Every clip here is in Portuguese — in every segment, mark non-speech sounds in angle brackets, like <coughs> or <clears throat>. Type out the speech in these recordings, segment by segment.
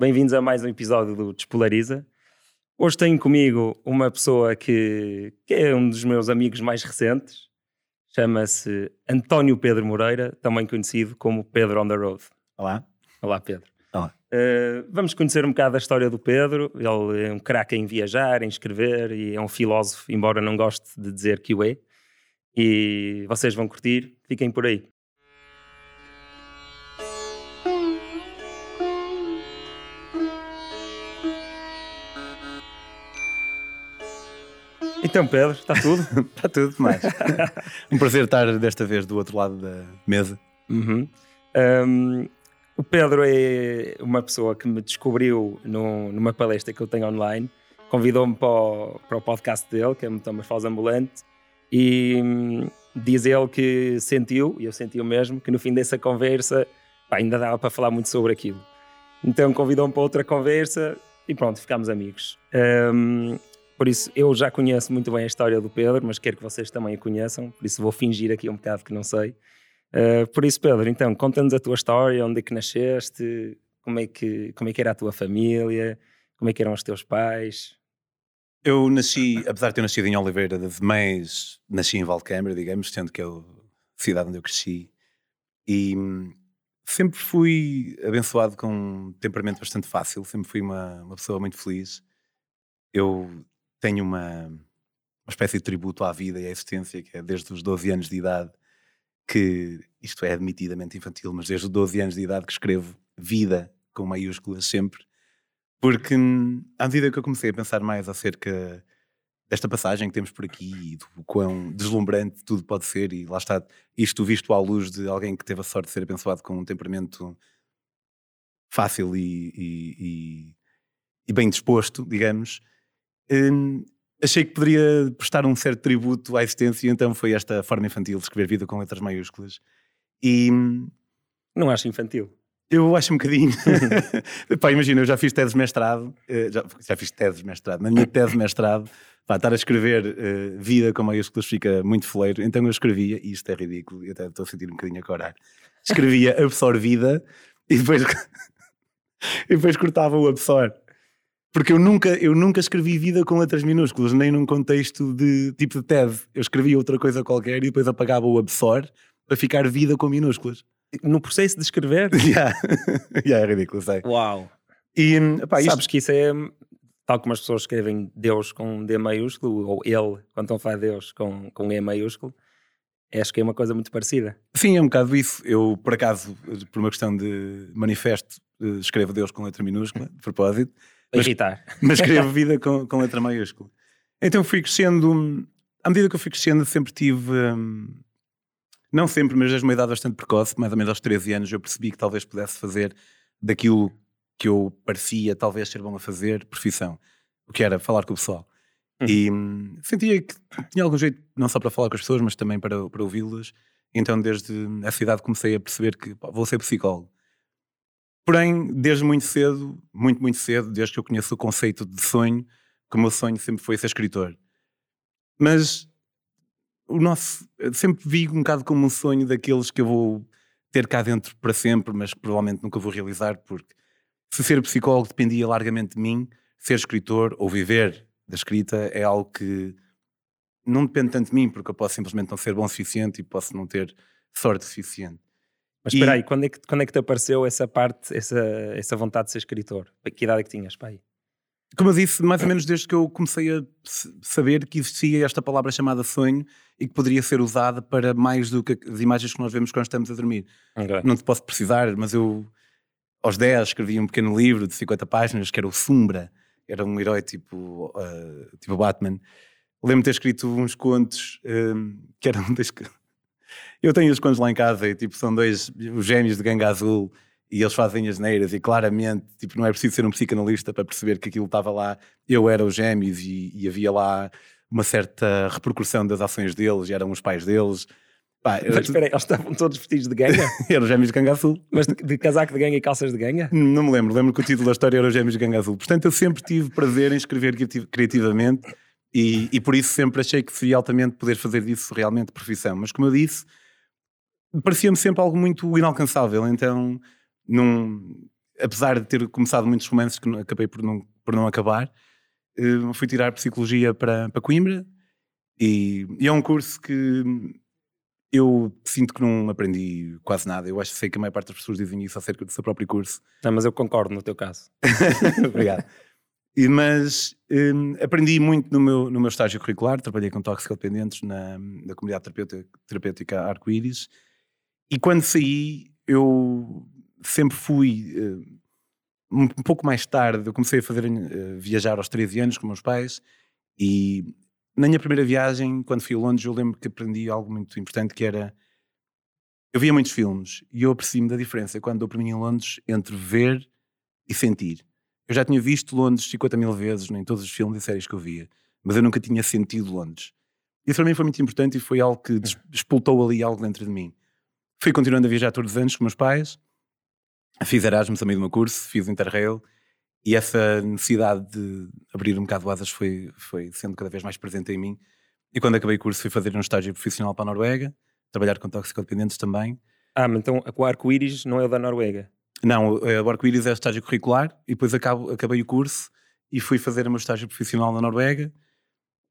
Bem-vindos a mais um episódio do Despolariza. Hoje tenho comigo uma pessoa que, que é um dos meus amigos mais recentes. Chama-se António Pedro Moreira, também conhecido como Pedro on the Road. Olá. Olá, Pedro. Olá. Uh, vamos conhecer um bocado a história do Pedro. Ele é um craque em viajar, em escrever e é um filósofo, embora não goste de dizer que o é. E vocês vão curtir, fiquem por aí. Então, Pedro, está tudo? <laughs> está tudo, mais. <laughs> um prazer estar desta vez do outro lado da mesa. Uhum. Um, o Pedro é uma pessoa que me descobriu no, numa palestra que eu tenho online. Convidou-me para, o, para o podcast dele, que é Metamorfose Ambulante, e hum, diz ele que sentiu, e eu senti o mesmo, que no fim dessa conversa pá, ainda dava para falar muito sobre aquilo. Então convidou-me para outra conversa e pronto, ficámos amigos. Um, por isso, eu já conheço muito bem a história do Pedro, mas quero que vocês também a conheçam, por isso vou fingir aqui um bocado que não sei. Uh, por isso, Pedro, então, conta-nos a tua história, onde é que nasceste, como é que, como é que era a tua família, como é que eram os teus pais. Eu nasci, apesar de ter nascido em Oliveira de Mães, nasci em Valcâmara, digamos, sendo que é a cidade onde eu cresci. E hum, sempre fui abençoado com um temperamento bastante fácil, sempre fui uma, uma pessoa muito feliz. Eu tenho uma, uma espécie de tributo à vida e à existência, que é desde os 12 anos de idade, que isto é admitidamente infantil, mas desde os 12 anos de idade que escrevo vida com maiúsculas sempre, porque hum, à medida que eu comecei a pensar mais acerca desta passagem que temos por aqui e do quão deslumbrante tudo pode ser, e lá está, isto visto à luz de alguém que teve a sorte de ser abençoado com um temperamento fácil e, e, e, e bem disposto, digamos, Hum, achei que poderia prestar um certo tributo à existência, e então foi esta forma infantil de escrever vida com letras maiúsculas. E. Hum, Não acho infantil. Eu acho um bocadinho. <laughs> pá, imagina, eu já fiz tese de mestrado, eh, já, já fiz tese de mestrado. Na minha tese de mestrado, pá, estar a escrever uh, vida com maiúsculas fica muito foleiro. Então eu escrevia, e isto é ridículo, e até estou a sentir um bocadinho a corar. Escrevia absorvida e depois, <laughs> e depois cortava o absor. Porque eu nunca, eu nunca escrevi vida com letras minúsculas, nem num contexto de tipo de TED. Eu escrevia outra coisa qualquer e depois apagava o absor para ficar vida com minúsculas. No processo de escrever? <laughs> Já, <laughs> yeah, é ridículo, sei. Uau! E, epá, Sabes que isso é tal como as pessoas escrevem Deus com D maiúsculo, ou Ele, quando estão a falar Deus com, com E maiúsculo, acho que é uma coisa muito parecida. Sim, é um bocado isso. Eu, por acaso, por uma questão de manifesto, eh, escrevo Deus com letra minúscula, de propósito mas, irritar. Mas escrevo <laughs> vida com, com letra maiúscula. Então fui crescendo, à medida que eu fui crescendo, sempre tive, hum, não sempre, mas desde uma idade bastante precoce, mais ou menos aos 13 anos, eu percebi que talvez pudesse fazer daquilo que eu parecia talvez ser bom a fazer, profissão. O que era falar com o pessoal. Hum. E hum, sentia que tinha algum jeito, não só para falar com as pessoas, mas também para, para ouvi-las. Então, desde essa idade, comecei a perceber que pá, vou ser psicólogo. Porém, desde muito cedo, muito, muito cedo, desde que eu conheço o conceito de sonho, que o meu sonho sempre foi ser escritor. Mas o nosso, sempre vi um bocado como um sonho daqueles que eu vou ter cá dentro para sempre, mas provavelmente nunca vou realizar, porque se ser psicólogo dependia largamente de mim, ser escritor ou viver da escrita é algo que não depende tanto de mim, porque eu posso simplesmente não ser bom o suficiente e posso não ter sorte suficiente. Mas espera aí, quando é, que, quando é que te apareceu essa parte, essa, essa vontade de ser escritor? Que idade é que tinhas, pai? Como eu disse, mais ou menos desde que eu comecei a saber que existia esta palavra chamada sonho e que poderia ser usada para mais do que as imagens que nós vemos quando estamos a dormir. Okay. Não te posso precisar, mas eu aos 10 escrevi um pequeno livro de 50 páginas que era o Sombra, era um herói tipo, uh, tipo Batman. Lembro-me de ter escrito uns contos um, que eram <laughs> das, eu tenho os contos lá em casa e tipo, são dois os gêmeos de ganga azul e eles fazem as neiras e claramente tipo, não é preciso ser um psicanalista para perceber que aquilo estava lá. Eu era os gêmeos e, e havia lá uma certa repercussão das ações deles e eram os pais deles. Pá, Mas espera aí, eles estavam todos vestidos de ganga? <laughs> eram os gêmeos de ganga azul. Mas de, de, casaco de ganga e calças de ganga? Não me lembro, lembro que o título da história era os gêmeos de ganga azul. Portanto, eu sempre tive prazer em escrever criativamente e, e por isso sempre achei que seria altamente poder fazer disso realmente profissão. Mas como eu disse, parecia-me sempre algo muito inalcançável. Então, num, apesar de ter começado muitos romances que acabei por não, por não acabar, uh, fui tirar Psicologia para, para Coimbra e, e, é um curso que eu sinto que não aprendi quase nada. Eu acho que sei que a maior parte das pessoas dizem isso acerca do seu próprio curso. Não, mas eu concordo no teu caso. <laughs> Obrigado. Mas um, aprendi muito no meu, no meu estágio curricular, trabalhei com toxicodependentes na, na comunidade terapêutica, terapêutica Arco-Íris e quando saí eu sempre fui uh, um, pouco mais tarde, eu comecei a fazer uh, viajar aos 13 anos com meus pais e na minha primeira viagem, quando fui a Londres, eu lembro que aprendi algo muito importante que era eu via muitos filmes e eu aprecio-me da diferença quando dou para mim em Londres entre ver e sentir. Eu já tinha visto Londres 50 mil vezes em todos os filmes e séries que eu via, mas eu nunca tinha sentido Londres. Isso para mim foi muito importante e foi algo que hum. expultou ali algo dentro de mim. Fui continuando a viajar todos os anos com meus pais, fiz Erasmus a meio do meu curso, fiz Interrail e essa necessidade de abrir um bocado asas foi, foi sendo cada vez mais presente em mim. E quando acabei o curso fui fazer um estágio profissional para a Noruega, trabalhar com toxicodependentes também. Ah, mas então o arco-íris não é o da Noruega? Não, o arco-íris é estágio curricular e depois acabo, acabei o curso e fui fazer o meu estágio profissional na Noruega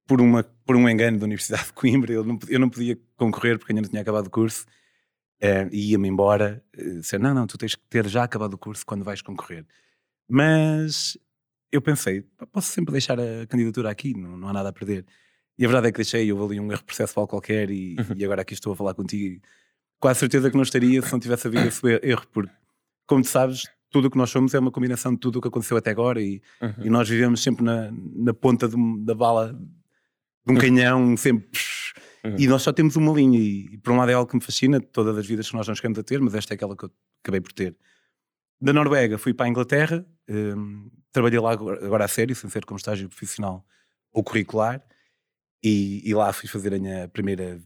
por, uma, por um engano da Universidade de Coimbra. Eu não, eu não podia concorrer porque ainda não tinha acabado o curso uh, e ia-me embora. Uh, dizer, não, não, tu tens que ter já acabado o curso quando vais concorrer. Mas eu pensei, posso sempre deixar a candidatura aqui, não, não há nada a perder. E a verdade é que deixei, houve ali um erro processual qualquer e, uhum. e agora aqui estou a falar contigo. Quase certeza que não estaria se não tivesse havido esse erro, porque como tu sabes, tudo o que nós somos é uma combinação de tudo o que aconteceu até agora e, uhum. e nós vivemos sempre na, na ponta de, da bala de um uhum. canhão, sempre. Uhum. E nós só temos uma linha, e, e, por um lado é algo que me fascina, todas as vidas que nós não chegamos a ter, mas esta é aquela que eu acabei por ter. Da Noruega fui para a Inglaterra, um, trabalhei lá agora, agora a sério, sem ser como estágio profissional ou curricular, e, e, lá fui fazer a minha primeira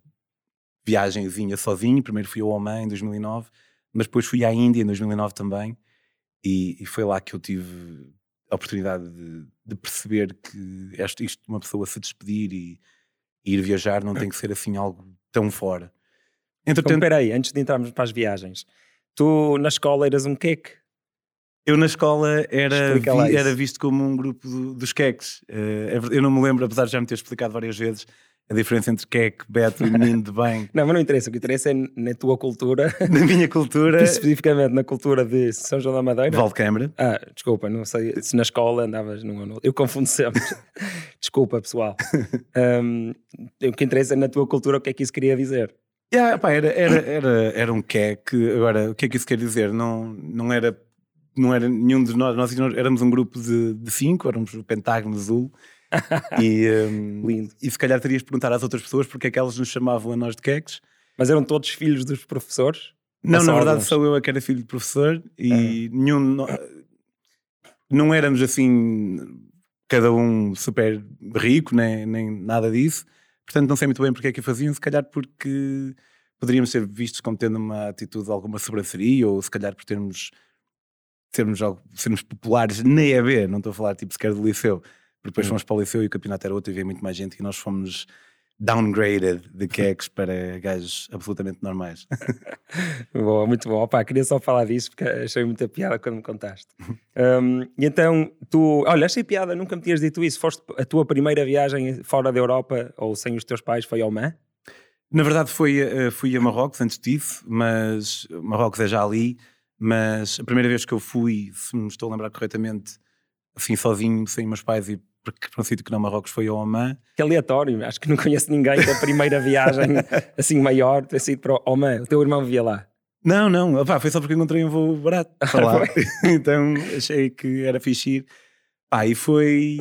viagemzinha sozinho. Primeiro fui ao Oman em 2009 mas depois fui à Índia em 2009 também e, e foi lá que eu tive a oportunidade de, de perceber que isto, isto de uma pessoa se despedir e, e, ir viajar não tem que ser assim algo tão fora. Entretanto, então, peraí, antes de entrarmos para as viagens, tu na escola eras um queque? Eu na escola era, vi, era visto como um grupo do, dos queques. Uh, eu não me lembro, apesar de já me ter explicado várias vezes, a diferença entre queque, beto e menino de bem. <laughs> não, mas não interessa. O que interessa é na tua cultura. Na minha cultura. <laughs> Especificamente na cultura de São João da Madeira. Valdecâmara. Ah, desculpa, não sei se na escola andavas num ou no Eu confundo sempre. <laughs> desculpa, pessoal. Um, o que interessa é na tua cultura o que é que isso queria dizer. Yeah, pá, era, era, era, era um queque. Agora, o que é que isso quer dizer? Não, não era não era nenhum de nós, nós éramos um grupo de, de cinco, éramos o Pentágono Azul, <laughs> e, um, Lindo. e se calhar terias de perguntar às outras pessoas porque é que elas nos chamavam a nós de queques. Mas eram todos filhos dos professores? Não, na verdade alguns? sou eu a que era filho de professor e ah. nenhum. Não, não éramos assim, cada um super rico, nem, nem nada disso. Portanto, não sei muito bem porque é que faziam, se calhar porque poderíamos ser vistos como tendo uma atitude de alguma sobranceria, ou se calhar por termos sermos, sermos populares na EB, não estou a falar tipo sequer do liceu, depois hum. fomos para o Liceu e o campeonato era outro e veio muito mais gente e nós fomos downgraded de <laughs> queques para gajos absolutamente normais. <laughs> boa, muito bom. Opa, queria só falar disso porque achei muita piada quando me contaste. <laughs> um, e então, tu, olha, achei piada, nunca me tinhas dito isso. Foste a tua primeira viagem fora da Europa ou sem os teus pais foi ao Man? Na verdade, foi, uh, fui a Marrocos antes disso, mas Marrocos é já ali. Mas a primeira vez que eu fui, se me estou a lembrar corretamente, assim sozinho, sem meus pais e porque para um sítio que não Marrocos foi ao Oman. Que aleatório, acho que não conheço ninguém que a primeira viagem <laughs> assim maior ter sido para o Oman. O teu irmão via lá. Não, não, Opa, foi só porque encontrei um voo barato <laughs> para lá. <laughs> então achei que era fixe ir. Pá, e foi.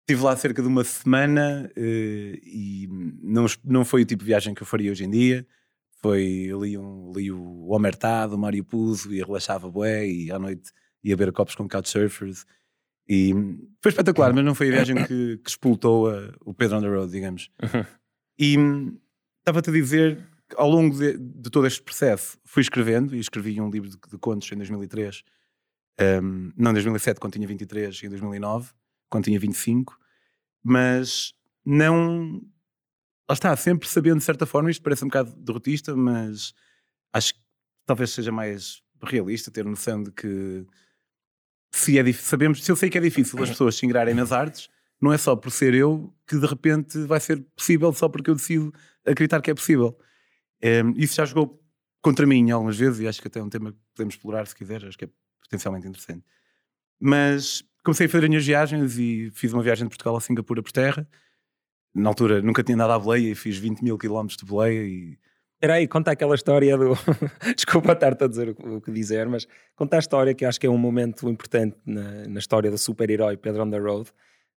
Estive lá cerca de uma semana uh, e não, não foi o tipo de viagem que eu faria hoje em dia. Foi ali, um, o Omertado, o Mário Puzo e relaxava bué e à noite ia ver copos com couchsurfers e foi espetacular, mas não foi a viagem que, que expultou a, o Pedro on the road, digamos. <laughs> E estava-te a dizer, ao longo de, de, todo este processo, fui escrevendo e escrevi um livro de, de contos em 2003, um, não em 2007, quando tinha 23, em 2009, quando tinha 25, mas não. Lá está, sempre sabendo de certa forma, isto parece um bocado derrotista, mas acho que talvez seja mais realista, ter noção de que se é sabemos, se eu sei que é difícil as pessoas se ingrarem nas artes, não é só por ser eu que de repente vai ser possível só porque eu decido acreditar que é possível. É, isso já jogou contra mim algumas vezes e acho que até é um tema que podemos explorar se quiser, acho que é potencialmente interessante. Mas comecei a fazer as minhas viagens e fiz uma viagem de Portugal a Singapura por terra. Na altura nunca tinha nada à boleia e fiz 20 mil quilómetros de boleia e Espera aí, conta aquela história do. <laughs> Desculpa estar-te a dizer o que dizer, mas conta a história que acho que é um momento importante na, na história do super-herói Pedro on the Road,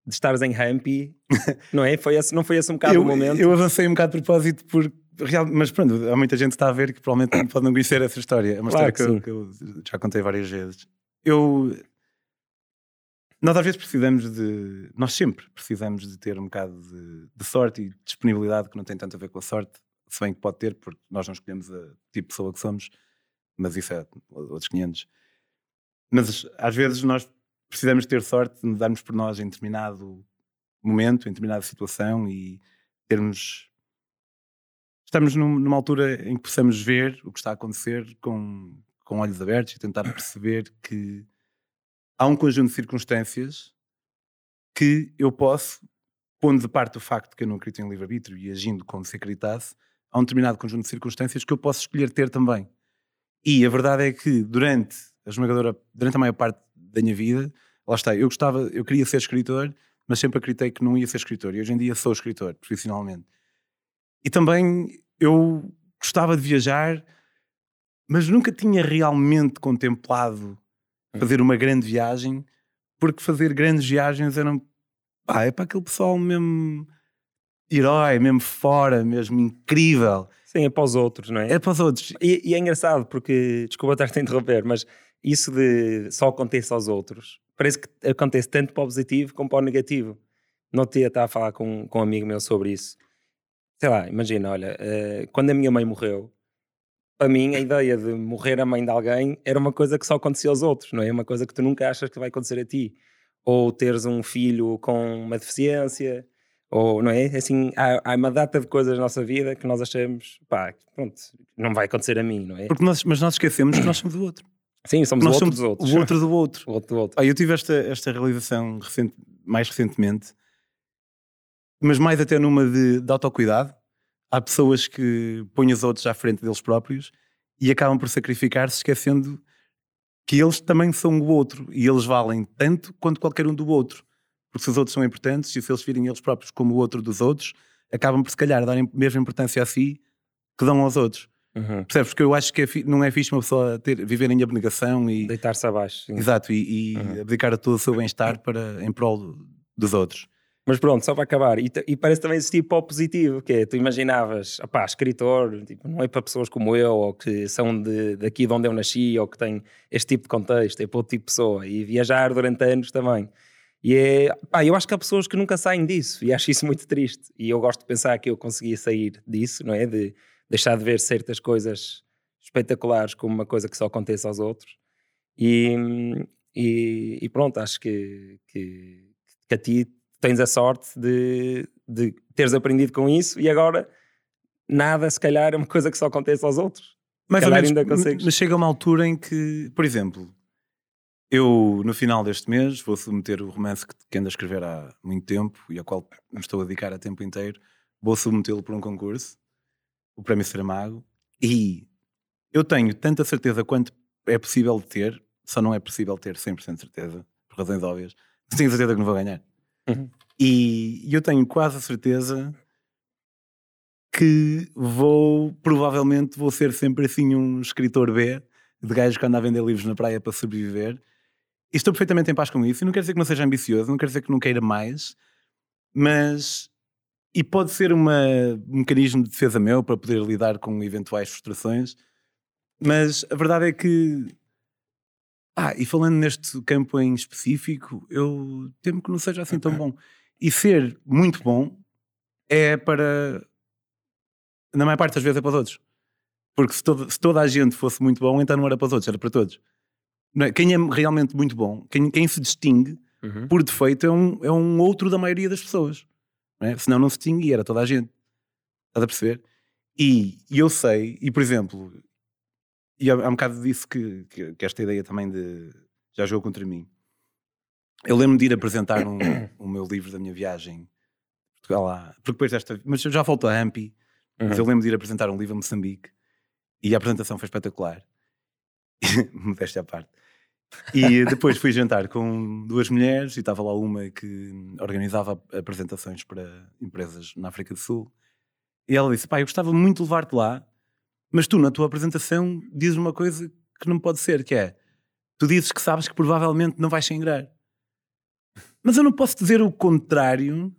de estares em Hampi, <laughs> não é? Foi esse, não foi esse um bocado eu, o momento? Eu avancei um bocado de propósito por. Real, mas pronto, há muita gente que está a ver que provavelmente pode não conhecer essa história. É uma claro história que, que, eu, que, eu, já contei várias vezes. Eu. Nós às vezes precisamos de. Nós sempre precisamos de ter um bocado de, de sorte e disponibilidade que não tem tanto a ver com a sorte se bem que pode ter, porque nós não escolhemos a tipo de pessoa que somos, mas isso é outros 500. Mas às vezes nós precisamos ter sorte de darmos por nós em determinado momento, em determinada situação e termos. Estamos numa altura em que possamos ver o que está a acontecer com, com olhos abertos e tentar perceber que há um conjunto de circunstâncias que eu posso, pondo de parte o facto que eu não acredito em livre-arbítrio e agindo como se acreditasse, há um determinado conjunto de circunstâncias que eu posso escolher ter também. E a verdade é que durante a esmagadora, durante a maior parte da minha vida, lá está, eu gostava, eu queria ser escritor, mas sempre acreditei que não ia ser escritor. E hoje em dia sou escritor, profissionalmente. E também eu gostava de viajar, mas nunca tinha realmente contemplado hum. fazer uma grande viagem, porque fazer grandes viagens eram. Pá, é para aquele pessoal mesmo herói, mesmo fora, mesmo incrível. Sim, é para os outros, não é? É para os outros. E, e é engraçado porque, desculpa estar-te a interromper, mas isso de só acontecer aos outros, parece que acontece tanto para o positivo como para o negativo. Não tinha estar a falar com, com um amigo meu sobre isso. Sei lá, imagina, olha, uh, quando a minha mãe morreu, para mim a ideia de morrer a mãe de alguém era uma coisa que só acontecia aos outros, não é? Uma coisa que tu nunca achas que vai acontecer a ti. Ou teres um filho com uma deficiência, ou, não é? Assim, há, há, uma data de coisas na nossa vida que nós achamos, pá, pronto, não vai acontecer a mim, não é? Porque nós, mas nós esquecemos que nós somos o outro. Sim, somos nós o outro somos dos outros. O outro do <laughs> outro. o outro do outro. Ah, eu tive esta, esta realização recente, mais recentemente, mas mais até numa de, de autocuidado. Há pessoas que põem os outros à frente deles próprios e acabam por sacrificar-se, esquecendo que eles também são o outro e eles valem tanto quanto qualquer um do outro porque se os outros são importantes e se eles virem eles próprios como o outro dos outros, acabam por se calhar darem a mesma importância a si que dão aos outros. Uhum. Percebes? Porque eu acho que é não é fixe uma pessoa ter, viver em abnegação e. Deitar-se abaixo. Sim. Exato, e, e uhum. abdicar a todo o seu bem-estar para, em prol dos outros. Mas pronto, só para acabar, e, e, parece também existir para o positivo, que é, tu imaginavas, opá, escritor, tipo, não é para pessoas como eu, ou que são de, daqui de onde eu nasci, ou que têm este tipo de contexto, é para outro tipo de pessoa, e viajar durante anos também. E é, pá, eu acho que há pessoas que nunca saem disso e acho isso muito triste. E eu gosto de pensar que eu consegui sair disso, não é? De deixar de ver certas coisas espetaculares como uma coisa que só acontece aos outros. E, e, e pronto, acho que, que, que, a ti tens a sorte de, de teres aprendido com isso e agora nada, se calhar, é uma coisa que só acontece aos outros. Mais ou menos, ainda consegues. mas chega uma altura em que, por exemplo, eu, no final deste mês, vou submeter o romance que, que ando a escrever há muito tempo e ao qual me estou a dedicar a tempo inteiro. Vou submetê-lo por um concurso, o Prémio Saramago, e eu tenho tanta certeza quanto é possível de ter, só não é possível ter 100% de certeza, por razões óbvias, <laughs> mas tenho certeza que não vou ganhar. Uhum. E eu tenho quase a certeza que vou, provavelmente, vou ser sempre assim um escritor B, de gajos que anda a vender livros na praia para sobreviver estou perfeitamente em paz com isso. E não quer dizer que não seja ambicioso, não quer dizer que não queira mais, mas. E pode ser uma, um mecanismo de defesa meu para poder lidar com eventuais frustrações, mas a verdade é que. Ah, e falando neste campo em específico, eu temo que não seja assim tão bom. E ser muito bom é para. Na maior parte das vezes é para os outros. Porque se, todo, se toda a gente fosse muito bom, então não era para os outros, era para todos. É? Quem é realmente muito bom, quem, quem se distingue, uhum. por defeito, é um, é um outro da maioria das pessoas. Não é? Senão não se distingue, era toda a gente. Estás a perceber? E, e eu sei, e por exemplo, e há, há um bocado disso que, que, que esta ideia também de já jogou contra mim. Eu lembro de ir apresentar um, <coughs> o meu livro da minha viagem Portugal lá, porque depois desta, mas já volto a Ampi, mas eu Uhum. lembro de ir apresentar um livro a Moçambique e a apresentação foi espetacular. <laughs> Modéstia à parte. E depois fui jantar com duas mulheres e estava lá uma que organizava apresentações para empresas na África do Sul. E ela disse: Pai, eu gostava muito de levar-te lá, mas tu, na tua apresentação, dizes uma coisa que não pode ser, que é tu dizes que sabes que provavelmente não vais se ingrar. Mas eu não posso dizer o contrário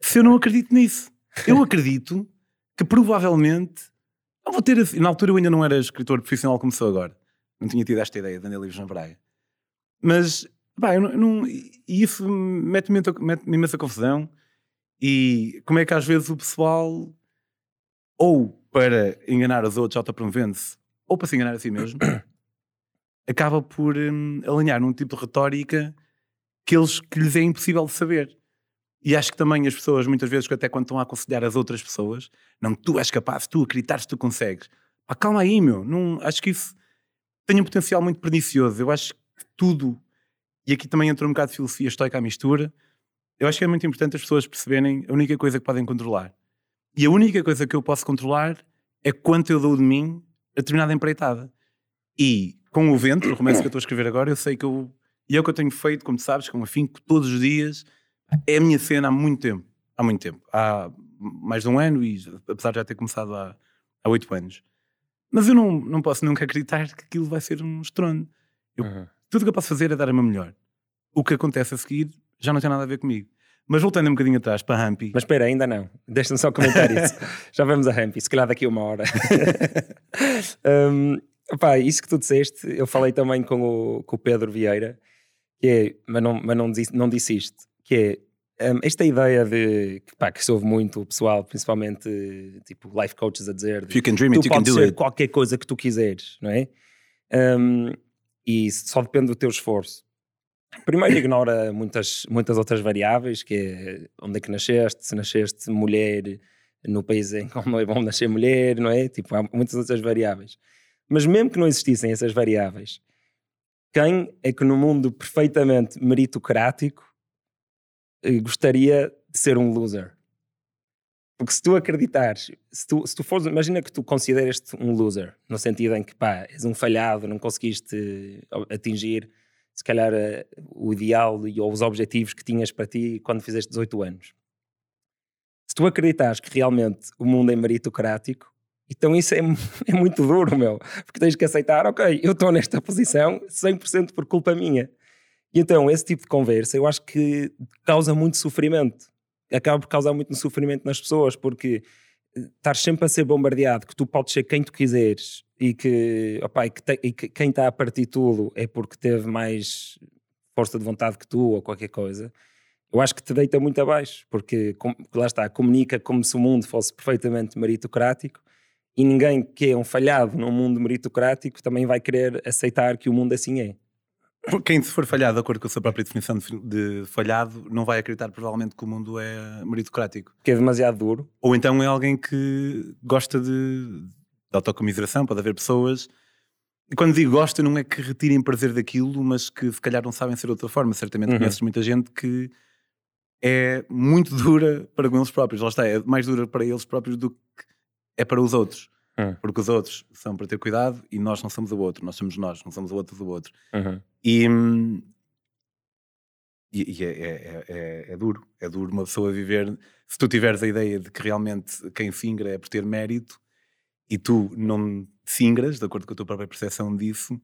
se eu não acredito nisso. Eu acredito que provavelmente eu vou ter. Na altura eu ainda não era escritor profissional como sou agora. Não tinha tido esta ideia de andar livros na praia. Mas, pá, eu não, eu não- e isso mete-me mete imensa confusão. E como é que às vezes o pessoal, ou para enganar os outros, autopromovendo-se, ou para se enganar a si mesmo, <coughs> acaba por hum, alinhar num tipo de retórica que, eles, que lhes é impossível de saber. E acho que também as pessoas, muitas vezes, até quando estão a aconselhar as outras pessoas, não, tu és capaz, tu acreditares, tu consegues. Pá, calma aí, meu. Não, acho que isso tem um potencial muito pernicioso. Eu acho que tudo, e aqui também entra um bocado de filosofia estoica à mistura, eu acho que é muito importante as pessoas perceberem a única coisa que podem controlar. E a única coisa que eu posso controlar é quanto eu dou de mim a determinada empreitada. E com o vento, o romance que eu estou a escrever agora, eu sei que eu. E é o que eu tenho feito, como tu sabes, com afinco todos os dias. É a minha cena há muito tempo. Há muito tempo. Há mais de um ano, e apesar de já ter começado há há oito anos. Mas eu não, não posso nunca acreditar que aquilo vai ser um estrondo. Eu- Uhum. Tudo o que eu posso fazer é dar a meu melhor. O que acontece a seguir já não tem nada a ver comigo. Mas voltando um bocadinho atrás para a Hampi, Mas espera, ainda não. Deixa-me só comentar <laughs> isso. Já vamos a Rampi, se calhar daqui a uma hora. <laughs> um, opá, isso que tu disseste, eu falei também com o, com o Pedro Vieira, que é, mas não, mas não, disse, não disse isto, que é um, esta ideia de que, pá, que se ouve muito o pessoal, principalmente tipo life coaches a dizer de, you can dream it, tu you can do ser it. qualquer coisa que tu quiseres, não é? Um, e só depende do teu esforço. Primeiro ignora muitas, muitas outras variáveis, que é onde é que nasceste, se nasceste mulher no país em que não é bom nascer mulher, não é? Tipo, há muitas outras variáveis. Mas mesmo que não existissem essas variáveis, quem é que no mundo perfeitamente meritocrático gostaria de ser um loser? Porque se tu acreditares, se tu, se tu fores, imagina que tu consideras-te um loser, no sentido em que pá, és um falhado, não conseguiste eh, atingir se calhar eh, o ideal ou os objetivos que tinhas para ti quando fizeste 18 anos. Se tu acreditares que realmente o mundo é meritocrático, então isso é, <laughs> é muito duro, meu. Porque tens que aceitar, ok, eu estou nesta posição 100% por culpa minha. E então esse tipo de conversa eu acho que causa muito sofrimento. Acaba por causar muito sofrimento nas pessoas, porque eh, estás sempre a ser bombardeado que tu podes ser quem tu quiseres e que, opá, e que, te- e que quem está a partir tudo é porque teve mais força de vontade que tu ou qualquer coisa, eu acho que te deita muito abaixo, porque com- lá está, comunica como se o mundo fosse perfeitamente meritocrático e ninguém que é um falhado num mundo meritocrático também vai querer aceitar que o mundo assim é. Quem se for falhado de acordo com a sua própria definição de, falhado não vai acreditar provavelmente que o mundo é meritocrático. Porque é demasiado duro. Ou então é alguém que gosta de, de autocomiseração, pode haver pessoas. E quando digo gosta, não é que retirem prazer daquilo, mas que se calhar não sabem ser de outra forma. Certamente Uhum. conheces muita gente que é muito <laughs> dura para com eles próprios. Lá está, é mais dura para eles próprios do que é para os outros. Uhum. Porque os outros são para ter cuidado e nós não somos o outro, nós somos nós, não somos o outro do outro. Uhum. E, hum, e, e é, é- é- é- é duro, é duro uma pessoa viver. Se tu tiveres a ideia de que realmente quem fingra é por ter mérito e tu não fingras, de acordo com a tua própria percepção disso.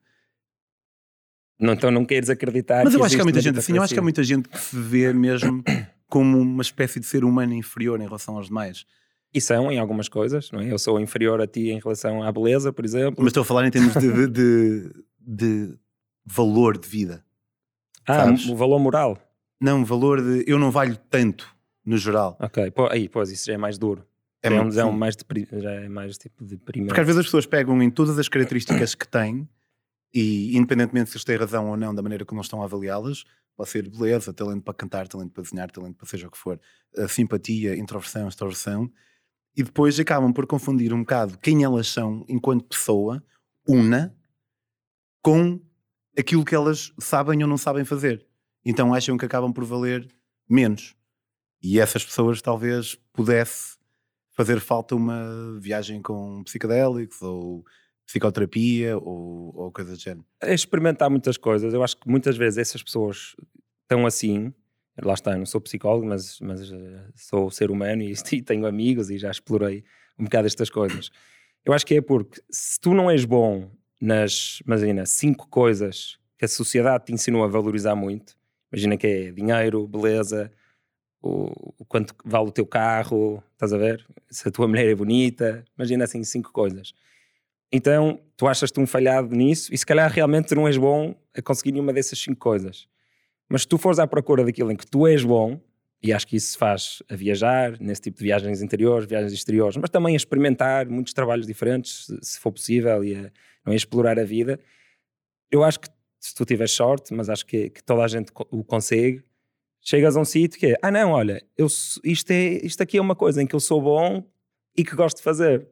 Não, então não queres acreditar. Mas eu acho que há muita gente assim, eu acho que há muita gente que se vê mesmo como uma espécie de ser humano inferior em relação aos demais. E são em algumas coisas, não é? Eu sou inferior a ti em relação à beleza, por exemplo. Mas estou a falar em termos de, de- de- valor de vida. ah, sabes? o valor moral. Não, valor de eu não valho tanto no geral. Ok, pô, aí, pois, isso já é mais duro. É é um, é um mais depri- já é mais tipo de deprimente. Porque às vezes as pessoas pegam em todas as características que têm e, independentemente se eles têm razão ou não da maneira como estão a avaliá-las, pode ser beleza, talento para cantar, talento para desenhar, talento para seja o que for, a simpatia, introversão, extroversão, e depois acabam por confundir um bocado quem elas são enquanto pessoa una com aquilo que elas sabem ou não sabem fazer. Então acham que acabam por valer menos. E essas pessoas talvez pudesse fazer falta uma viagem com psicodélicos ou psicoterapia ou, ou coisa do género. É experimentar muitas coisas. Eu acho que muitas vezes essas pessoas estão assim. Lá está, não sou psicólogo, mas, mas uh, sou ser humano e, <laughs> e tenho amigos e já explorei um bocado estas coisas. Eu acho que é porque se tu não és bom nas, imagina, cinco coisas que a sociedade te ensinou a valorizar muito, imagina que é dinheiro, beleza, o, o, quanto vale o teu carro, estás a ver? Se a tua mulher é bonita, imagina assim cinco coisas. Então, tu achas-te um falhado nisso e se calhar realmente não és bom a conseguir nenhuma dessas cinco coisas. Mas se tu fores à procura daquilo em que tu és bom, e acho que isso se faz a viajar, nesse tipo de viagens interiores, viagens exteriores, mas também a experimentar muitos trabalhos diferentes, se, for possível, e a, a explorar a vida. Eu acho que se tu tiveres sorte, mas acho que, que toda a gente o consegue, chegas a um sítio que é, ah não, olha, eu, isto, é, isto aqui é uma coisa em que eu sou bom e que gosto de fazer.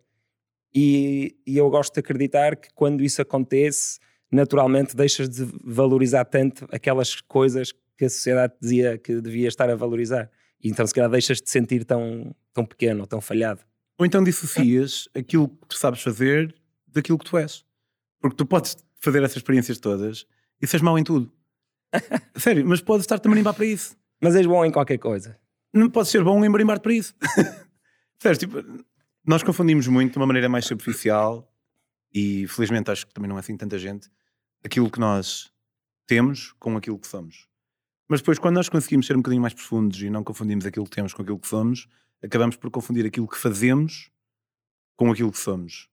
E, e eu gosto de acreditar que quando isso acontece, naturalmente deixas de valorizar tanto aquelas coisas que a sociedade dizia que devia estar a valorizar. E então, se calhar, deixas de sentir tão, tão pequeno ou tão falhado. Ou então dissocias aquilo que tu sabes fazer daquilo que tu és. Porque tu podes fazer essas experiências todas e seres mau em tudo. <laughs> Sério, mas podes estar-te a marimbar para isso. Mas és bom em qualquer coisa. Não podes ser bom em marimbar para isso. <laughs> Sério, tipo, nós confundimos muito de uma maneira mais superficial e felizmente acho que também não é assim tanta gente aquilo que nós temos com aquilo que somos. Mas depois, quando nós conseguimos ser um bocadinho mais profundos e não confundimos aquilo que temos com aquilo que somos, acabamos por confundir aquilo que fazemos com aquilo que somos.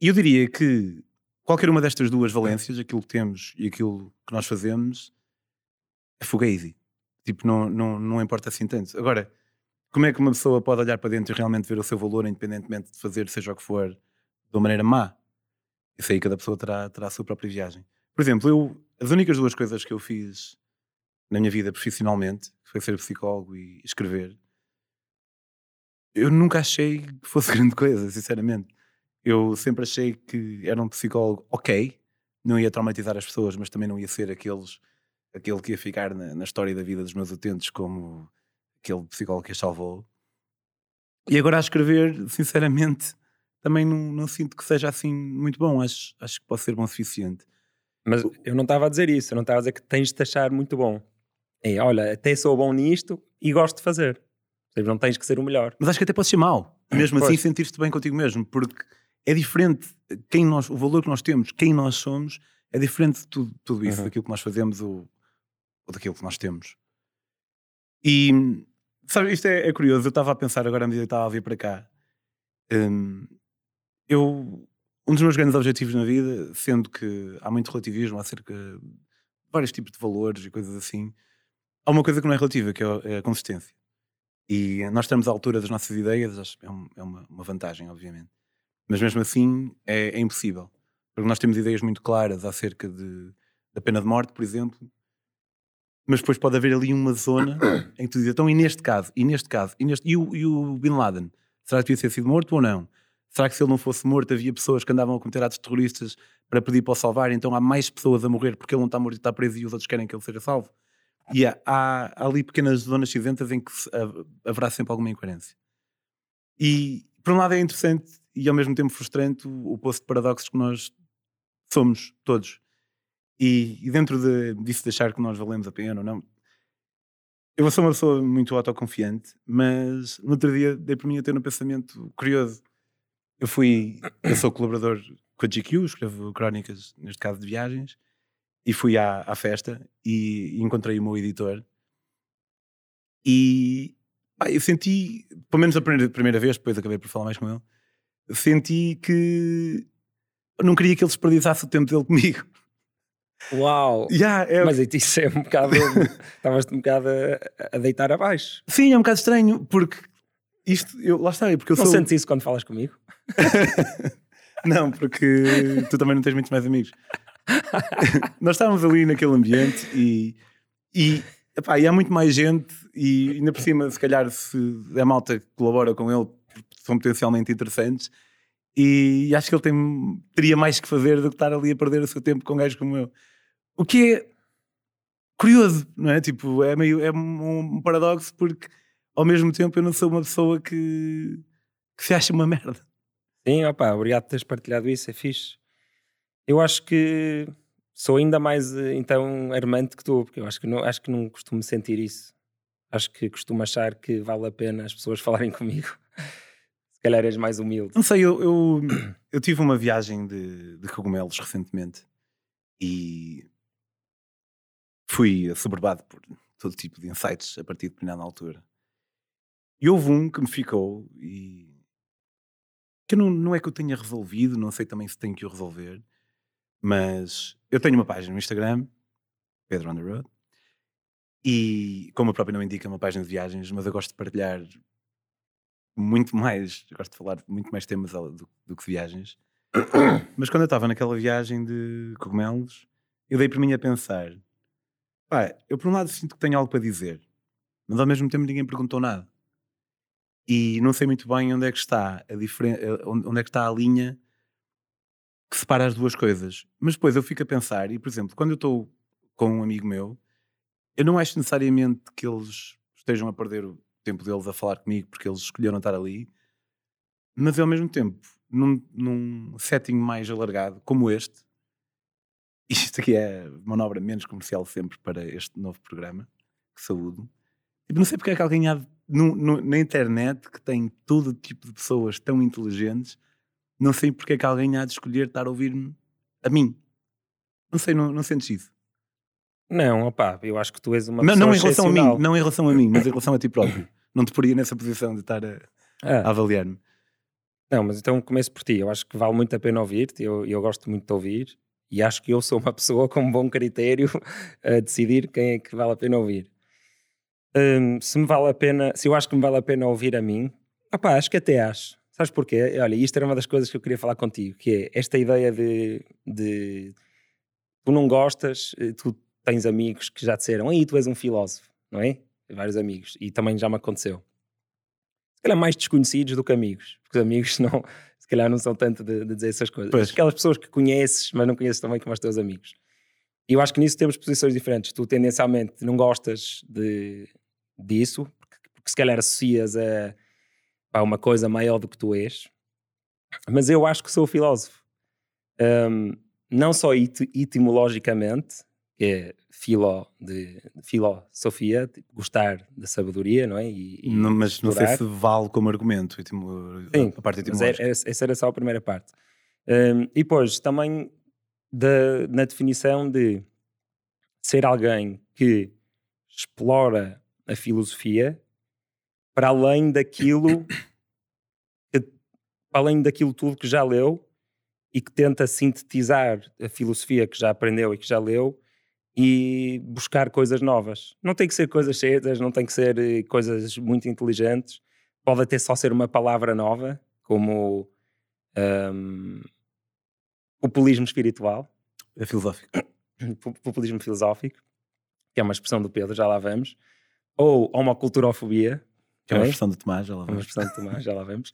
E eu diria que qualquer uma destas duas valências, aquilo que temos e aquilo que nós fazemos, é fuga easy. Tipo, não, não, não importa assim tanto. Agora, como é que uma pessoa pode olhar para dentro e realmente ver o seu valor, independentemente de fazer seja o que for, de uma maneira má? Isso aí cada pessoa terá, terá a sua própria viagem. Por exemplo, eu, as únicas duas coisas que eu fiz na minha vida profissionalmente, foi ser psicólogo e escrever, eu nunca achei que fosse <laughs> grande coisa, sinceramente. Eu sempre achei que era um psicólogo ok, não ia traumatizar as pessoas, mas também não ia ser aqueles, aquele que ia ficar na, na história da vida dos meus utentes como aquele psicólogo que as salvou. E agora a escrever, sinceramente, também não, não, sinto que seja assim muito bom. Acho, acho que pode ser bom o suficiente. Mas eu não estava a dizer isso, eu não estava a dizer que tens de achar muito bom é, olha, até sou bom nisto e gosto de fazer. Não tens que ser o melhor. Mas acho que até pode ser mau. Mesmo assim, sentir-te bem contigo mesmo. Porque é diferente quem nós, o valor que nós temos, quem nós somos, é diferente de tudo, tudo isso, uhum. daquilo que nós fazemos ou, ou, daquilo que nós temos. E, sabe, isto é, é curioso. Eu estava a pensar agora, à medida que estava a vir para cá. Um, eu, um dos meus grandes objetivos na vida, sendo que há muito relativismo acerca de vários tipos de valores e coisas assim, Há uma coisa que não é relativa, que é, é a consistência. E nós estamos à altura das nossas ideias, é, é uma, uma, vantagem, obviamente. Mas mesmo assim é, é, impossível. Porque nós temos ideias muito claras acerca de, da pena de morte, por exemplo, mas depois pode haver ali uma zona em que tu dizes, então e neste caso, e neste caso, e, neste, e, o, e o Bin Laden, será que devia ter sido morto ou não? Será que se ele não fosse morto havia pessoas que andavam a cometer atos terroristas para pedir para o salvar, então há mais pessoas a morrer porque ele não está morto e está preso e os outros querem que ele seja salvo? E há, há, ali pequenas zonas cinzentas em que haverá sempre alguma incoerência. E, por um lado, é interessante e ao mesmo tempo frustrante o, o poço de paradoxos que nós somos todos. E, e dentro de, disso de achar que nós valemos a pena ou não, eu sou uma pessoa muito autoconfiante, mas no outro dia dei por mim a ter um pensamento curioso. Eu fui, eu sou colaborador com a GQ, escrevo crónicas, neste caso de viagens, e fui à, à festa e, encontrei o meu editor e pá, eu senti, pelo menos a primeira, primeira vez, depois acabei por falar mais com ele, senti que não queria que ele desperdiçasse o tempo dele comigo. Uau! Yeah, é... Mas isso é um bocado. <laughs> Estavas-te um bocado a, a, deitar abaixo. Sim, é um bocado estranho, porque isto, eu, lá está, porque eu não sou. Não sentes isso quando falas comigo? <laughs> não, porque tu também não tens muitos mais amigos. <laughs> Nós estávamos ali naquele ambiente e, e, epá, e há muito mais gente e ainda por cima, se calhar, se a malta colabora com ele, são potencialmente interessantes. E acho que ele tem, teria mais que fazer do que estar ali a perder o seu tempo com gajos como eu. O que é curioso, não é? Tipo, é meio é um paradoxo porque ao mesmo tempo eu não sou uma pessoa que, que se acha uma merda. Sim, opá, obrigado por teres partilhado isso, é fixe. Eu acho que sou ainda mais eh, então armante que tu, porque eu acho que não, acho que não costumo sentir isso. Acho que costumo achar que vale a pena as pessoas <laughs> falarem comigo. Se calhar és mais humilde. Não sei, eu, eu, eu tive uma viagem de, de cogumelos recentemente e fui assoberbado por todo tipo de insights a partir de determinada altura. E houve um que me ficou e que não, não é que eu tenha resolvido, não sei também se tenho que o resolver, mas eu tenho uma página no Instagram, Pedro on the Road, e como a própria não indica, é uma página de viagens, mas eu gosto de partilhar muito mais, gosto de falar muito mais temas do, do que de viagens. mas quando eu estava naquela viagem de cogumelos, eu dei para mim a pensar: pá, eu por um lado sinto que tenho algo para dizer, mas ao mesmo tempo ninguém perguntou nada. E não sei muito bem onde é que está a diferença, onde é que está a linha que separa as duas coisas. Mas depois eu fico a pensar, e por exemplo, quando eu estou com um amigo meu, eu não acho necessariamente que eles estejam a perder o tempo deles a falar comigo porque eles escolheram estar ali, mas ao mesmo tempo, num, num setting mais alargado, como este, <laughs> isto aqui é manobra menos comercial sempre para este novo programa, que saúdo. Tipo, não sei porque é que alguém há no, no, na internet que tem todo tipo de pessoas tão inteligentes não sei porque é que alguém há de escolher estar a ouvir-me a mim. Não sei, não, não sentes isso? Não, opá, eu acho que tu és uma não, pessoa não em relação a mim, não em relação a mim, mas em relação a ti próprio. Não te poria nessa posição de estar a, ah. a avaliar-me. Não, mas então começo por ti. Eu acho que vale muito a pena ouvir-te. Eu, eu gosto muito de ouvir e acho que eu sou uma pessoa com um bom critério <laughs> a decidir quem é que vale a pena ouvir. Um, se me vale a pena, se eu acho que me vale a pena ouvir a mim, opá, acho que até acho. Sabes porquê? Olha, isto era uma das coisas que eu queria falar contigo, que é esta ideia de, de tu não gostas, eh, tu tens amigos que já disseram, aí tu és um filósofo, não é? Vários amigos, e também já me aconteceu. Se calhar mais desconhecidos do que amigos, porque os amigos <laughs> não, se calhar não são tanto de, de dizer essas coisas. Pois. Aquelas pessoas que conheces, mas não conheces também como os teus amigos. E eu acho que nisso temos posições diferentes. Tu tendencialmente não gostas de, disso, porque, porque se calhar associas a pá, uma coisa maior do que tu és, mas eu acho que sou filósofo. Um, não só it etimologicamente, que é filó de, de filosofia, tipo, gostar da sabedoria, não é? E, e não, mas não sei se vale como argumento Sim, a parte etimológica. Era, essa era só a primeira parte. Um, e depois também da, na definição de ser alguém que explora a filosofia para além daquilo que, para além daquilo tudo que já leu e que tenta sintetizar a filosofia que já aprendeu e que já leu e buscar coisas novas. Não tem que ser coisas certas, não tem que ser eh, coisas muito inteligentes. Pode até só ser uma palavra nova, como um, populismo espiritual. É filosófico. Populismo filosófico, que é uma expressão do Pedro, já lá vamos. Ou homoculturofobia, que é uma expressão de Tomás, já lá vamos. Uma expressão de Tomás, já lá <laughs> vamos.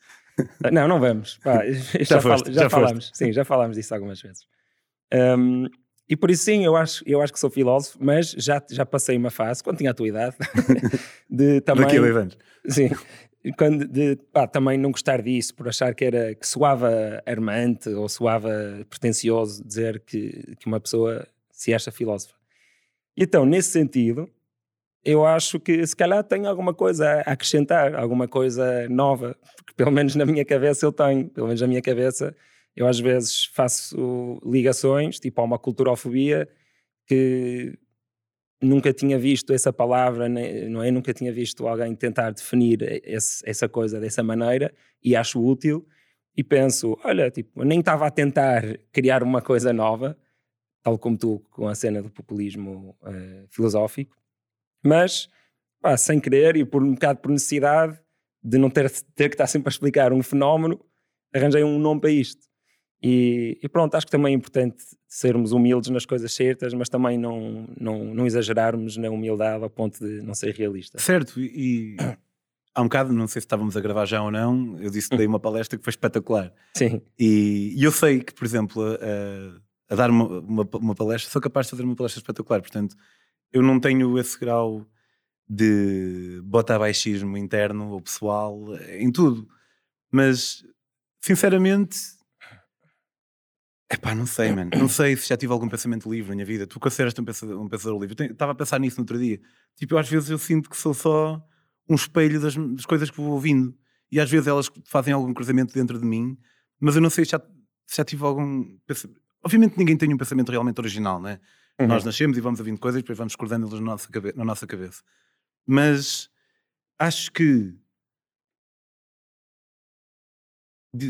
não, não vamos. Pá, <laughs> <laughs> já, já, foste, já, já falamos. Sim, já falámos disso algumas vezes. Um, e por isso sim, eu acho, eu acho que sou filósofo, mas já, já passei uma fase, quando tinha a tua idade, de também... Daqui a dois anos. Sim, quando de, pá, também não gostar disso, por achar que era que soava armante ou soava pretencioso dizer que, que uma pessoa se acha filósofa. Então, nesse sentido, eu acho que se calhar tenho alguma coisa a acrescentar, alguma coisa nova, porque pelo menos na minha cabeça eu tenho, pelo menos na minha cabeça, eu às vezes faço ligações, tipo a uma culturofobia, que nunca tinha visto essa palavra, não é? Nunca tinha visto alguém tentar definir esse, essa coisa dessa maneira e acho útil. E penso, olha, tipo, nem estava a tentar criar uma coisa nova, tal como tu com a cena do populismo uh, filosófico, mas, pá, sem querer e por um bocado por necessidade de não ter, ter que estar sempre a explicar um fenómeno, arranjei um nome para isto. E, e, pronto, acho que também é importante sermos humildes nas coisas certas, mas também não, não, não exagerarmos na humildade ao ponto de não ser realista. Certo, e <clears throat> há um bocado, não sei se estávamos a gravar já ou não, eu disse que dei <laughs> uma palestra que foi espetacular. Sim. E, e eu sei que, por exemplo, a, a dar uma, uma, uma, palestra, sou capaz de fazer uma palestra espetacular. Portanto, eu não tenho esse grau de botar baixismo interno ou pessoal em tudo. Mas, sinceramente, Epá, não sei, mano. Não sei se já tive algum pensamento livre na minha vida. Tu consideras-te um pensador, um pensador livre? Estava a pensar nisso no outro dia. Tipo, às vezes eu sinto que sou só um espelho das, das, coisas que vou ouvindo. E às vezes elas fazem algum cruzamento dentro de mim, mas eu não sei se já, se já tive algum. Obviamente ninguém tem um pensamento realmente original, né? Uhum. Nós nascemos e vamos ouvindo coisas e depois vamos discordando-las na nossa, na nossa cabeça. Mas acho que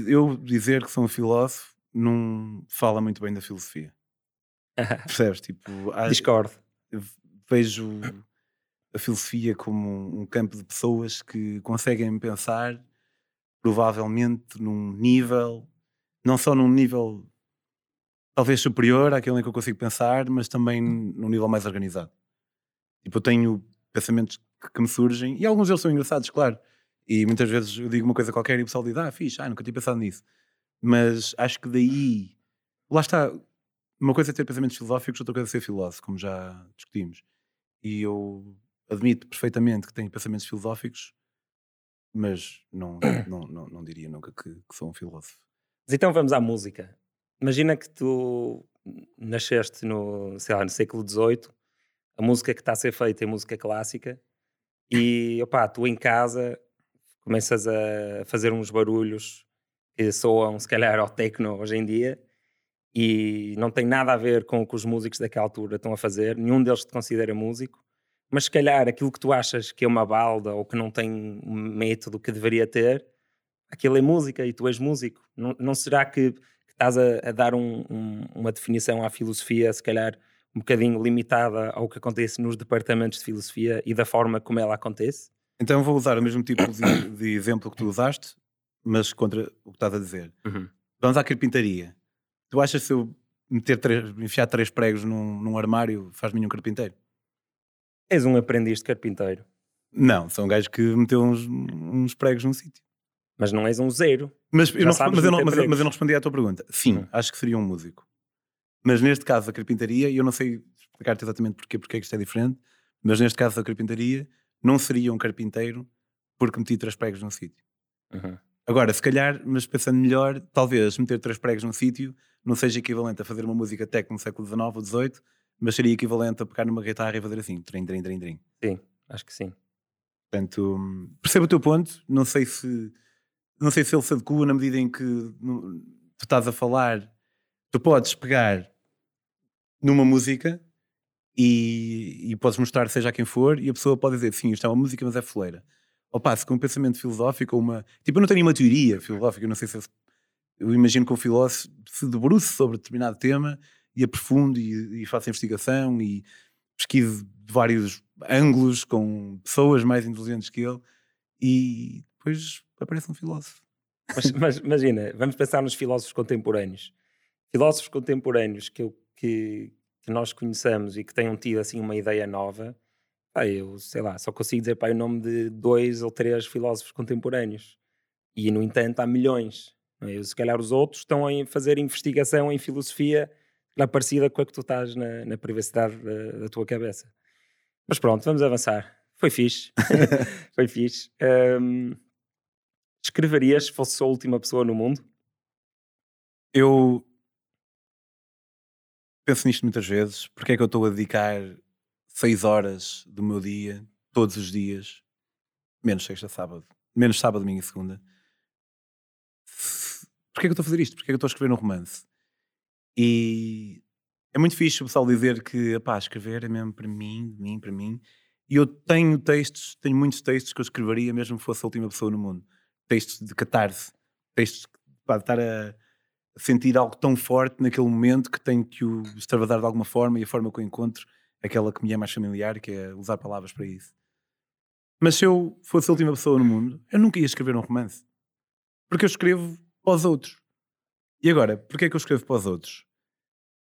eu dizer que sou um filósofo não fala muito bem da filosofia. <laughs> Percebes? Tipo, Discordo. Vejo a filosofia como um campo de pessoas que conseguem pensar provavelmente num nível, não só num nível talvez superior àquele em que eu consigo pensar, mas também num nível mais organizado. Tipo, eu tenho pensamentos que, que me surgem e alguns deles são engraçados, claro. E muitas vezes eu digo uma coisa qualquer e o pessoal diz, ah, fixe, ah, nunca tinha pensado nisso. Mas acho que daí, lá está, uma coisa é ter pensamentos filosóficos, outra coisa é ser filósofo, como já discutimos. E eu admito perfeitamente que tenho pensamentos filosóficos, mas não, não, não, não diria nunca que, que, sou um filósofo. Mas então vamos à música. Imagina que tu nasceste no, sei lá, no século XVIII, a música que está a ser feita é música clássica, e opá, tu em casa começas a fazer uns barulhos que soam se calhar ao techno hoje em dia e não tem nada a ver com o que os músicos daquela altura estão a fazer, nenhum deles te considera músico, mas se calhar aquilo que tu achas que é uma balda ou que não tem um método que deveria ter, aquilo é música e tu és músico. Não, não será que, estás a, a dar um, um, uma definição à filosofia, se calhar um bocadinho limitada ao que acontece nos departamentos de filosofia e da forma como ela acontece? Então vou usar o mesmo tipo de, de exemplo que tu usaste, mas contra o que estás a dizer. Uhum. Vamos à carpintaria. Tu achas que se eu meter três, enfiar três pregos num, num armário faz-me um carpinteiro? És um aprendiz de carpinteiro. Não, são gajos que meteu uns, uns pregos num sítio. Mas não és um zero. Mas eu, não, mas, eu não, mas, mas eu não respondi à tua pergunta. Sim, uhum. acho que seria um músico. Mas neste caso, a carpintaria, e eu não sei explicar-te exatamente porquê, porque é que isto é diferente, mas neste caso, a carpintaria não seria um carpinteiro porque meti três pregos num sítio. Uhum. Agora, se calhar, mas pensando melhor, talvez meter três pregos num sítio não seja equivalente a fazer uma música técnica no século XIX ou XVIII, mas seria equivalente a pegar numa guitarra e fazer assim, trim, trim, trim, trim. Sim, acho que sim. Portanto, percebo o teu ponto, não sei se não sei se ele se adequa na medida em que tu estás a falar, tu podes pegar numa música e, e podes mostrar seja a quem for e a pessoa pode dizer, sim, isto é uma música, mas é foleira. Pá, se com um pensamento filosófico uma... Tipo, eu não tenho nenhuma teoria filosófica, eu não sei se... Eu, imagino que o filósofo se debruce sobre determinado tema e aprofunde e, e faça investigação e pesquise de vários ângulos com pessoas mais inteligentes que ele e depois aparece um filósofo. Mas, mas imagina, vamos pensar nos filósofos contemporâneos. Filósofos contemporâneos que, eu, que, que nós conheçamos e que tenham tido assim uma ideia nova, pá, eu sei lá, só consigo dizer pá, o nome de dois ou três filósofos contemporâneos. E no entanto há milhões. É? Se calhar os outros estão a fazer investigação em filosofia parecida com a que tu estás na, na privacidade da, da, tua cabeça. Mas pronto, vamos avançar. Foi fixe. <laughs> Foi fixe. Um, escreverias se fosse a última pessoa no mundo? Eu penso nisto muitas vezes. Porque é que eu estou a dedicar seis horas do meu dia, todos os dias, menos sexta, sábado, menos sábado, domingo e segunda? Porquê é que eu estou a fazer isto? Porquê é que eu estou a escrever um romance? E é muito fixe o pessoal dizer que, pá, escrever é mesmo para mim, de mim, para mim. E eu tenho textos, tenho muitos textos que eu escreveria mesmo que fosse a última pessoa no mundo. Textos de catarse, textos para estar a sentir algo tão forte naquele momento que tenho que o extravasar de alguma forma e a forma que eu encontro, aquela que me é mais familiar, que é usar palavras para isso. Mas se eu fosse a última pessoa no mundo, eu nunca ia escrever um romance. Porque eu escrevo para os outros. E agora, porquê é que eu escrevo para os outros?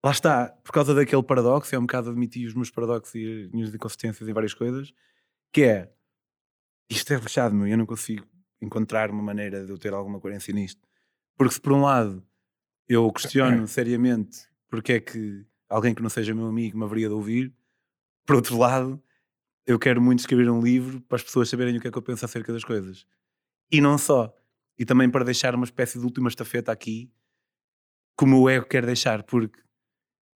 Lá está, por causa daquele paradoxo, é um bocado admitir os meus paradoxos e as minhas inconsistências em várias coisas, que é isto é lixado, meu, eu não consigo encontrar uma maneira de eu ter alguma coerência nisto. Porque se por um lado eu questiono seriamente porque é que alguém que não seja meu amigo me haveria de ouvir, por outro lado, eu quero muito escrever um livro para as pessoas saberem o que é que eu penso acerca das coisas. E não só. E também para deixar uma espécie de última estafeta aqui, como o ego quer deixar, porque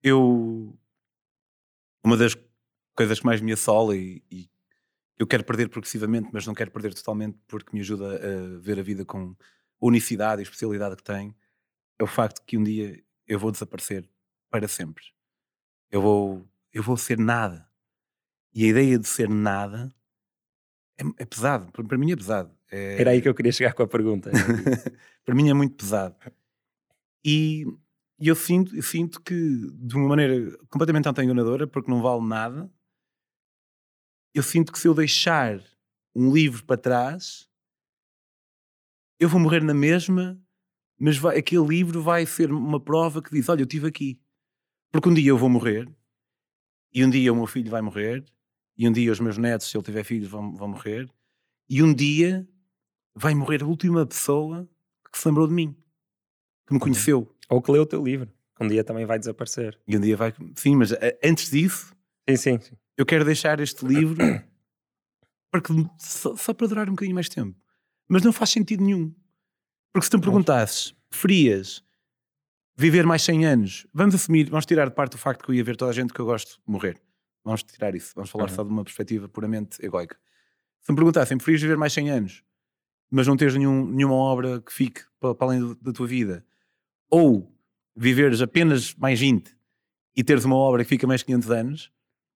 eu. Uma das coisas que mais me assola e, e eu quero perder progressivamente, mas não quero perder totalmente porque me ajuda a ver a vida com unicidade e especialidade que tem, é o facto que um dia eu vou desaparecer para sempre. Eu vou, eu vou ser nada. E a ideia de ser nada é, é pesado. Para, mim é pesado. É... Era aí que eu queria chegar com a pergunta. <laughs> para mim é muito pesado. E, e eu, sinto, eu sinto que, de uma maneira completamente anti-enganadora, porque não vale nada, eu sinto que se eu deixar um livro para trás, eu vou morrer na mesma, mas vai, aquele livro vai ser uma prova que diz: Olha, eu estive aqui. Porque um dia eu vou morrer, e um dia o meu filho vai morrer, e um dia os meus netos, se ele tiver filhos, vão, vão morrer, e um dia vai morrer a última pessoa que se lembrou de mim, que me uhum. conheceu. Ou que leu o teu livro, que um dia também vai desaparecer. E um dia vai. Sim, mas eh, antes disso, sim, sim, sim. Eu quero deixar este livro <coughs> para que, só, só, para durar um bocadinho mais tempo. Mas não faz sentido nenhum. Porque se tu me perguntasses, preferias viver mais 100 anos, vamos assumir, vamos tirar de parte o facto que eu ia ver toda a gente que eu gosto morrer. Vamos tirar isso, vamos falar uhum. só de uma perspectiva puramente egoica. Se me perguntassem, preferias viver mais 100 anos, mas não teres nenhum, nenhuma obra que fique para, para além da tua vida, ou viveres apenas mais 20 e teres uma obra que fica mais 500 anos,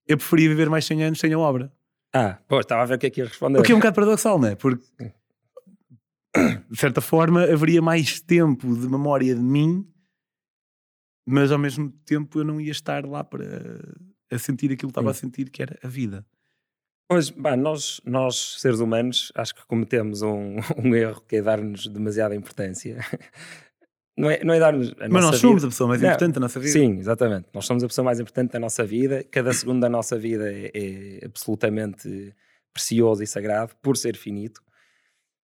eu preferia viver mais 100 anos sem a obra. Ah, pô, estava a ver o que é que ia responder. O que é um bocado paradoxal, não é? Porque, de certa forma, haveria mais tempo de memória de mim, mas ao mesmo tempo eu não ia estar lá para a sentir aquilo que estava a sentir, que era a vida. Pois, bah, nós, nós, seres humanos, acho que cometemos um, <laughs> um erro que é dar-nos demasiada importância. Não é, não é dar-nos a Mas nós somos a pessoa mais importante não, da nossa vida. Sim, exatamente. Nós somos a pessoa mais importante da nossa vida. Cada segundo da nossa vida é, é absolutamente precioso e sagrado, por ser finito.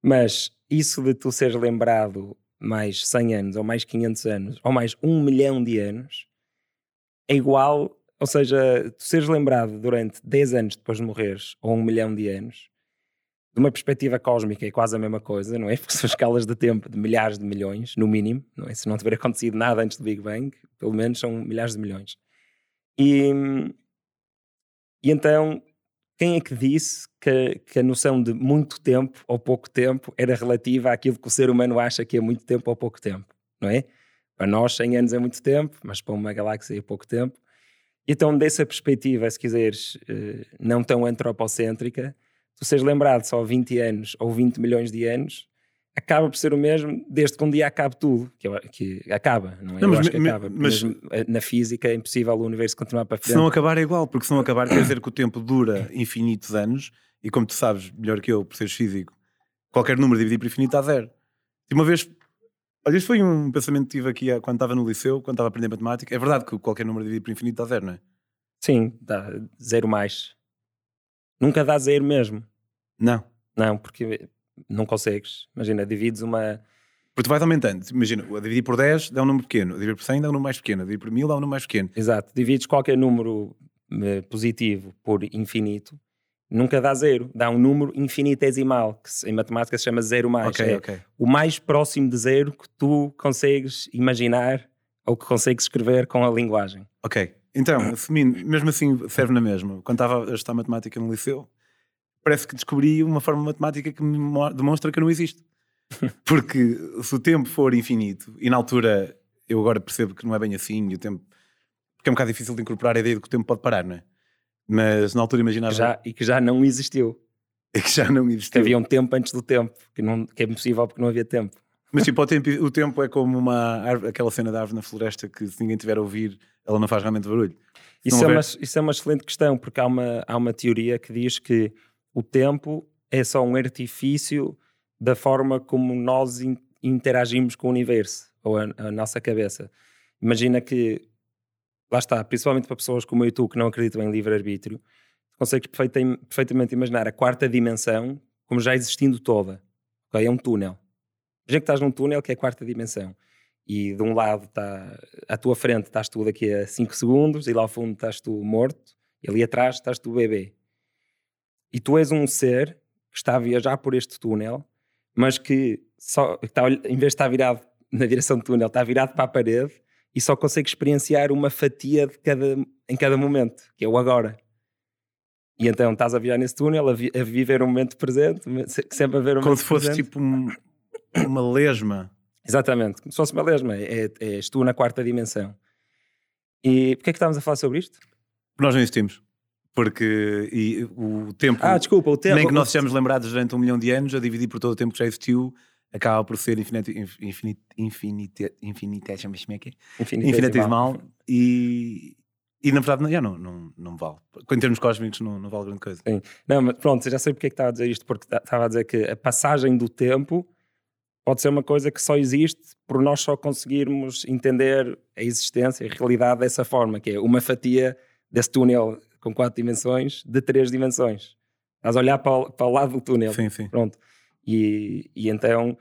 Mas isso de tu seres lembrado mais 100 anos, ou mais 500 anos, ou mais um milhão de anos, é igual ou seja, tu seres lembrado durante 10 anos depois de morreres, ou um milhão de anos, de uma perspectiva cósmica é quase a mesma coisa, não é? <laughs> Porque são escalas de tempo de milhares de milhões, no mínimo, não é? Se não tiver acontecido nada antes do Big Bang, pelo menos são milhares de milhões. E, e então, quem é que disse que, que, a noção de muito tempo ou pouco tempo era relativa àquilo que o ser humano acha que é muito tempo ou pouco tempo, não é? Para nós, 100 anos é muito tempo, mas para uma galáxia é pouco tempo. Então, dessa perspectiva, se quiseres, eh, não tão antropocêntrica, tu seres lembrado só 20 anos ou 20 milhões de anos, acaba por ser o mesmo desde que um dia acabe tudo, que, eu, que acaba, não é? Não, mas, eu acho que acaba. Mas, eh, na física é impossível o universo continuar para frente. Se não acabar é igual, porque se não acabar quer dizer que o tempo dura infinitos anos, e como tu sabes melhor que eu, por seres físico, qualquer número dividido por infinito dá zero. E uma vez Olha, isto foi um pensamento que tive aqui quando estava no liceu, quando estava a aprender matemática. É verdade que qualquer número dividido por infinito dá zero, não é? Sim, dá zero mais. Nunca dá zero mesmo. Não. Não, porque não consegues. Imagina, divides uma. Porque tu vais aumentando. Imagina, a dividir por 10 dá um número pequeno, a dividir por 100 dá um número mais pequeno, a dividir por 1000 dá um número mais pequeno. Exato. Divides qualquer número eh, positivo por infinito nunca dá zero, dá um número infinitesimal, que em matemática se chama zero mais. Okay, é okay. o mais próximo de zero que tu consegues imaginar ou que consegues escrever com a linguagem. Ok. Então, assumindo, mesmo assim serve na mesma. Quando estava a estudar matemática no liceu, parece que descobri uma forma matemática que me demonstra que não existe. <laughs> Porque se o tempo for infinito, e na altura eu agora percebo que não é bem assim, e o tempo. Porque é um bocado difícil de incorporar a ideia de que o tempo pode parar, não é? Mas na altura imaginava. Já, e que já não existiu. <laughs> E que já não existiu. Que havia um tempo antes do tempo, que, não, que é impossível porque não havia tempo. Mas tipo, o tempo, o tempo é como uma árvore, aquela cena da árvore na floresta que se ninguém tiver a ouvir, ela não faz realmente barulho. Isso, é uma, isso é uma excelente questão, porque há uma, há uma teoria que diz que o tempo é só um artifício da forma como nós interagimos com o universo, ou a, a nossa cabeça. Imagina que lá está, principalmente para pessoas como eu e tu que não acreditam em livre-arbítrio, consegues perfeitamente imaginar a quarta dimensão como já existindo toda. Okay? É um túnel. Imagina que estás num túnel que é a quarta dimensão. E de um lado está à tua frente estás tu daqui a 5 segundos, e lá ao fundo estás tu morto, e ali atrás estás tu bebê. E tu és um ser que está a viajar por este túnel, mas que só está, em vez de estar virado na direção do túnel, está virado para a parede e só consegue experienciar uma fatia de cada, em cada momento, que é o agora. E então estás a virar nesse túnel, a, vi, a viver o momento presente, sempre a ver o Como se fosse presente. tipo um, uma lesma. Exatamente, como se fosse uma lesma. É, é, és tu na quarta dimensão. E porquê é que estávamos a falar sobre isto? Nós não existimos. Porque e, o tempo. Ah, desculpa, o tempo. Nem que nós sejamos lembrados durante um milhão de anos, a dividir por todo o tempo que já existiu, acaba por ser infinito, infinito, infinito, infinitesimal, infinitesimal e, e na verdade já não, não, não vale. Em termos cósmicos não, não vale grande coisa. Sim. Não, mas pronto, já sei porque é que estava a dizer isto, porque estava a dizer que a passagem do tempo pode ser uma coisa que só existe por nós só conseguirmos entender a existência, a realidade dessa forma, que é uma fatia desse túnel com quatro dimensões de três dimensões. Estás a olhar para o, para o lado do túnel. Sim, sim. Pronto. E, e então,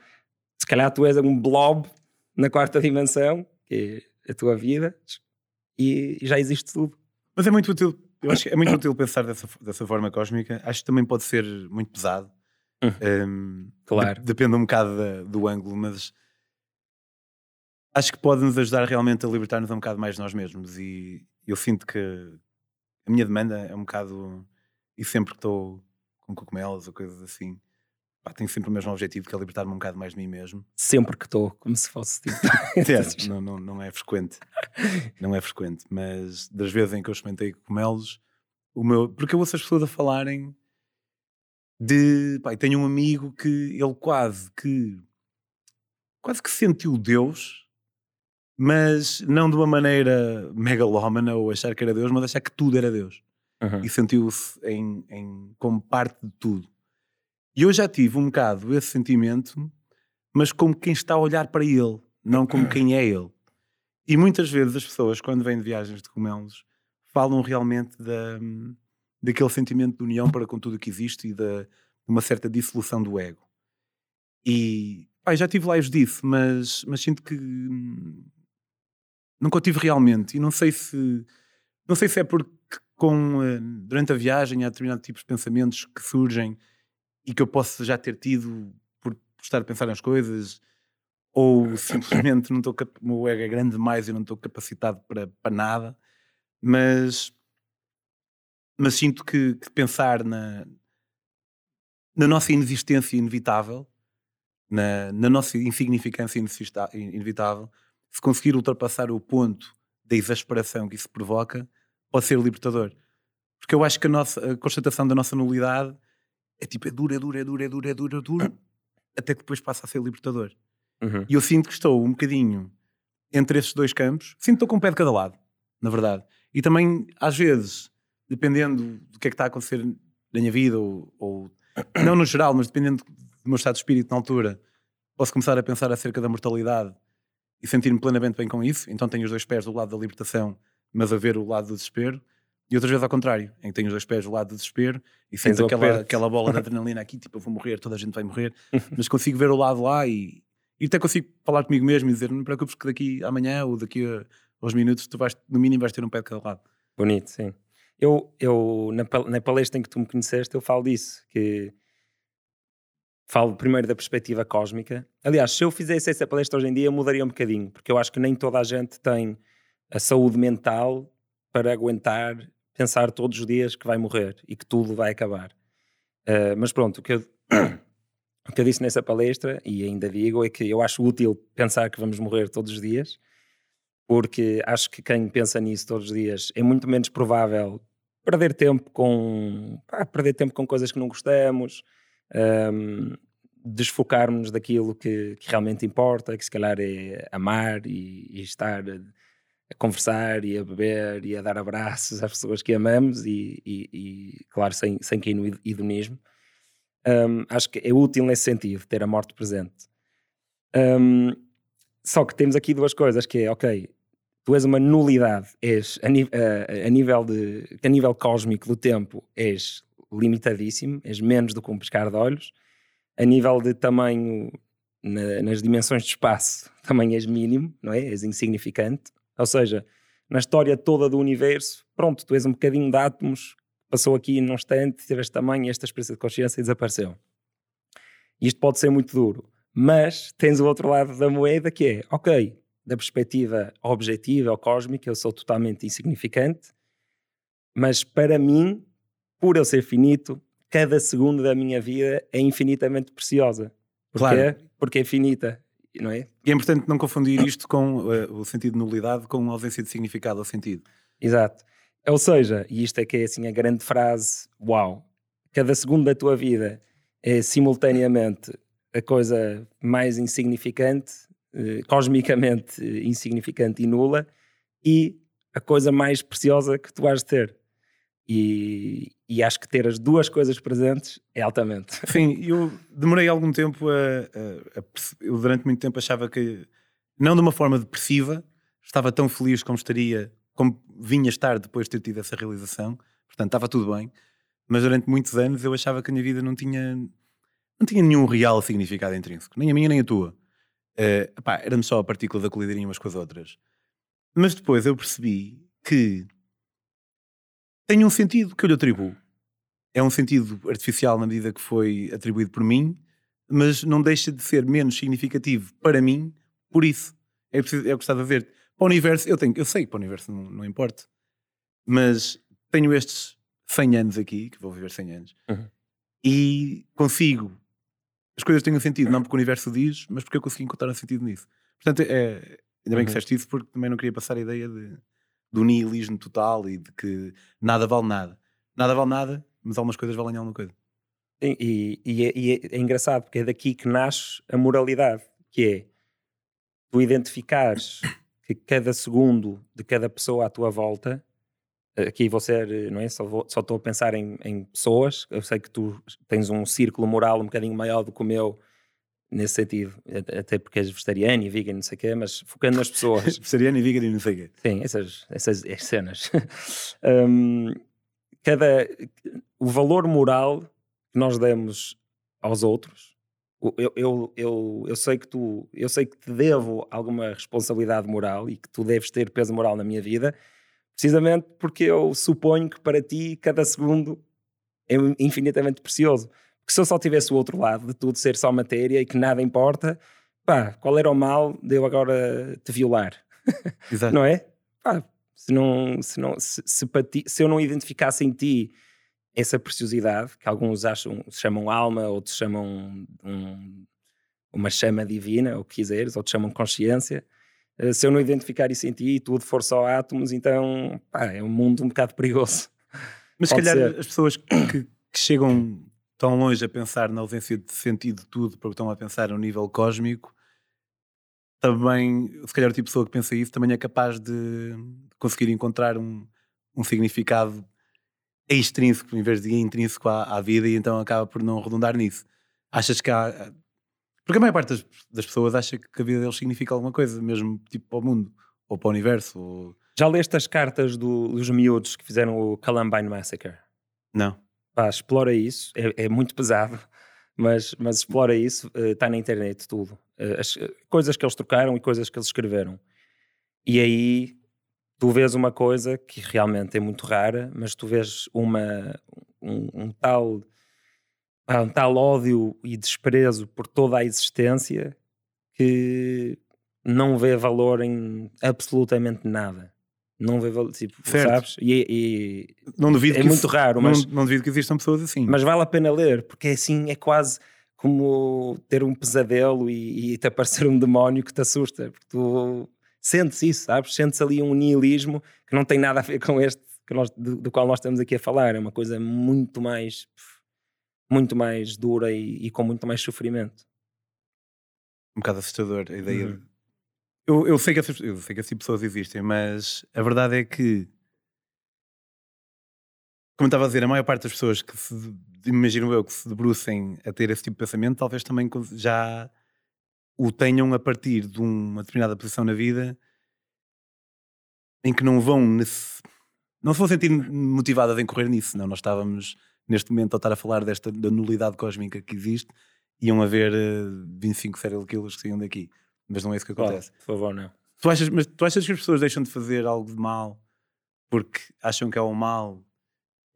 se calhar tu és um blob na quarta dimensão, que é a tua vida, e, já existe tudo. Mas é muito útil, eu acho que é muito útil pensar dessa, dessa forma cósmica. Acho que também pode ser muito pesado. Uhum. Um, claro. De, depende um bocado da, do ângulo, mas acho que pode nos ajudar realmente a libertar-nos um bocado mais de nós mesmos. E eu sinto que a minha demanda é um bocado. E sempre que estou com cogumelos ou coisas assim, pá, tenho sempre o mesmo objetivo, que é libertar-me um bocado mais de mim mesmo. Sempre que estou, como se fosse tipo. <laughs> <laughs> é, não, não, não é frequente. <laughs> Não é frequente. Mas das vezes em que eu experimentei cogumelos, o meu. Porque eu ouço as pessoas a falarem de. Pá, tenho um amigo que ele quase que. quase que sentiu Deus mas não de uma maneira megalómana ou achar que era Deus, mas achar que tudo era Deus. Uhum. E sentiu-se em, em, como parte de tudo. E eu já tive um bocado esse sentimento, mas como quem está a olhar para ele, não como quem é ele. E muitas vezes as pessoas, quando vêm de viagens de cogumelos, falam realmente da, daquele sentimento de união para com tudo o que existe e de uma certa dissolução do ego. E pá, já tive lives disso, mas, mas sinto que nunca o tive realmente. E não sei se. Não sei se é porque com, eh, durante a viagem há determinados tipos de pensamentos que surgem e que eu posso já ter tido por estar a pensar nas coisas, ou <coughs> simplesmente não estou o meu ego é grande demais e não estou capacitado para, para nada, mas, mas sinto que, que pensar na, na nossa inexistência inevitável, na, na nossa insignificância inevitável, se conseguir ultrapassar o ponto da exasperação que isso provoca, pode ser libertador. Porque eu acho que a, nossa, a constatação da nossa nulidade é tipo, é dura, é dura, é dura, é dura, é dura, é dura, <coughs> até que depois passa a ser libertador. Uhum. E eu sinto que estou um bocadinho entre esses dois campos, sinto que estou com um pé de cada lado, na verdade. E também, às vezes, dependendo do que é que está a acontecer na minha vida, ou, ou <clears throat> não no geral, mas dependendo do meu estado de espírito na altura, posso começar a pensar acerca da mortalidade e sentir-me plenamente bem com isso. Então tenho os dois pés do lado da libertação, mas a ver o lado do desespero. E outras vezes ao contrário, em que tenho os dois pés do lado do desespero e sinto aquela, aquela bola de <laughs> adrenalina aqui, tipo, eu vou morrer, toda a gente vai morrer, <laughs> mas consigo ver o lado lá e, e até consigo falar comigo mesmo e dizer: não me preocupes que daqui amanhã ou daqui a, aos minutos tu vais, no mínimo, vais ter um pé de cada lado. Bonito, sim. Eu, eu na, palestra em que tu me conheceste, eu falo disso, que falo primeiro da perspectiva cósmica. Aliás, se eu fizesse essa palestra hoje em dia, mudaria um bocadinho, porque eu acho que nem toda a gente tem a saúde mental para aguentar pensar todos os dias que vai morrer e que tudo vai acabar. Uh, mas pronto, o que, eu, <coughs> o que eu disse nessa palestra, e ainda digo, é que eu acho útil pensar que vamos morrer todos os dias, porque acho que quem pensa nisso todos os dias é muito menos provável perder tempo com pá, perder tempo com coisas que não gostamos, um, desfocarmos daquilo que, que, realmente importa, que se calhar é amar e, e estar a, conversar e a beber e a dar abraços <laughs> às pessoas que amamos e, e, e claro, sem, sem cair no hedonismo. Um, acho que é útil nesse sentido, ter a morte presente. Um, só que temos aqui duas coisas, que é, ok, tu és uma nulidade, és a, a, a nível de, a nível cósmico do tempo, és limitadíssimo, és menos do que um pescar de olhos. A nível de tamanho, na, nas dimensões de espaço, <laughs> também és mínimo, não é? És insignificante. Ou seja, na história toda do universo, pronto, tu és um bocadinho de átomos, passou aqui num instante, teve este tamanho, esta experiência de consciência e desapareceu. Isto pode ser muito duro, mas tens o outro lado da moeda que é, ok, da perspectiva objetiva ou cósmica, eu sou totalmente insignificante, mas para mim, por eu ser finito, cada segundo da minha vida é infinitamente preciosa. Porquê? Claro. Porque é finita, não é? E é importante não confundir isto com uh, o sentido de nulidade com a ausência de significado ou sentido. Exato. Ou seja, e isto é que é assim a grande frase, uau, cada segundo da tua vida é simultaneamente a coisa mais insignificante, eh, cosmicamente insignificante e nula, e a coisa mais preciosa que tu has de ter. E, e, acho que ter as duas coisas presentes é altamente. <laughs> Sim, eu demorei algum tempo a, a, a, Eu durante muito tempo achava que, não de uma forma depressiva, estava tão feliz como estaria, como vinha estar depois de ter tido essa realização, portanto estava tudo bem, mas durante muitos anos eu achava que a minha vida não tinha, não tinha nenhum real significado intrínseco, nem a minha nem a tua. Uh, epá, éramos só a partícula da colidirinha umas com as outras. Mas depois eu percebi que tem um sentido que eu lhe atribuo. É um sentido artificial na medida que foi atribuído por mim, mas não deixa de ser menos significativo para mim por isso. É, preciso, é o que estava a ver. Para o universo, eu, tenho, eu sei que para o universo não, não importa, mas tenho estes 100 anos aqui, que vou viver 100 anos, uhum. e consigo. As coisas têm um sentido, não porque o universo diz, mas porque eu consegui encontrar um sentido nisso. Portanto, é, ainda bem uhum. que fizeste isso, porque também não queria passar a ideia de do nihilismo total e de que nada vale nada. Nada vale nada, mas algumas coisas valem alguma coisa. E, e, é, e é, é, engraçado porque é daqui que nasce a moralidade, que é tu identificares que cada segundo de cada pessoa à tua volta, aqui vou ser, não é? Só, vou, só estou a pensar em, em pessoas, eu sei que tu tens um círculo moral um bocadinho maior do que o meu, nesse sentido, até porque és vegetariano e vegan, não sei o quê, mas focando nas pessoas. <laughs> vegetariano e vegan e não sei o quê. Sim, essas, essas, essas cenas. <laughs> um, cada, o valor moral que nós damos aos outros, eu, eu, eu, eu, sei que tu, eu sei que te devo alguma responsabilidade moral e que tu deves ter peso moral na minha vida, precisamente porque eu suponho que para ti cada segundo é infinitamente precioso. Porque se eu só tivesse o outro lado de tudo ser só matéria e que nada importa, pá, qual era o mal de eu agora te violar? <laughs> Exato. não é? Pá, se, não, se, não, se, se, ti, se eu não identificasse em ti essa preciosidade, que alguns acham, chamam alma, outros chamam um, uma chama divina, ou que quiseres, outros chamam consciência. Eh, se eu não identificar isso em ti e tudo for só átomos, então pá, é um mundo um bocado perigoso. <laughs> Mas se calhar ser. as pessoas que, que chegam tão longe a pensar na ausência de sentido de tudo, porque estão a pensar no nível cósmico, também, se calhar o tipo de pessoa que pensa isso também é capaz de conseguir encontrar um, um significado extrínseco em vez de intrínseco à, à, vida e então acaba por não redundar nisso. Achas que há... Porque a maior parte das, das pessoas acha que a vida deles significa alguma coisa, mesmo tipo para o mundo, ou para o universo. Ou... Já leste as cartas do, dos miúdos que fizeram o Columbine Massacre? Não pá, explora isso, é, é, muito pesado, mas, mas explora isso, está eh, uh, na internet tudo. Uh, as uh, coisas que eles trocaram e coisas que eles escreveram. E aí tu vês uma coisa que realmente é muito rara, mas tu vês uma, um, um tal, um tal ódio e desprezo por toda a existência que não vê valor em absolutamente nada não vê valor, tipo, certo. sabes? E, e não duvido é muito isso, raro, mas não, não duvido que existam pessoas assim. Mas vale a pena ler, porque é assim, é quase como ter um pesadelo e, e te aparecer um demónio que te assusta, porque tu sentes isso, sabes? Sentes ali um nihilismo que não tem nada a ver com este que nós, do, do qual nós estamos aqui a falar, é uma coisa muito mais muito mais dura e, e com muito mais sofrimento. Um bocado assustador a ideia uhum. Eu, eu, sei que essas, eu sei que essas pessoas existem, mas a verdade é que, como estava a dizer, a maior parte das pessoas que se, imagino eu, que se debrucem a ter esse tipo de pensamento, talvez também já o tenham a partir de uma determinada posição na vida em que não vão não se vão sentir motivadas em correr nisso, não. Nós estávamos neste momento, ao estar a falar desta da nulidade cósmica que existe, iam haver uh, 25 serial killers que saíam daqui. Mas não é isso que acontece. por favor, não. Tu achas, mas tu achas que as pessoas deixam de fazer algo de mal porque acham que é um mal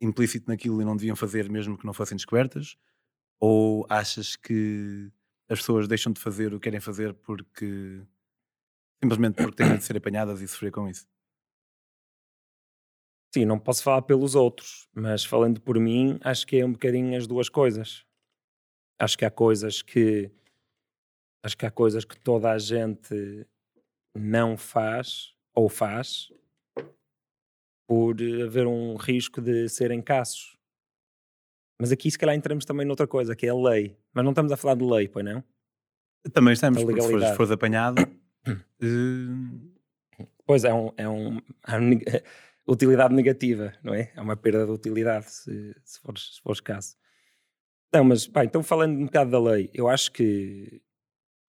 implícito naquilo e não deviam fazer mesmo que não fossem descobertas? Ou achas que as pessoas deixam de fazer o que querem fazer porque simplesmente porque têm de ser apanhadas e sofrer com isso? Sim, não posso falar pelos outros, mas falando por mim, acho que é um bocadinho as duas coisas. Acho que há coisas que acho que há coisas que toda a gente não faz ou faz por haver um risco de serem caços. Mas aqui se calhar entramos também noutra coisa, que é a lei. Mas não estamos a falar de lei, pois não? Também estamos, porque se fores, fores apanhado... uh... <coughs> Pois é, é um, é um utilidade negativa, não é? É uma perda de utilidade, se, se, fores, se fores caso. Não, mas, pá, então falando um bocado da lei, eu acho que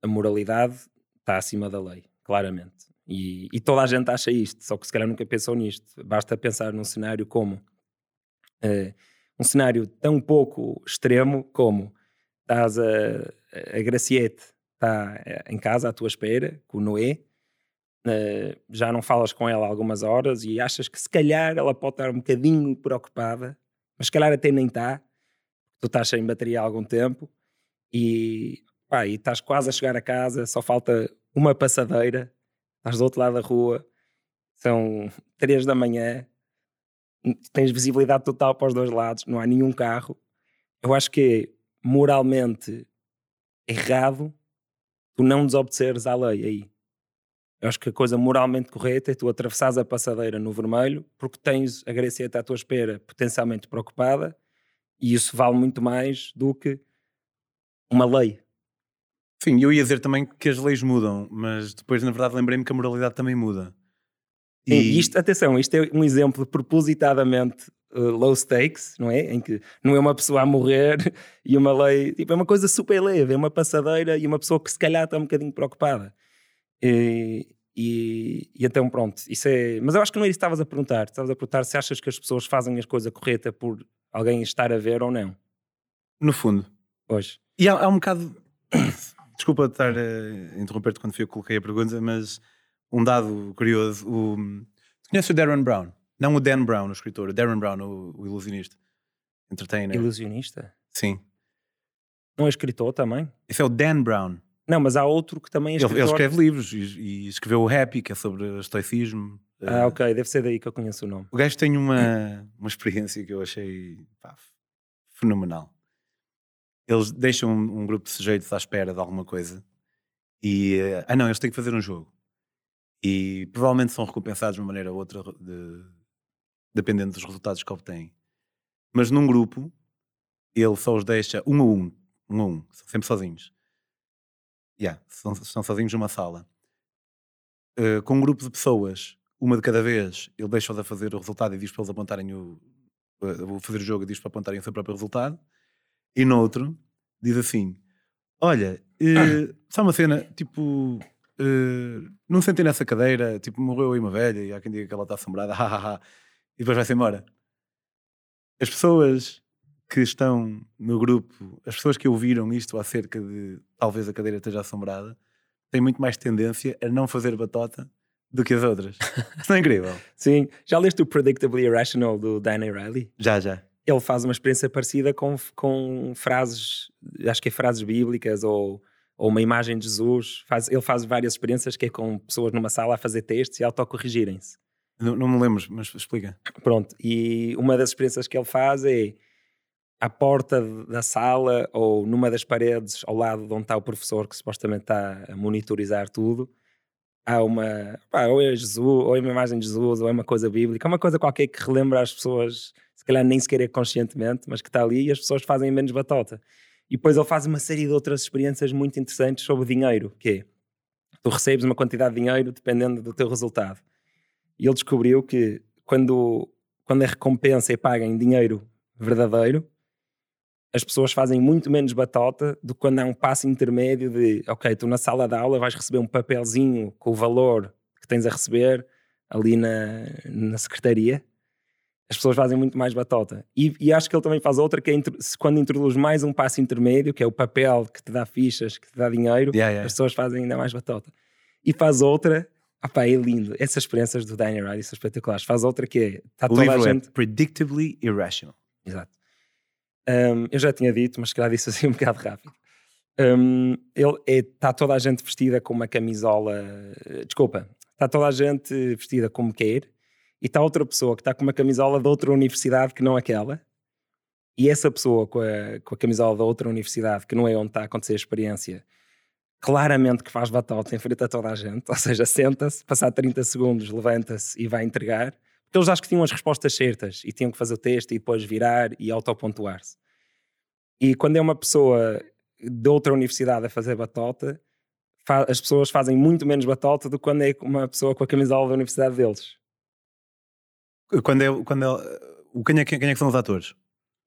a moralidade está acima da lei, claramente. E, e, toda a gente acha isto, só que se calhar nunca pensou nisto. Basta pensar num cenário como uh, um cenário tão pouco extremo como estás a, a Graciete está eh, em casa à tua espera com o Noé, uh, já não falas com ela há algumas horas e achas que se calhar ela pode estar um bocadinho preocupada, mas se calhar até nem está, tu estás sem bateria há algum tempo e, pá, e estás quase a chegar a casa, só falta uma passadeira estás do outro lado da rua, são <laughs> três da manhã, tens visibilidade total para os dois lados, não há nenhum carro. Eu acho que é moralmente errado tu não desobedeceres à lei aí. Eu acho que a coisa moralmente correta é tu atravessares a passadeira no vermelho porque tens a Gracieta à tua espera potencialmente preocupada e isso vale muito mais do que uma lei. Sim, eu ia dizer também que as leis mudam, mas depois, na verdade, lembrei-me que a moralidade também muda. E... e isto, atenção, isto é um exemplo propositadamente uh, low stakes, não é? Em que não é uma pessoa a morrer <laughs> e uma lei, tipo, é uma coisa super leve, é uma passadeira e uma pessoa que se calhar está um bocadinho preocupada. E, e, e, então, pronto, isso é. Mas eu acho que não é isso que estavas a perguntar. Estavas a perguntar se achas que as pessoas fazem as coisas corretas por alguém estar a ver ou não. No fundo. Hoje. E há, há um bocado. <coughs> Desculpa estar a interromper-te quando fui eu que coloquei a pergunta, mas um dado curioso. O, conhece o Darren Brown? Não o Dan Brown, o escritor, o Darren Brown, o, o ilusionista. Entertainer. Ilusionista? Sim. Não é escritor também? Esse é o Dan Brown. Não, mas há outro que também é escritor. Ele, ele escreve livros e, e, escreveu o Happy, que é sobre estoicismo. Ah, uh, ok, deve ser daí que eu conheço o nome. O gajo tem uma, uma experiência que eu achei pá, fenomenal eles deixam um, um, grupo de sujeitos à espera de alguma coisa e uh, ah não, eles têm que fazer um jogo e provavelmente são recompensados de uma maneira ou outra de, dependendo dos resultados que obtêm. Mas num grupo ele só os deixa um a um, um a um, sempre sozinhos. Yeah, são, estão sozinhos numa sala. Uh, com um grupo de pessoas, uma de cada vez, ele deixa-os a fazer o resultado e diz para eles apontarem o. Uh, fazer o jogo e diz para apontarem o seu próprio resultado e noutro diz assim: Olha, uh, <coughs> só uma cena, tipo, uh, não sentem nessa cadeira, tipo, morreu aí uma velha e há quem diga que ela está assombrada, <laughs> ha, e depois vai-se embora. As pessoas que estão no grupo, as pessoas que ouviram isto acerca de talvez a cadeira esteja assombrada, têm muito mais tendência a não fazer batota do que as outras. <laughs> Isso é incrível? Sim. Já leste o Predictably Irrational do Danny Riley? Já, já ele faz uma experiência parecida com, com frases, acho que é frases bíblicas ou, ou uma imagem de Jesus. Faz, ele faz várias experiências que é com pessoas numa sala a fazer textos e autocorrigirem-se. Não, não me lembro, mas explica. Pronto, e uma das experiências que ele faz é à porta da sala ou numa das paredes ao lado de onde está o professor que supostamente está a monitorizar tudo há uma pá, ou é Jesus ou é uma imagem de Jesus ou é uma coisa bíblica, é uma coisa qualquer que relembra as pessoas calhar nem sequer é conscientemente, mas que está ali e as pessoas fazem menos batota. E depois ele faz uma série de outras experiências muito interessantes sobre dinheiro, que é, tu recebes uma quantidade de dinheiro dependendo do teu resultado. E ele descobriu que quando, quando a recompensa é paga em dinheiro verdadeiro, as pessoas fazem muito menos batota do que quando há um passo intermédio de, ok, tu na sala de aula vais receber um papelzinho com o valor que tens a receber ali na, na secretaria As pessoas fazem muito mais batota. E, e acho que ele também faz outra, que é quando introduz mais um passo intermédio, que é o papel que te dá fichas, que te dá dinheiro, Yeah, yeah. as pessoas fazem ainda mais batota. E faz outra, ah pá, é lindo. Essas experiências do Daniel Ride são espetaculares. Faz outra que é, está O toda a livro gente... é Predictably Irrational. Exato. Um, eu já tinha dito, mas se calhar disse assim um <laughs> bocado rápido. Um, ele está toda a gente vestida com uma camisola. Desculpa, está toda a gente vestida como quer e está outra pessoa que está com uma camisola de outra universidade que não aquela. E essa pessoa com a, com a camisola da outra universidade, que não é onde está a acontecer a experiência, claramente que faz batota em frente a toda a gente, <laughs> ou seja, senta-se, passar 30 segundos, levanta-se e vai entregar, porque eles acho que tinham as respostas certas e tinham que fazer o texto e depois virar e autopontuar-se. E quando é uma pessoa de outra universidade a fazer batota, as pessoas fazem muito menos batota do que quando é uma pessoa com a camisola da universidade deles. Quando é, quando é, quem, é, quem é que são os atores?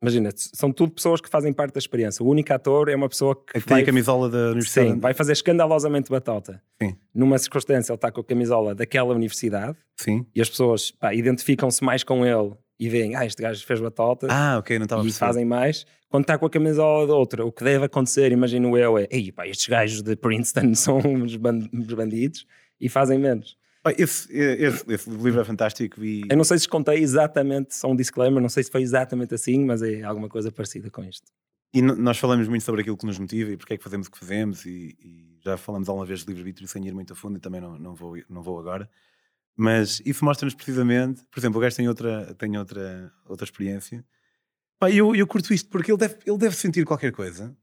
Imagina, são tudo pessoas que fazem parte da experiência. O único ator é uma pessoa que, É que tem vai, a camisola da universidade? sim, vai fazer escandalosamente batota. Sim. Numa circunstância, ele está com a camisola daquela universidade Sim. e as pessoas identificam-se mais com ele e veem, ah, este gajo fez batota Ah, ok, não estava a e fazem mais. Quando está com a camisola de outra, o que deve acontecer, imagino eu, é Ei, pá, estes gajos de Princeton <laughs> são uns bandidos e fazem menos. Esse, esse, esse livro é fantástico e Eu não sei se contei exatamente, só um disclaimer, não sei se foi exatamente assim, mas é alguma coisa parecida com isto. E nós falamos muito sobre aquilo que nos motiva e porque é que fazemos o que fazemos e, e já falamos alguma vez de livre-arbítrio sem ir muito a fundo e também não, não, vou, não vou agora. Mas isso mostra-nos precisamente, por exemplo, o gajo tem outra, tem outra, outra experiência. Pá, eu, eu curto isto porque ele deve, ele deve sentir qualquer coisa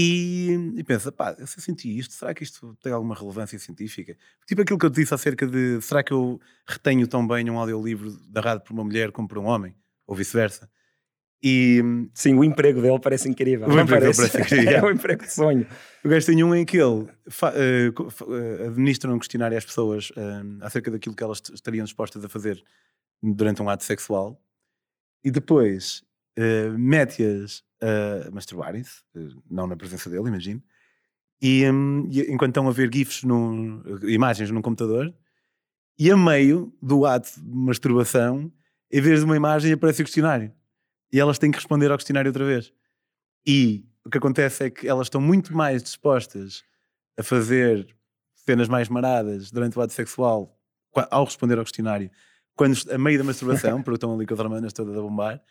e, e pensa, pá, se eu senti isto, será que isto tem alguma relevância científica? Tipo aquilo que eu te disse acerca de será que eu retenho tão bem um audiolivro narrado por uma mulher como por um homem? Ou vice-versa? E, Sim, o emprego dele parece incrível. O não emprego dele parece? parece <laughs> incrível. é um emprego de sonho. O gajo tem um em que ele eh, administra um questionário às pessoas eh, acerca daquilo que elas estariam dispostas a fazer durante um ato sexual e depois eh, mete-as a masturbarem-se, eh, não na presença dele, imagino, e, hum, e enquanto estão a ver GIFs, num, imagens num computador, e a meio do ato de masturbação, em vez de uma imagem, aparece o questionário. E elas têm que responder ao questionário outra vez. E o que acontece é que elas estão muito mais dispostas a fazer cenas mais maradas durante o ato sexual ao responder ao questionário, quando a meio da masturbação, <laughs> porque estão ali com as hormonas todas a bombar,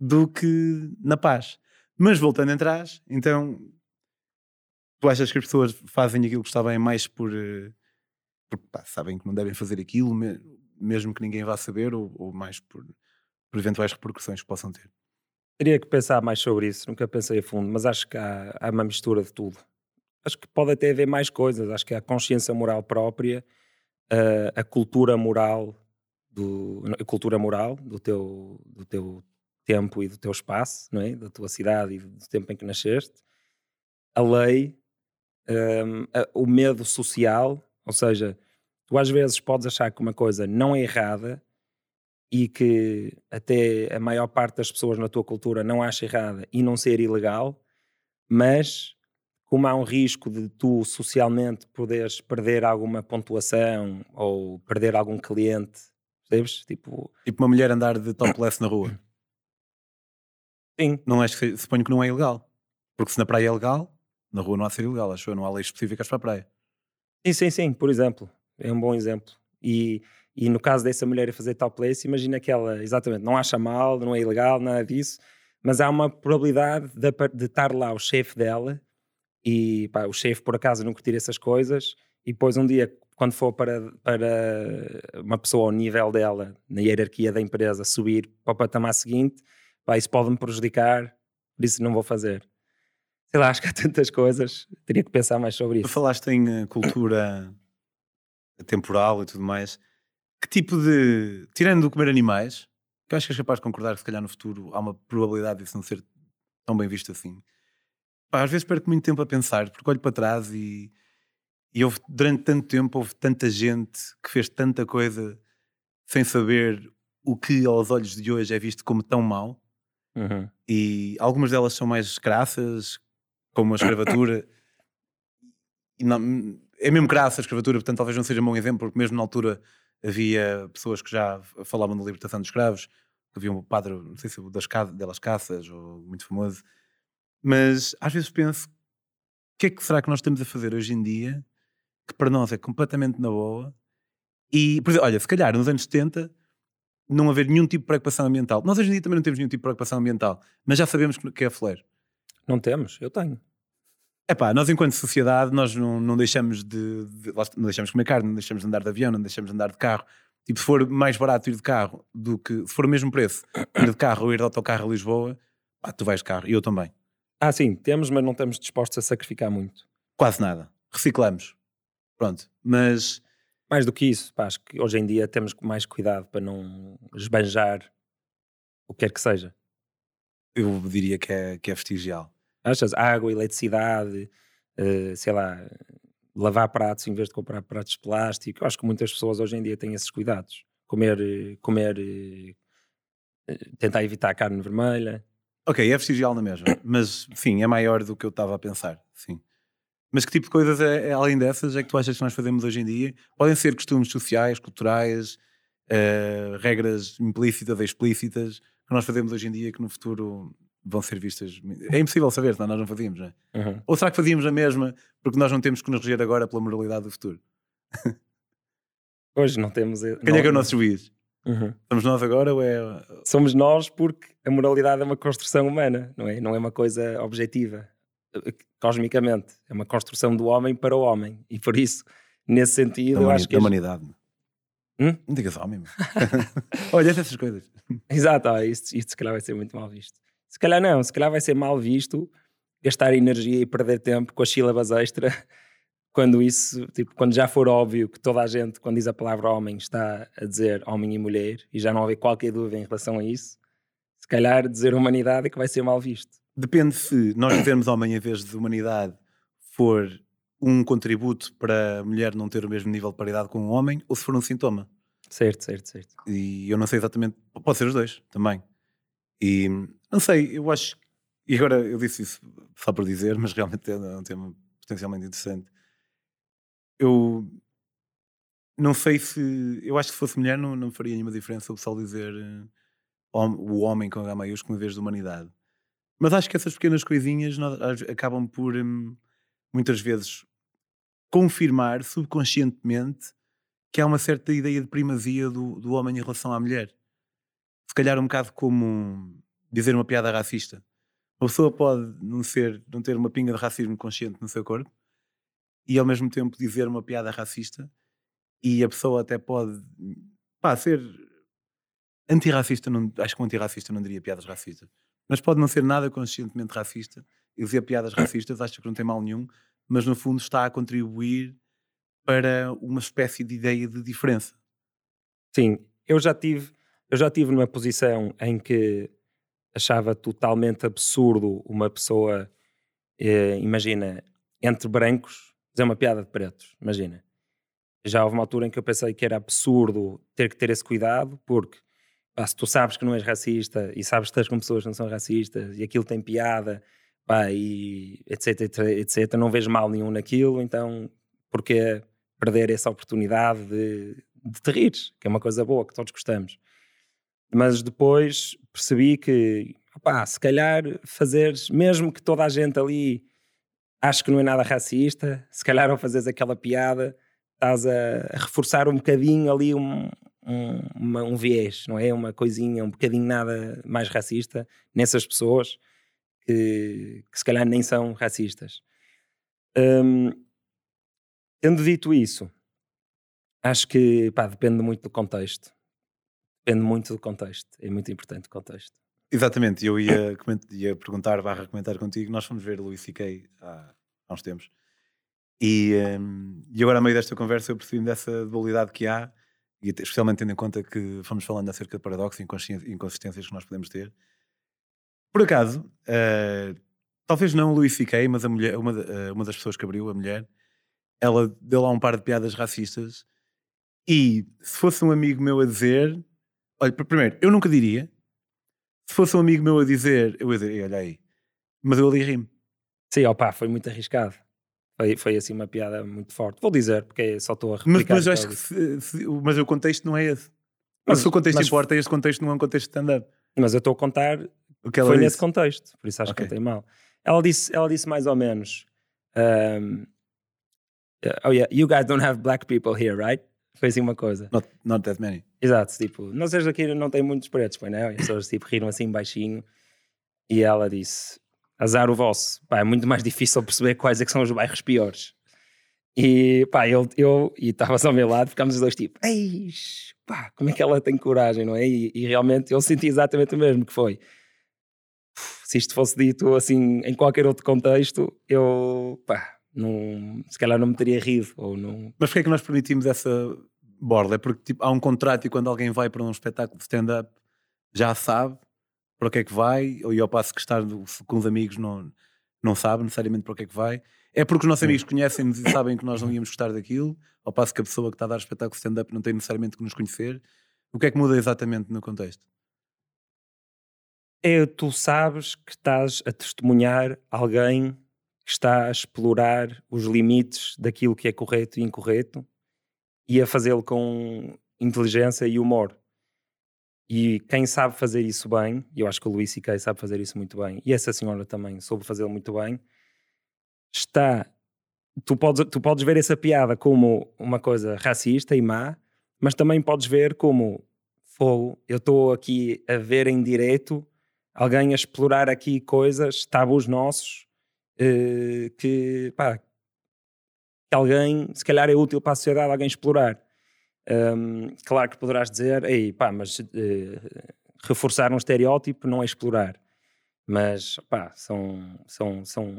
do que na paz. Mas voltando atrás, então tu achas que as pessoas fazem aquilo que está bem mais por eh, porque pá, sabem que não devem fazer aquilo, me- mesmo que ninguém vá saber, ou, ou mais por, por eventuais repercussões que possam ter? Teria que pensar mais sobre isso, nunca pensei a fundo, mas acho que há, há uma mistura de tudo. Acho que pode até haver mais coisas, acho que há a consciência moral própria, a, a cultura moral do a cultura moral do teu, do teu tempo e do teu espaço, não é? da tua cidade e do tempo em que nasceste, a lei, hum, a- o medo social, ou seja, tu às vezes podes achar que uma coisa não é errada e que até a maior parte das pessoas na tua cultura não acha errada e não ser ilegal, mas como há um risco de tu socialmente poderes perder alguma pontuação ou perder algum cliente, percebes? Tipo, Tipo uma mulher andar de topless na rua. <coughs> sim, Não acho que, suponho que não é ilegal. Porque se na praia é legal, na rua não há de ser ilegal. Acho eu, não há leis específicas para a praia. sim, sim, sim, por exemplo, é um bom exemplo. E, e no caso dessa mulher a fazer topless, imagina que ela, exatamente, não acha mal, não é ilegal, nada disso, mas há uma probabilidade de, de estar lá o chefe dela e pá, o chefe por acaso não curtir essas coisas e depois um dia quando for para, para uma pessoa ao nível dela na hierarquia da empresa subir para o patamar seguinte pá, isso pode-me prejudicar por isso não vou fazer sei lá, <laughs> acho que há tantas coisas teria que pensar mais sobre Tu isso falaste em eh, cultura temporal e tudo mais. Que tipo de. Tirando do comer animais, que eu acho que és capaz de concordar que se calhar no futuro há uma probabilidade disso não ser tão bem visto assim. Pá, às vezes perco muito tempo a pensar, porque olho para trás e, e houve, durante tanto tempo houve tanta gente que fez tanta coisa sem saber o que aos olhos de hoje é visto como tão mau Uhum. e algumas delas são mais graças, como a escravatura. Não- é mesmo graça a escravatura, portanto talvez não seja um bom exemplo, porque mesmo na altura havia pessoas que já falavam da libertação dos escravos, havia um padre, não sei se das delas caças, ou muito famoso, mas às vezes penso, o que é que será que nós estamos a fazer hoje em dia que para nós é completamente na boa? E, por exemplo, olha, se calhar nos anos 70 não haver nenhum tipo de preocupação ambiental. Nós hoje em dia também não temos nenhum tipo de preocupação ambiental, mas já sabemos que é flare. Não temos, eu tenho. É pá, nós enquanto sociedade, nós não, não deixamos de, de, não deixamos de comer carne, não deixamos de andar de avião, não deixamos de andar de carro. Tipo, se for mais barato ir de carro do que, se for o mesmo preço, ir de carro ou ir de autocarro a Lisboa, pá, tu vais de carro, e eu também. Ah, sim, temos, mas não estamos dispostos a sacrificar muito. Quase nada. Reciclamos. Pronto. Mas mais do que isso, pá, acho que hoje em dia temos mais cuidado para não esbanjar o que quer que seja. Eu diria que é, que é vestigial. Achas? Água, eletricidade, uh, sei lá, lavar pratos em vez de comprar pratos de plástico. Acho que muitas pessoas hoje em dia têm esses cuidados. Comer, comer, uh, tentar evitar a carne vermelha. Ok, é vestigial na mesma, mas sim, é maior do que eu estava a pensar, sim. Mas que tipo de coisas, é, é, além dessas, é que tu achas que nós fazemos hoje em dia? Podem ser costumes sociais, culturais, uh, regras implícitas ou explícitas que nós fazemos hoje em dia que no futuro vão ser vistas. É impossível saber, senão nós não fazíamos, não é? Uhum. Ou será que fazíamos a mesma porque nós não temos que nos reger agora pela moralidade do futuro? Hoje não temos. Quem não, é que é o nosso juiz? Uhum. Somos nós agora ou é. Somos nós porque a moralidade é uma construção humana, não é? Não é uma coisa objetiva cosmicamente. É uma construção do homem para o homem. E por isso, nesse sentido, da eu acho que. Da humanidade. Hum? Não digas homem. <laughs> Olha essas coisas. Exato, ó, isto, isto se calhar vai ser muito mal visto. Se calhar não, se calhar vai ser mal visto gastar energia e perder tempo com as sílabas extra <laughs> quando isso, tipo, quando já for óbvio que toda a gente, quando diz a palavra homem, está a dizer homem e mulher e já não houver qualquer dúvida em relação a isso, se calhar dizer humanidade é que vai ser mal visto. Depende se nós dizermos homem em vez de humanidade for um contributo para a mulher não ter o mesmo nível de paridade com um homem ou se for um sintoma. Certo, certo, certo. E eu não sei exatamente, pode ser os dois também. E não sei, eu acho, e agora eu disse isso só por dizer, mas realmente é um tema potencialmente interessante. Eu não sei se, eu acho que se fosse mulher não, não faria nenhuma diferença o pessoal dizer uh, o homem com H maiúsculo em vez de humanidade. Mas acho que essas pequenas coisinhas acabam por hum, muitas vezes confirmar subconscientemente que há uma certa ideia de primazia do, do homem em relação à mulher. Se calhar um bocado como dizer uma piada racista. Uma pessoa pode não, ser, não ter uma pinga de racismo consciente no seu corpo e ao mesmo tempo dizer uma piada racista e a pessoa até pode pá, ser antirracista. Não, acho que um antirracista não diria piadas racistas mas pode não ser nada conscientemente racista e dizer piadas racistas, acho que não tem mal nenhum, mas no fundo está a contribuir para uma espécie de ideia de diferença. Sim, eu já tive, eu já tive numa posição em que achava totalmente absurdo uma pessoa, eh, imagina, entre brancos, dizer uma piada de pretos, imagina. Já houve uma altura em que eu pensei que era absurdo ter que ter esse cuidado, porque pá, se tu sabes que não és racista e sabes que estás com pessoas que não são racistas e aquilo tem piada, pá, e etc, etc, etc, não vejo mal nenhum naquilo, então porque perder essa oportunidade de, de te rires, que é uma coisa boa, que todos gostamos. Mas depois percebi que, se calhar fazeres, mesmo que toda a gente ali ache que não é nada racista, se calhar ao fazeres aquela piada, estás a, a reforçar um bocadinho ali um, um, uma, um viés, não é? Uma coisinha, um bocadinho nada mais racista nessas pessoas que, que se calhar nem são racistas. Um, tendo dito isso, acho que pá, depende muito do contexto. Depende muito do contexto. É muito importante o contexto. Exatamente, eu ia, <coughs> ia perguntar, barra comentar contigo. Nós fomos ver Louis C.K. há, há uns tempos. E, um, e agora, a meio desta conversa, eu percebi dessa dualidade que há e especialmente tendo em conta que fomos falando acerca de paradoxos e inconsistências que nós podemos ter. Por acaso, uh, talvez não o Louis C.K., mas a mulher, uma, uh, uma das pessoas que abriu, a mulher, ela deu lá um par de piadas racistas e se fosse um amigo meu a dizer, olha, primeiro, eu nunca diria, se fosse um amigo meu a dizer, eu ia dizer, olha aí, mas eu ali rimo. Sim, opá, foi muito arriscado. Foi, foi assim uma piada muito forte. Vou dizer, porque só estou a Mas, replicar. mas eu o acho que se- se- mas o contexto não é esse. Mas- Mas se o contexto mas- importa, este contexto não é um contexto de stand-up. Mas eu estou a contar O que ela foi disse. nesse contexto, por isso acho Ok. que contei mal. Ela disse, ela disse mais ou menos: um, Oh yeah, you guys don't have black people here, right? Foi assim uma coisa. Not, not that many. Exato, tipo, nós aqui não tem muitos pretos, pois não? E as pessoas tipo, riram assim baixinho. E ela disse: Azar o vosso, pá, é muito mais difícil perceber quais é que são os bairros piores. E pá, eu, eu e estavas ao meu lado, ficámos os dois tipo, eis, pá, como é que ela tem coragem, não é? E, e realmente eu senti exatamente o mesmo que foi. Se isto fosse dito assim em qualquer outro contexto, eu, pá, não, se calhar não me teria rido, ou não, Mas porquê é que nós permitimos essa borda? É porque tipo, há um contrato e quando alguém vai para um espetáculo de stand-up já sabe para o que é que vai, ou ao passo que estar com os amigos não, não sabe necessariamente para o que é que vai. É porque os nossos amigos conhecem-nos e sabem que nós não íamos gostar daquilo, ao passo que a pessoa que está a dar espetáculo stand-up não tem necessariamente que nos conhecer. O que é que muda exatamente no contexto? é tu sabes que estás a testemunhar alguém que está a explorar os limites daquilo que é correto e incorreto e a fazê-lo com inteligência e humor. E quem sabe fazer isso bem, eu acho que o Luís C.K. sabe fazer isso muito bem, e essa senhora também soube fazê-lo muito bem, está. Tu podes, tu podes ver essa piada como uma coisa racista e má, mas também podes ver como fogo. Eu estou aqui a ver em direto alguém a explorar aqui coisas, tabus nossos, eh, que, pá, que alguém, se calhar é útil para a sociedade alguém explorar. Hum, claro que poderás dizer, ei, pá, mas eh, reforçar um estereótipo não é explorar. Mas, pá, são, são, são,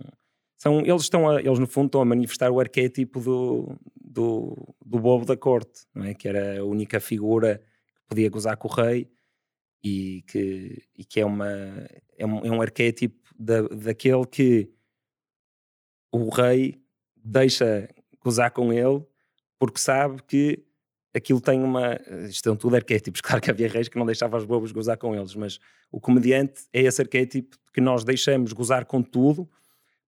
são eles, estão a, eles no fundo estão a manifestar o arquétipo do, do, do bobo da corte, não é? Que era a única figura que podia gozar com o rei e que, e que é, uma, é, um, é um arquétipo da, daquele que o rei deixa gozar com ele porque sabe que aquilo tem uma. Isto são tudo arquétipos. <laughs> Claro que havia reis que não deixavam os bobos gozar com eles, mas o comediante é esse arquétipo que nós deixamos gozar com tudo,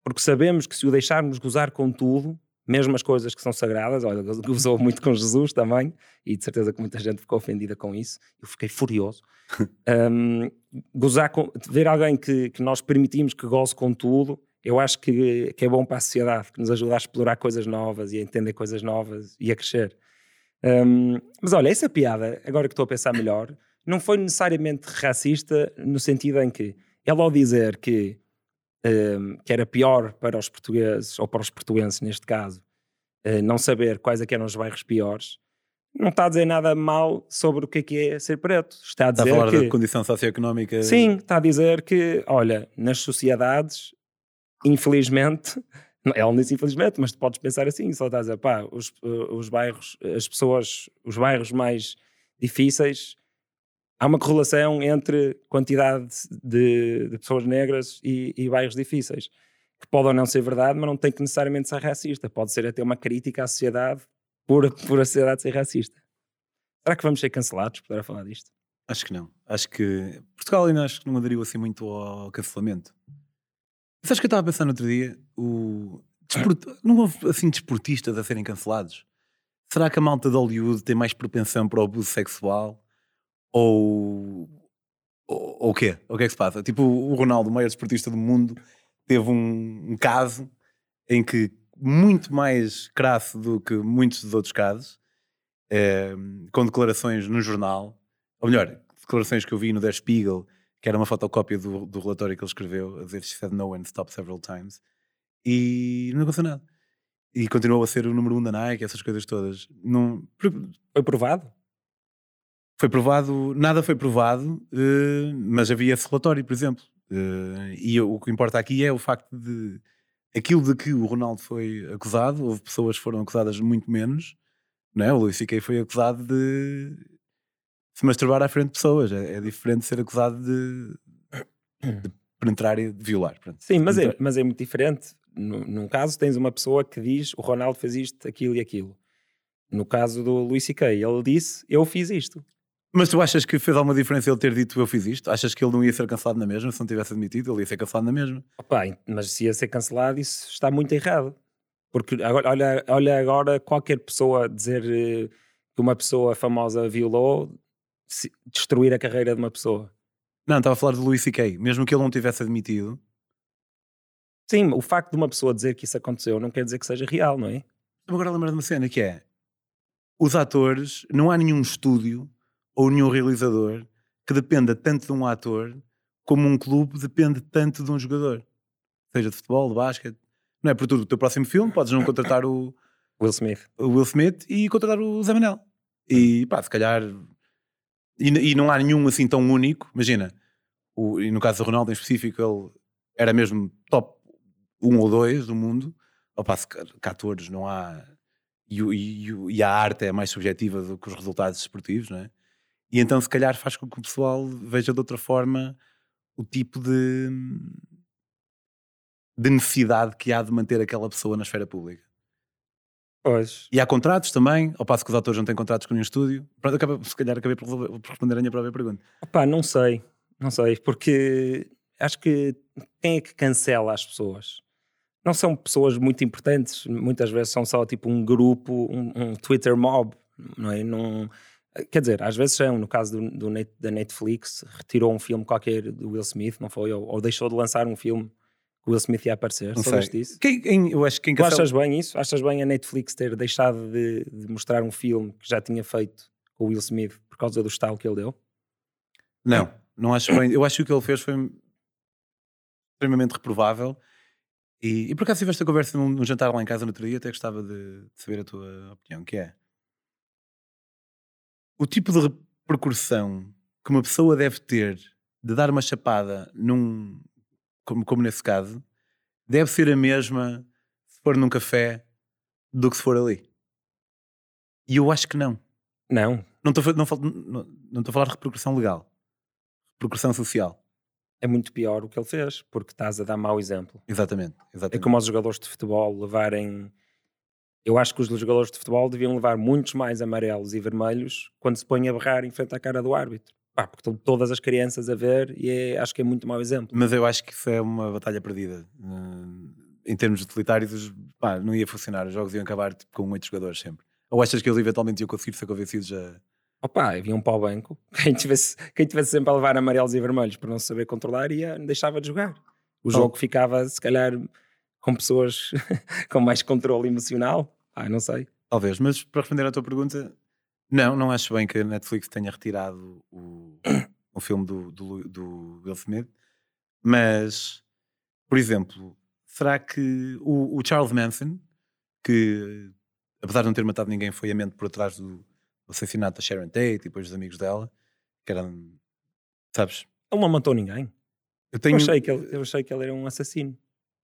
porque sabemos que se o deixarmos gozar com tudo, mesmo as coisas que são sagradas, olha, <laughs> gozou muito com Jesus também, e de certeza que muita gente ficou ofendida com isso, eu fiquei furioso. <laughs> um, gozar com, ver alguém que, que nós permitimos que goze com tudo, eu acho que, que é bom para a sociedade, que nos ajuda a explorar coisas novas e a entender coisas novas e a crescer. Um, mas olha, essa piada, agora que estou a pensar melhor, não foi necessariamente racista no sentido em que ela ao dizer que, um, que era pior para os portugueses, ou para os portuenses neste caso, uh, não saber quais é eram os bairros piores, não está a dizer nada mal sobre o que é que é ser preto. Está a Está dizer a falar que... da condição socioeconómica. Sim, está a dizer que, olha, nas sociedades, infelizmente, ela disse infelizmente, mas tu podes pensar assim, só está a pá, os, uh, os bairros, as pessoas, os bairros mais difíceis, há uma correlação entre quantidade de, de pessoas negras e, e bairros difíceis, que pode ou não ser verdade, mas não tem que necessariamente ser racista, pode ser até uma crítica à sociedade por, por a sociedade ser racista. Será que vamos ser cancelados por falar disto? Acho que não. Acho que Portugal ainda acho que não aderiu assim muito ao cancelamento. Sabes que eu estava a pensar no outro dia? O... Desport... Não houve assim desportistas a serem cancelados. Será que a malta de Hollywood tem mais propensão para o abuso sexual? Ou. Ou ou o quê? O que é que se passa? Tipo, o Ronaldo, o maior desportista do mundo, teve um, um caso em que, muito mais crasso do que muitos dos outros casos, eh, com declarações no jornal, ou melhor, declarações que eu vi no Der Spiegel, que era uma fotocópia do, do relatório que ele escreveu, a dizer She said no and stopped several times, e não aconteceu nada. E continuou a ser o número um da Nike, essas coisas todas. Não, Foi provado? foi provado, nada foi provado, eh, mas havia esse relatório, por exemplo. Eh, e o que importa aqui é o facto de aquilo de que o Ronaldo foi acusado, houve pessoas que foram acusadas muito menos, não é? O Luís C.K. foi acusado de se masturbar à frente de pessoas. É, é diferente ser acusado de, de penetrar e de violar. Pronto. Sim, mas é, mas é muito diferente. No, num caso, tens uma pessoa que diz o Ronaldo fez isto, aquilo e aquilo. No caso do Luís C.K., ele disse eu fiz isto. Mas tu achas que fez alguma diferença ele ter dito eu fiz isto? Achas que ele não ia ser cancelado na mesma? Se não tivesse admitido, ele ia ser cancelado na mesma? Opa, mas se ia ser cancelado, isso está muito errado. Porque agora, olha, olha agora qualquer pessoa dizer eh, que uma pessoa famosa violou, destruir a carreira de uma pessoa. Não, estava a falar de Louis C.K. Mesmo que ele não tivesse admitido. Sim, o facto de uma pessoa dizer que isso aconteceu não quer dizer que seja real, não é? Agora lembro de uma cena que é: os atores, não há nenhum estúdio ou nenhum realizador que dependa tanto de um ator como um clube depende tanto de um jogador. Seja de futebol, de basquete. Não é por tudo. O teu próximo filme podes não contratar o, <coughs> Will Smith. o Will Smith e contratar o Zé Manel. E pá, se calhar. E, e não há nenhum assim tão único. Imagina, o, e no caso do Ronaldo em específico, ele era mesmo top 1 ou 2 do mundo. Ao passo que, que atores não há. E, e e a arte é mais subjetiva do que os resultados esportivos, não é? E então, se calhar, faz com que o pessoal veja de outra forma o tipo de. de necessidade que há de manter aquela pessoa na esfera pública. Pois. E há contratos também, ao passo que os autores não têm contratos com nenhum estúdio. Pronto, acaba- se calhar acabei por, por responder a minha própria pergunta. Opá, não sei. Não sei, porque acho que quem é que cancela as pessoas? Não são pessoas muito importantes, muitas vezes são só tipo um grupo, um, um Twitter mob, não é? Não, quer dizer, às vezes são, no caso do, do da Netflix, retirou um filme qualquer do Will Smith, não foi? Ou, ou deixou de lançar um filme que o Will Smith ia aparecer. Não Soubeste disso? Quem, quem- eu acho que Tu achas bem isso? Achas bem a Netflix ter deixado de, de mostrar um filme que já tinha feito com o Will Smith por causa do estalo que ele deu? Não, não acho bem. Eu acho que o que ele fez foi extremamente reprovável. E, e por acaso tive esta conversa num, num jantar lá em casa no outro dia, até gostava de, de saber a tua opinião, que é o tipo de repercussão que uma pessoa deve ter de dar uma chapada num, como, como nesse caso, deve ser a mesma se for num café do que se for ali. E eu acho que não. Não, Não estou não não- não a falar de repercussão legal. Repercussão social. é muito pior o que ele fez, porque estás a dar mau exemplo. Exatamente. É exatamente. como os jogadores de futebol levarem. Eu acho que os jogadores de futebol deviam levar muitos mais amarelos e vermelhos quando se põem a berrar em frente à cara do árbitro. Pá, porque estão todas as crianças a ver e é- acho que é muito mau exemplo. Mas eu acho que isso é uma batalha perdida. Hum, Em termos utilitários, pá, não ia funcionar. Os jogos iam acabar tipo, com oito jogadores sempre. Ou achas que eles eventualmente iam conseguir ser convencidos a. Opa, vinham para o banco. <laughs> Quem tivesse, quem tivesse sempre a levar amarelos e vermelhos por não saber controlar ia, deixava de jogar. O jogo ficava, se calhar, com pessoas <laughs> com mais controle emocional. Ah, não sei. Talvez, mas para responder à tua pergunta, não, não acho bem que a Netflix tenha retirado o, o filme do, do, do Will Smith. Mas, por exemplo, será que o, o Charles Manson, que apesar de não ter matado ninguém, foi a mente por trás do, do assassinato da Sharon Tate e depois dos amigos dela, que eram, sabes? Ele não matou ninguém. Eu tenho, Eu, achei que ele, eu achei que ele era um assassino.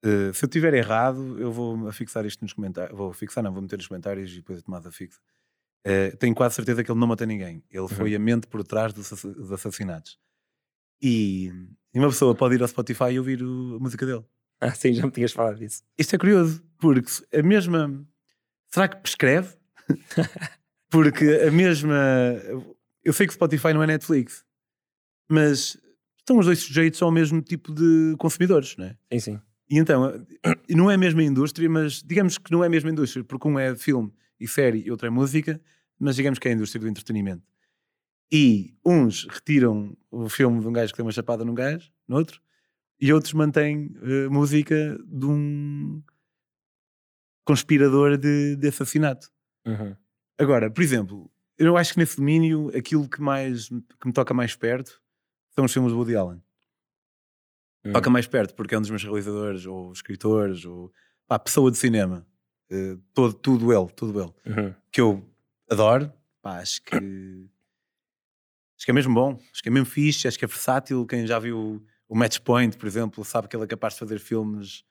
Uh, se eu tiver errado, eu vou fixar isto nos comentários. Vou fixar, não, vou meter nos comentários e depois a tomada fixa. Uh, tenho quase certeza que ele não matou ninguém. Ele foi a mente por trás dos, dos assassinatos. E, e uma pessoa pode ir ao Spotify e ouvir o- a música dele. <laughs> Ah, sim, já me tinhas falado disso. Isto é curioso, porque a mesma. Será que prescreve? <laughs> porque a mesma. Eu sei que o Spotify não é Netflix, mas estão os dois sujeitos ao mesmo tipo de consumidores, não é? Sim, sim. E então, e não é a mesma indústria, mas digamos que não é a mesma indústria, porque um é filme e série e outro é música, mas digamos que é a indústria do entretenimento. E uns retiram o filme de um gajo que tem uma chapada num gajo, no outro, e outros mantêm eh, música de um conspirador de, de assassinato. Uhum. Agora, por exemplo, eu acho que nesse domínio aquilo que mais que me toca mais perto são os filmes do Woody Allen. Uhum. Toca mais perto porque é um dos meus realizadores ou escritores ou pá, pessoa de cinema. Eh, todo, tudo ele, tudo ele. Uhum. Que eu adoro. Pá, acho que acho que é mesmo bom, acho que é mesmo fixe, acho que é versátil. Quem já viu o Match Point, por exemplo, sabe que ele é capaz de fazer filmes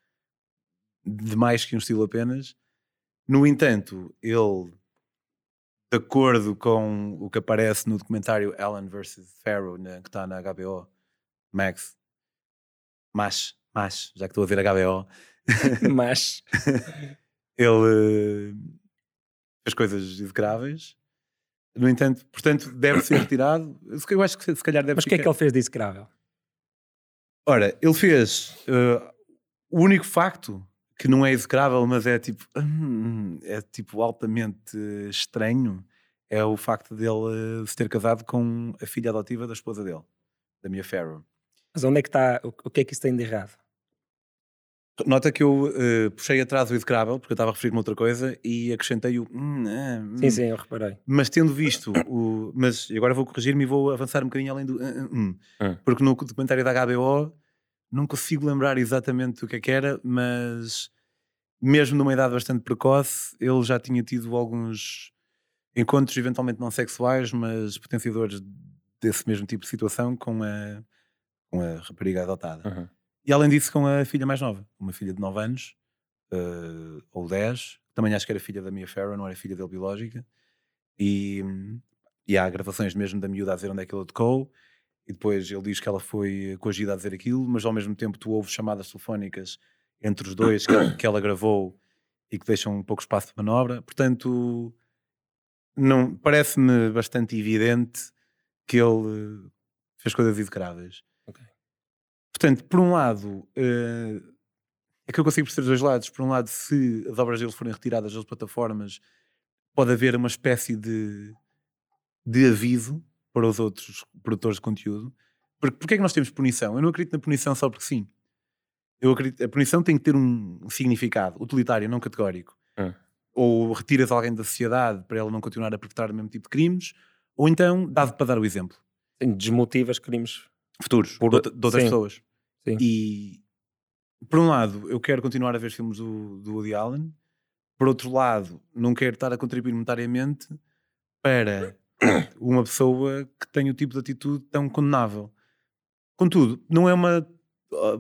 de mais que um estilo apenas. No entanto, ele, de acordo com o que aparece no documentário Allen vs. Farrow, na- que está na HBO Max, mas, mas, já que estou a ver HBO, <laughs> Mas, <laughs> ele eh, fez coisas execráveis. No entanto, portanto, deve ser retirado. Eu acho que se calhar deve mas o que é que ele fez de execrável? Ora, ele fez. eh, o único facto que não é execrável, mas é tipo, hum, é tipo altamente estranho, é o facto dele se ter casado com a filha adotiva da esposa dele, da Mia Farrow. Mas onde é que está, o que é que isso tem de errado? Nota que eu uh, puxei atrás o execrável, porque eu estava a referir-me a outra coisa, e acrescentei o. Hum, ah, hum. Sim, sim, eu reparei. Mas tendo visto o. Mas agora vou corrigir-me e vou avançar um bocadinho além do. Hum, porque no documentário da HBO não consigo lembrar exatamente o que é que era, mas mesmo numa idade bastante precoce, ele já tinha tido alguns encontros eventualmente não sexuais, mas potenciadores desse mesmo tipo de situação com a, com a rapariga adotada. Uhum. E além disso, com a filha mais nova, uma filha de 9 anos, uh, ou 10, também acho que era filha da Mia Farrow, não era filha dele biológica. E, e há gravações mesmo da miúda a dizer onde é que ele tocou. E depois ele diz que ela foi coagida a dizer aquilo, mas ao mesmo tempo tu ouves chamadas telefónicas entre os dois que, ela, que ela gravou e que deixam um pouco espaço de manobra. Portanto, não parece-me bastante evidente que ele fez coisas execráveis. Portanto, por um lado, uh, é que eu consigo perceber os dois lados. Por um lado, se as obras dele forem retiradas das plataformas, pode haver uma espécie de, de aviso para os outros produtores de conteúdo. Porque, porque é que nós temos punição? Eu não acredito na punição só porque sim. Eu acredito, a punição tem que ter um significado utilitário, não categórico. Hum. Ou retiras alguém da sociedade para ela não continuar a perpetrar o mesmo tipo de crimes, ou então dá para dar o exemplo. Desmotivas crimes futuros por, de, de outras sim. pessoas. Sim. E por um lado, eu quero continuar a ver filmes do, do Woody Allen, por outro lado, não quero estar a contribuir monetariamente para <coughs> uma pessoa que tem o tipo de atitude tão condenável. Contudo, não é uma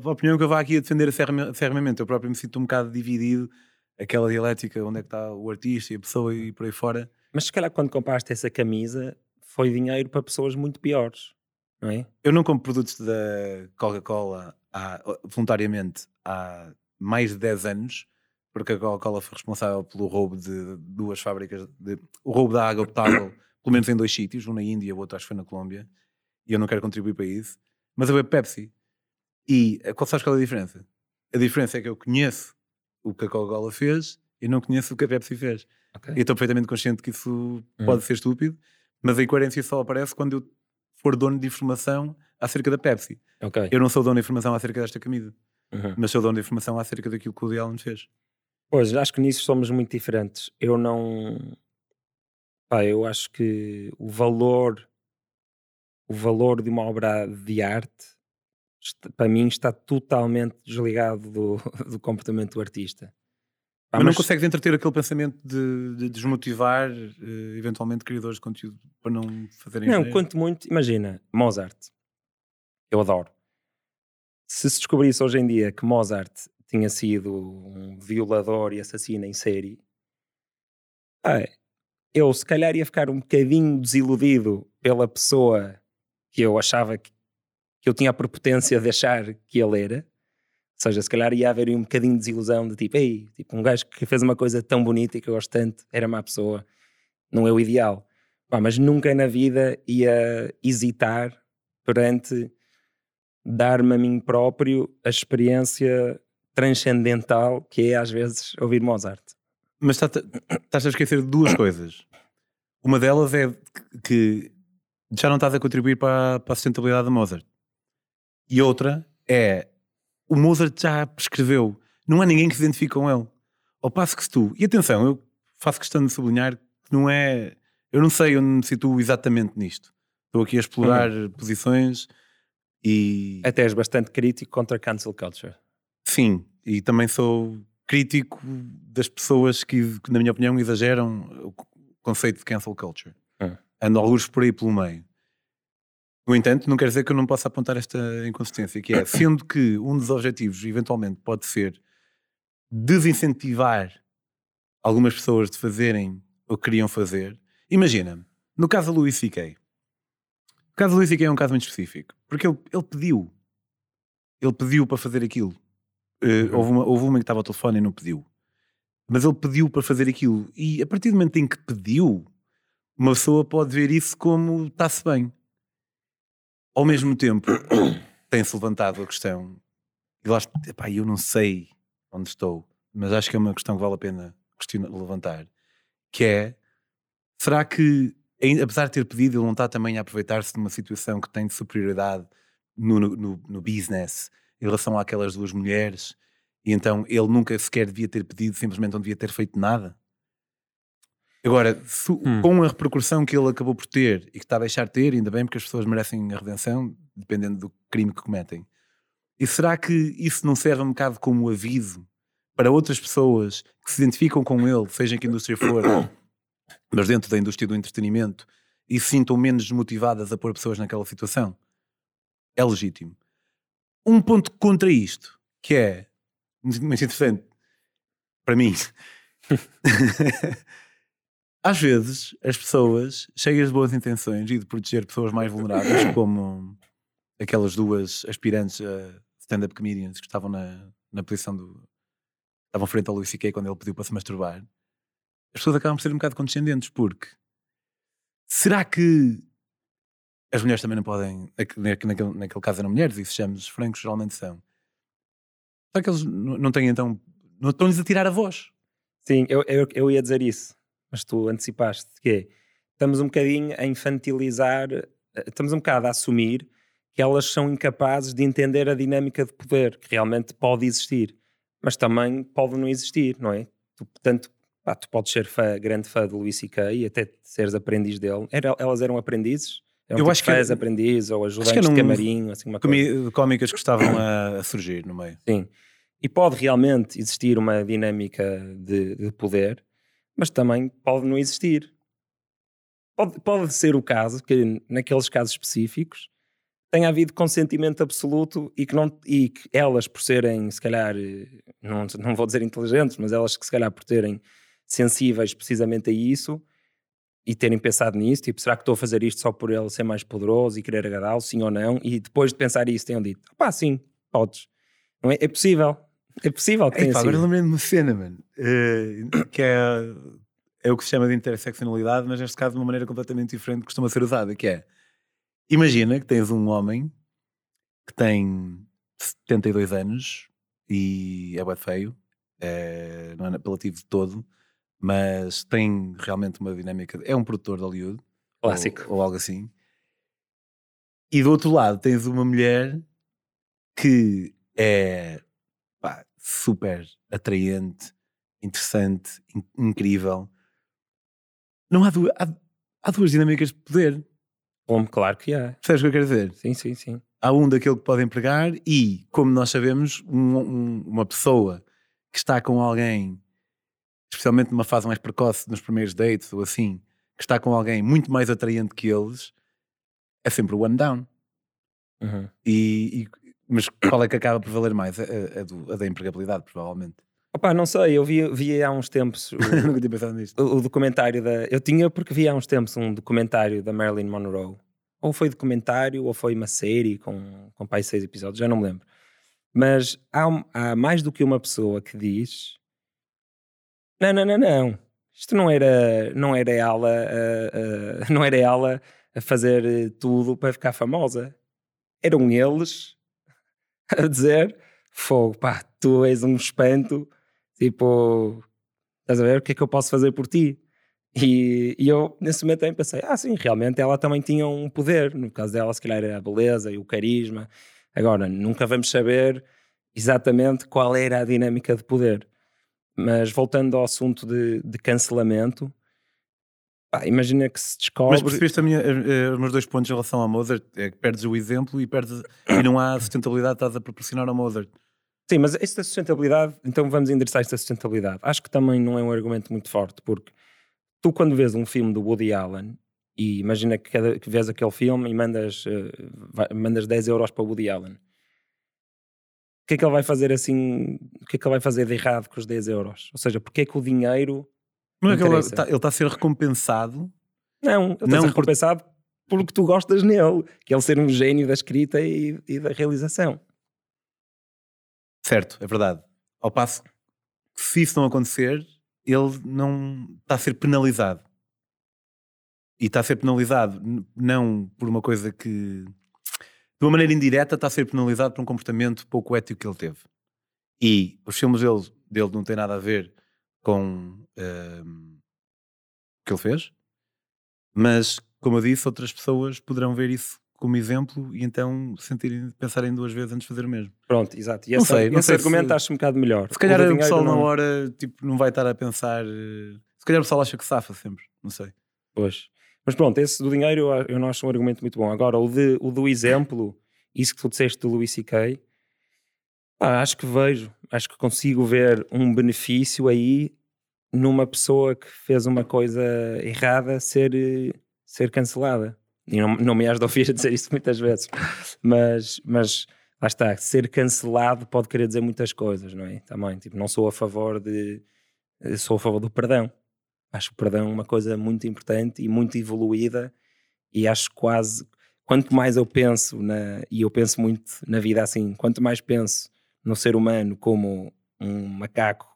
opinião que eu vá aqui a defender fermamente. Eu próprio me sinto um bocado dividido. Aquela dialética, onde é que está o artista e a pessoa e por aí fora. Mas se calhar quando compraste essa camisa, foi dinheiro para pessoas muito piores, não é? Eu não compro produtos da Coca-Cola voluntariamente há mais de 10 anos, porque a Coca-Cola foi responsável pelo roubo de duas fábricas, de, o roubo da água potável, <coughs> pelo menos em dois sítios, um na Índia, o outro acho que foi na Colômbia, e eu não quero contribuir para isso. Mas eu bebo Pepsi. E eh, qual sabes qual é a diferença? A diferença é que eu conheço o que a Coca-Cola fez e não conheço o que a Pepsi fez. Okay. E estou perfeitamente consciente que isso uhum. pode ser estúpido, mas a incoerência só aparece quando eu for dono de informação acerca da Pepsi. Okay. Eu não sou dono de informação acerca desta camisa, uhum. mas sou dono de informação acerca daquilo que o Woody Allen fez. Pois, acho que nisso somos muito diferentes. Eu não. Pá, eu acho que o valor, o valor de uma obra de arte para mim está totalmente desligado do, <laughs> do comportamento do artista. mas, mas não consegues entreter aquele pensamento de, de desmotivar uh, eventualmente criadores de conteúdo para não fazerem Não, quanto muito, imagina, Mozart, eu adoro. Se se descobrisse hoje em dia que Mozart tinha sido um violador e assassino em série, eu se calhar ia ficar um bocadinho desiludido pela pessoa que eu achava que que eu tinha a prepotência de achar que ele era. Ou seja, se calhar ia haver um bocadinho de desilusão de tipo, ei, tipo, um gajo que fez uma coisa tão bonita e que eu gosto tanto, era má pessoa, não é o ideal. Mas nunca na vida ia hesitar perante dar-me a mim próprio a experiência transcendental que é às vezes ouvir Mozart. Mas estás a esquecer de duas coisas. Uma delas é que já não estás a contribuir para, para a sustentabilidade de Mozart. E outra é o Mozart já prescreveu, não há ninguém que se identifique com ele. Ao passo que se tu, e atenção, eu faço questão de sublinhar que não é, eu não sei onde me situo exatamente nisto. Estou aqui a explorar uhum. posições e. Até és bastante crítico contra a cancel culture. Sim, e também sou crítico das pessoas que, na minha opinião, exageram o conceito de cancel culture. Uhum. Ando alguns por aí pelo meio. No entanto, não quer dizer que eu não possa apontar esta inconsistência, que é, <coughs> sendo que um dos objetivos, eventualmente, pode ser desincentivar algumas pessoas de fazerem o que queriam fazer. Imagina, no caso do Luís C.K., caso do Luís é um caso muito específico, porque ele, ele pediu. Ele pediu para fazer aquilo. Uh, houve, uma, houve uma que estava ao telefone e não pediu. Mas ele pediu para fazer aquilo. E a partir do momento em que pediu, uma pessoa pode ver isso como está-se bem. Ao mesmo tempo, <coughs> tem-se levantado a questão, e lá epá, eu não sei onde estou, mas acho que é uma questão que vale a pena levantar, que é, será que, apesar de ter pedido, ele não está também a aproveitar-se de uma situação que tem de superioridade no, no, no business em relação àquelas duas mulheres, e então ele nunca sequer devia ter pedido, simplesmente não devia ter feito nada? Agora, se, hum. com a repercussão que ele acabou por ter e que está a deixar ter, ainda bem porque as pessoas merecem a redenção, dependendo do crime que cometem. E será que isso não serve um bocado como aviso para outras pessoas que se identificam com ele, seja em que indústria for, mas dentro da indústria do entretenimento, e se sintam menos desmotivadas a pôr pessoas naquela situação? É legítimo. Um ponto contra isto, que é muito interessante para mim. <laughs> Às vezes, as pessoas, cheias de boas intenções e de proteger pessoas mais vulneráveis, como aquelas duas aspirantes a stand-up comedians que estavam na, na posição do. estavam frente ao Louis C.K. quando ele pediu para se masturbar, as pessoas acabam por ser um bocado condescendentes, porque será que as mulheres também não podem. Naquele, naquele caso eram mulheres, e sejamos francos, geralmente são. Será que eles não têm então. não estão-lhes a tirar a voz? Sim, eu, eu, eu ia dizer isso mas tu antecipaste, que é, estamos um bocadinho a infantilizar, eh, estamos um bocado a assumir que elas são incapazes de entender a dinâmica de poder, que realmente pode existir, mas também pode não existir, não é? Tu, portanto, pá, tu podes ser fã, grande fã do Luís C.K. e até seres aprendiz dele. Era, elas eram aprendizes? Eram eu tipo acho que fãs, aprendizes ou ajudantes de camarim, assim uma coisa. Cómicas que estavam a, a surgir no meio. Sim. E pode realmente existir uma dinâmica de, de poder, mas também pode não existir. Pode, pode ser o caso que, naqueles casos específicos, tenha havido consentimento absoluto e que, não, e que elas, por serem, se calhar, não, não vou dizer inteligentes, mas elas que, se calhar, por terem sensíveis precisamente a isso e terem pensado nisso, tipo, será que estou a fazer isto só por ele ser mais poderoso e querer agradá-lo, sim ou não? E depois de pensar isso, tenham dito, pá, sim, podes. Não é? é possível. É possível que tenha Ei, Agora lembrei-me de uma cena, mano, uh, que é, é o que se chama de interseccionalidade, mas neste caso de uma maneira completamente diferente que costuma ser usada, que é, imagina que tens um homem que tem 72 anos e é bem feio, é, não é apelativo de todo, mas tem realmente uma dinâmica, é um produtor de Hollywood, clássico, ou, ou algo assim. E do outro lado tens uma mulher que é pá, super atraente, interessante, in incrível. Não há, du há, há, duas dinâmicas de poder. Bom, claro que há. Sabes o que eu quero dizer? Sim, sim, sim. Há um daquele que podem pregar e, como nós sabemos, um, um, uma pessoa que está com alguém, especialmente numa fase mais precoce, nos primeiros dates ou assim, que está com alguém muito mais atraente que eles, é sempre o one down. Uhum. E, e, mas qual é que acaba por valer mais? A, a, do, a da empregabilidade, provavelmente. Opa, não sei, eu vi, vi há uns tempos <laughs> o, Nunca tinha pensado nisto. O, o, documentário da. Eu tinha porque vi há uns tempos um documentário da Marilyn Monroe. Ou foi documentário, ou foi uma série com, com pai seis episódios, já não me lembro. Mas há, há mais do que uma pessoa que diz: Não, não, não, não. Isto não era, não era ela, uh, uh, não era ela a fazer tudo para ficar famosa. Eram eles a dizer: Fogo, pá, tu és um espanto, tipo, estás a ver? O que é que eu posso fazer por ti? E, e, eu, nesse momento, também pensei: ah, sim, realmente ela também tinha um poder. No caso dela, se calhar era a beleza e o carisma. Agora, nunca vamos saber exatamente qual era a dinâmica de poder. Mas voltando ao assunto de, de cancelamento, Pá, imagina que se descobre. Mas percebeste a minha, os meus dois pontos em relação à Mozart? É que perdes o exemplo e, perdes, e não há <coughs> sustentabilidade que estás a proporcionar ao Mozart. Sim, mas esta sustentabilidade, então vamos endereçar esta sustentabilidade. Acho que também não é um argumento muito forte, porque tu, quando vês um filme do Woody Allen, e imagina que, cada, que vês aquele filme e mandas, uh, mandas 10 euros para o Woody Allen, que é que ele vai fazer assim? O que é que ele vai fazer de errado com os 10 euros? Ou seja, porque é que o dinheiro é que ele está, ele está a ser recompensado? Não, ele está não a ser recompensado por... porque tu gostas nele, que é ele ser um gênio da escrita e, e da realização. Certo, é verdade. Ao passo que se isso não acontecer, ele não está a ser penalizado. E está a ser penalizado não por uma coisa que. De uma maneira indireta, está a ser penalizado por um comportamento pouco ético que ele teve. E os filmes dele dele não tem nada a ver com ehm, o que ele fez, mas, como eu disse, outras pessoas poderão ver isso como exemplo e então sentirem, pensarem duas vezes antes de fazer o mesmo. Pronto, exato. E Não esse, sei, não esse sei argumento se- acho um bocado melhor. Se calhar o pessoal na não- hora tipo, não vai estar a pensar. eh, Se calhar o pessoal acha que safa sempre, não sei. Pois. Mas pronto, esse do dinheiro eu, não acho um argumento muito bom. Agora, o, de, o do exemplo, isso que tu disseste do Louis C.K., pá, acho que vejo, acho que consigo ver um benefício aí numa pessoa que fez uma coisa errada ser, ser cancelada. E não, não me has de ouvir dizer isso muitas vezes. Mas, mas lá está, ser cancelado pode querer dizer muitas coisas, não é? Também, tipo, não sou a favor de. Sou a favor do perdão. Acho o perdão uma coisa muito importante e muito evoluída e acho quase quanto mais eu penso na e eu penso muito na vida assim, quanto mais penso no ser humano como um macaco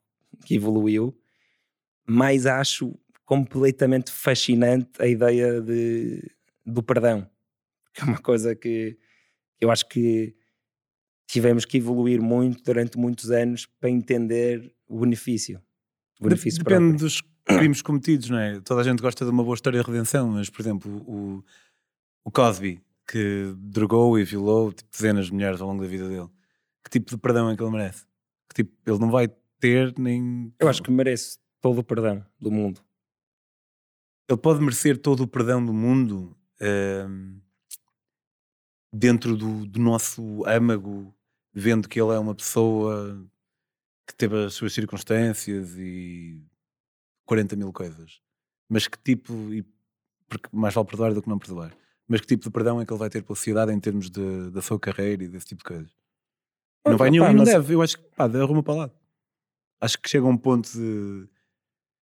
que evoluiu, mais acho completamente fascinante a ideia de, do perdão. Que é uma coisa que eu acho que tivemos que evoluir muito durante muitos anos para entender o benefício. O benefício Depende próprio. dos crimes cometidos, não é? Toda a gente gosta de uma boa história de redenção, mas, por exemplo, o, o Cosby, que drogou e violou tipo, dezenas de mulheres ao longo da vida dele, que tipo de perdão é que ele merece? Que tipo, ele não vai ter nem. Eu acho que merece todo o perdão do mundo. ele pode merecer todo o perdão do mundo ehm, dentro do, do nosso âmago, vendo que ele é uma pessoa que teve as suas circunstâncias e 40 mil coisas. Mas que tipo, e, porque mais vale perdoar do que não perdoar, mas que tipo de perdão é que ele vai ter pela sociedade em termos de, da sua carreira e desse tipo de coisas? Não vai nenhum e não mas- deve. Eu acho que pá, arruma para lá. Acho que chega a um ponto de.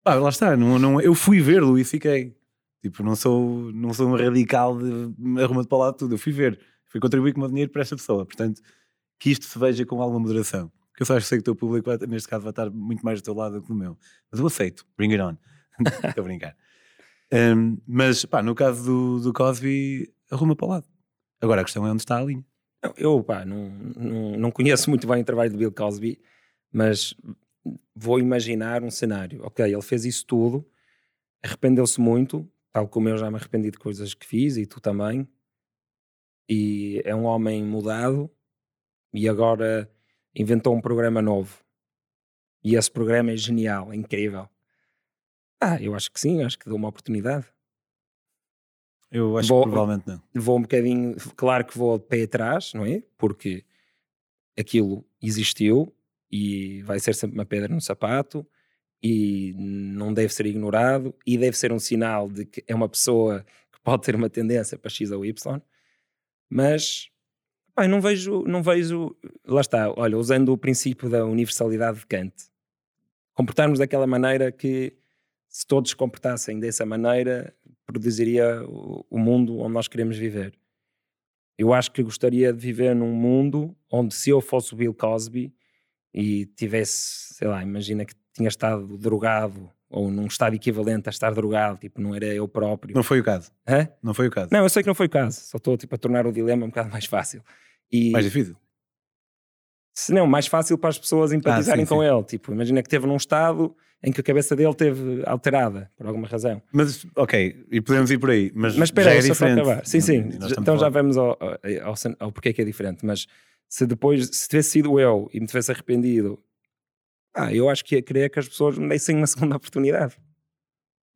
Pá, lá está. Não, não, eu fui ver Luís C.K. Tipo, não sou, não sou um radical de arruma para lá tudo. Eu fui ver. Fui contribuir com o meu dinheiro para esta pessoa. Portanto, que isto se veja com alguma moderação. Porque eu acho que sei que o teu público, neste caso, vai estar muito mais do teu lado do que do meu. Mas eu aceito. Bring it on. <laughs> Estou a brincar. Um, mas, pá, no caso do, do Cosby, arruma para o lado. Agora a questão é onde está a linha. Eu pá, não, não, não conheço muito bem o trabalho de Bill Cosby, mas vou imaginar um cenário. Ok, ele fez isso tudo, arrependeu-se muito, tal como eu já me arrependi de coisas que fiz e tu também. E é um homem mudado e agora inventou um programa novo. E esse programa é genial, é incrível. Ah, eu acho que sim, acho que dou uma oportunidade. Eu acho Vou- que provavelmente não. vou um bocadinho, claro que vou de pé atrás, não é? Porque aquilo existiu e vai ser sempre uma pedra no sapato e não deve ser ignorado e deve ser um sinal de que é uma pessoa que pode ter uma tendência para X ou Y, mas pá, não vejo, não vejo, lá está, olha, usando o princípio da universalidade de Kant, comportarmos daquela maneira que se todos se comportassem dessa maneira, produziria o, o mundo onde nós queremos viver. Eu acho que gostaria de viver num mundo onde se eu fosse o Bill Cosby e tivesse, sei lá, imagina que tinha estado drogado ou num estado equivalente a estar drogado, tipo, não era eu próprio. Não foi o caso. Hã? Não foi o caso. Não, eu sei que não foi o caso, só estou tipo, a tornar o dilema um bocado mais fácil. E, Mais difícil. se não, mais fácil para as pessoas empatizarem Ah, sim, com sim. ele. Tipo, imagina que teve num estado em que a cabeça dele teve alterada, por alguma razão. Mas, ok, e podemos ir por aí. Mas, Mas espera já é só para diferente. acabar. Sim, sim. Então já vamos ao, ao, ao, ao porquê que é diferente. Mas se depois, se tivesse sido eu e me tivesse arrependido, ah, eu acho que ia querer que as pessoas me dessem uma <laughs> segunda oportunidade.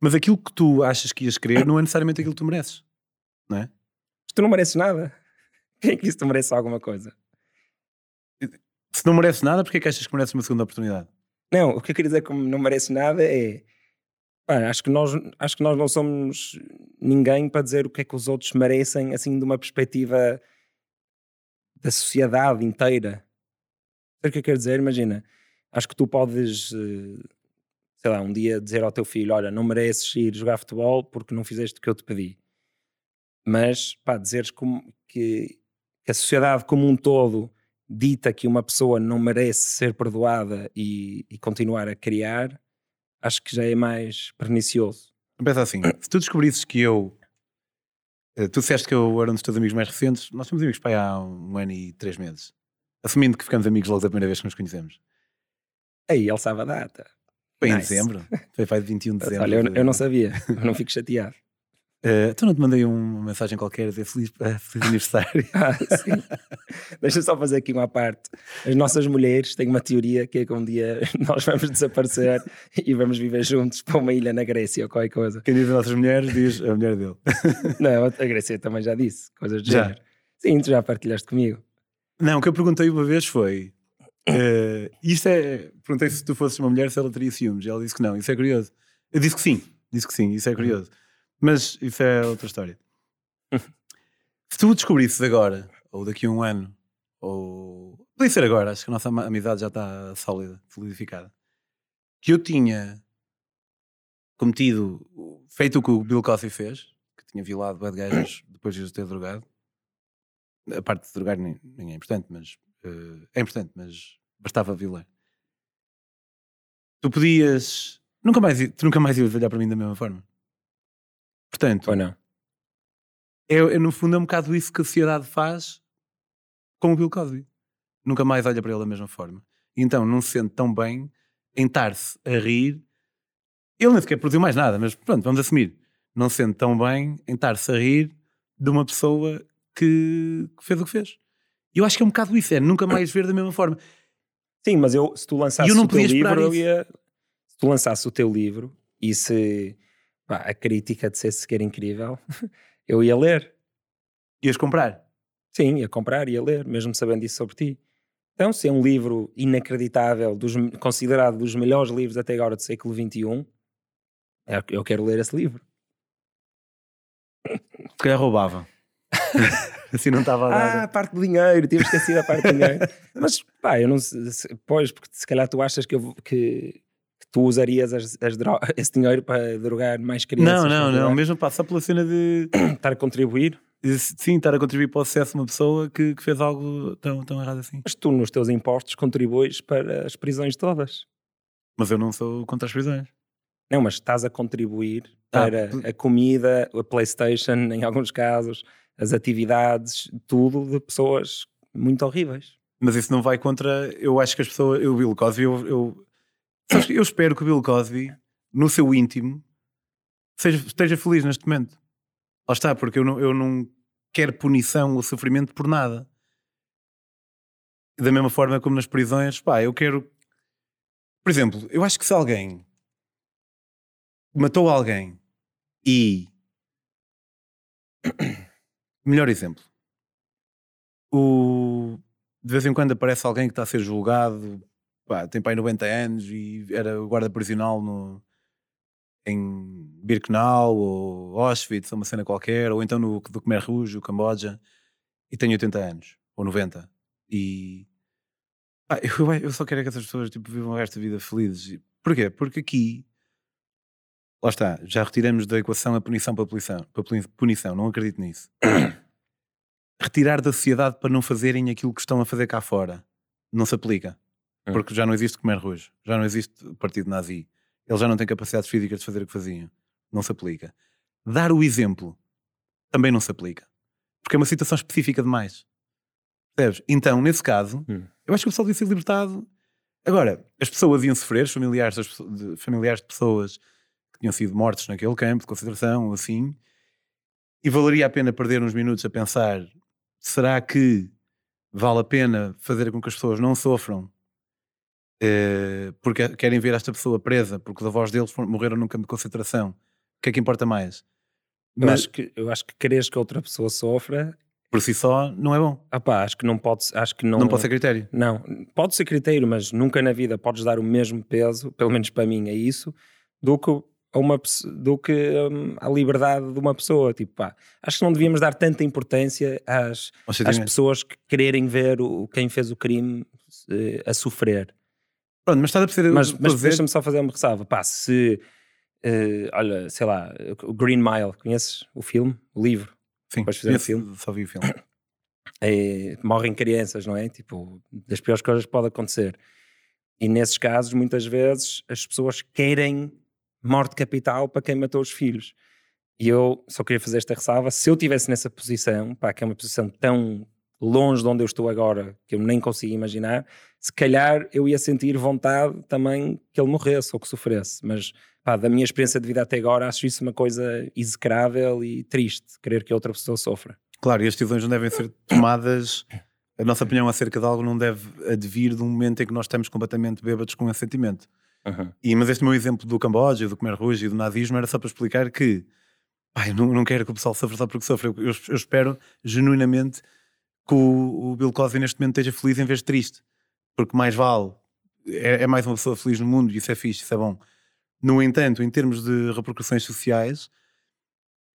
Mas aquilo que tu achas que ias querer não é necessariamente aquilo que tu mereces. Não é? Tu não mereces nada. <laughs> Quem é que disse que tu mereces alguma coisa? Se não mereces nada, porque é que achas que mereces uma segunda oportunidade? Não, o que eu queria dizer como não merece nada é. pá, acho, que nós, acho que nós não somos ninguém para dizer o que é que os outros merecem, assim, de uma perspectiva da sociedade inteira. Sabe o que eu quero dizer? Imagina, acho que tu podes, eh, sei lá, um dia dizer ao teu filho: Olha, não mereces ir jogar futebol porque não fizeste o que eu te pedi. Mas, pá, dizeres como que, que a sociedade como um todo dita que uma pessoa não merece ser perdoada e, e continuar a criar, acho que já é mais pernicioso. Pensa assim, <coughs> se tu descobrisses que eu. eh, Tu disseste que eu era um dos teus amigos mais recentes, nós somos amigos pai, há um ano e três meses. Assumindo que ficamos amigos logo da primeira vez que nos conhecemos. Aí ele sabe a data. Foi em Nice. dezembro. Foi de 21 de dezembro. Olha, eu, eu não sabia, eu não fico chateado. <laughs> Eh, então não te mandei uma mensagem qualquer a dizer feliz, eh, feliz aniversário. <laughs> Ah, sim. Deixa eu só fazer aqui uma parte. As nossas mulheres têm uma teoria que é que um dia <laughs> nós vamos desaparecer e vamos viver juntos para uma ilha na Grécia ou qualquer coisa. Quem diz as nossas mulheres diz a mulher dele. Não, a Grécia também já disse, coisas do Já? género. Sim, tu já partilhaste comigo. Não, o que eu perguntei uma vez foi. Eh, isto é. Perguntei se tu fosses uma mulher se ela teria ciúmes. E ela disse que não. Isso é curioso. Eu disse que sim. Disse que sim. Isso é curioso. Mas isso é outra história. <laughs> se tu descobrisses agora, ou daqui a um ano, ou. Podia ser agora, acho que a nossa amizade já está sólida, solidificada. Que eu tinha cometido. Feito o que o Bill Cosby fez, que tinha violado bad gajos <coughs> depois de os ter drogado. A parte de drogar nem, nem é importante, mas eh, é importante, mas bastava violar. Tu podias. Nunca mais, tu nunca mais ias olhar para mim da mesma forma. Portanto, Ou não? é, é, no fundo é um bocado isso que a sociedade faz com o Bill Cosby. Nunca mais olha para ele da mesma forma. E então não se sente tão bem em estar-se a rir. Ele nem sequer produziu mais nada, mas pronto, vamos assumir. Não se sente tão bem em estar-se a rir de uma pessoa que, que fez o que fez. E eu acho que é um bocado isso, é nunca mais ver da mesma forma. Sim, mas eu, se tu lançasses o teu livro, eu ia. Se tu lançasses o teu livro e se pá, a crítica de ser sequer incrível, <laughs> eu ia ler. Ias comprar. Sim, ia comprar, ia ler, mesmo sabendo isso sobre ti. Então, se é um livro inacreditável, dos, considerado dos melhores livros até agora do século XXI, é- eu quero ler esse livro. Se calhar roubava. <laughs> <laughs> assim não estava a dar. Ah, a parte do dinheiro, tive esquecido a parte do dinheiro. <laughs> Mas, pá, eu não sei, se- pois, porque se calhar tu achas que, eu que, que tu usarias as, as <laughs> esse dinheiro para drogar mais crianças. não, não, não. Mesmo só pela cena de. <coughs> Estar a contribuir. Sim, estar a contribuir para o sucesso de uma pessoa que, que fez algo tão, tão errado assim. Mas tu, nos teus impostos, contribuis para as prisões todas. Mas eu não sou contra as prisões. Não, mas estás a contribuir Ah, para a comida, a Playstation, em alguns casos, as atividades, tudo de pessoas muito horríveis. Mas isso não vai contra. Eu acho que as pessoas. Eu, Bill Cosby, eu, eu, eu espero que o Bill Cosby, no seu íntimo, seja, esteja feliz neste momento. Lá está, porque eu não, eu não quero punição ou sofrimento por nada. Da mesma forma como nas prisões, pá, eu quero. Por exemplo, eu acho que se alguém matou alguém e. Melhor exemplo. O... De vez em quando aparece alguém que está a ser julgado, pá, tem pai 90 anos e era guarda prisional no... em Birkenau ou Auschwitz, uma cena qualquer, ou então no do Khmer Rouge, o Camboja, e tem 80 anos, ou 90. E <laughs> eu, eu só quero é que essas pessoas tipo, vivam da vida felizes. Porquê? Porque aqui, lá está, já retiramos da equação a punição para punição, para puni- punição não acredito nisso. Retirar da sociedade para não fazerem aquilo que estão a fazer cá fora não se aplica. Hum. Porque já não existe Khmer Rouge, já não existe partido nazi. Eles já não têm capacidades físicas de fazer o que faziam. Não se aplica. Dar o exemplo também não se aplica. Porque é uma situação específica demais. Percebes? Então, nesse caso, Hum. eu acho que o pessoal devia ser libertado. Agora, as pessoas iam sofrer, os familiares, de, familiares de pessoas que tinham sido mortos naquele campo de concentração, ou assim, e valeria a pena perder uns minutos a pensar: será que vale a pena fazer com que as pessoas não sofram eh, porque querem ver esta pessoa presa, porque os avós deles morreram num campo de concentração? O que é que importa mais? Eu Mas acho, que, eu acho que quereres que outra pessoa sofra, por si só não é bom. ah pá, acho que não pode, acho que não, Não, pode ser critério. Não, pode ser critério, mas nunca na vida podes dar o mesmo peso, pelo menos para mim é isso, do que a uma do que hum, à liberdade de uma pessoa. Tipo, pá, acho que não devíamos dar tanta importância às, às pessoas que quererem ver o, quem fez o crime eh, a sofrer. Pronto, mas estás a perceber. Mas, mas dizer- deixa-me só fazer uma ressalva. Pá, se, eh, olha, sei lá, o Green Mile, conheces o filme, o livro? Sim, depois fizeram conheço, filme. Só vi o filme. <coughs> é, morrem crianças, não é? Tipo, das piores coisas que pode acontecer. E nesses casos, muitas vezes, as pessoas querem morte capital para quem matou os filhos. E eu só queria fazer esta ressalva. Se eu estivesse nessa posição, pá, que é uma posição tão longe de onde eu estou agora, que eu nem consigo imaginar, se calhar eu ia sentir vontade também que ele morresse ou que sofresse. Mas pá, da minha experiência de vida até agora, acho isso uma coisa execrável e triste, querer que outra pessoa sofra. Claro, e as decisões não devem ser tomadas. A nossa opinião acerca de algo não deve advir de um momento em que nós estamos completamente bêbados com esse sentimento. Uhum. E, mas este meu exemplo do Camboja, do Khmer Rouge e do nazismo era só para explicar que pai, não, não quero que o pessoal sofra só porque sofre. Eu, eu espero genuinamente que o, o, Bill Cosby neste momento esteja feliz em vez de triste. Porque mais vale, é, é, mais uma pessoa feliz no mundo e isso é fixe, isso é bom. No entanto, em termos de repercussões sociais,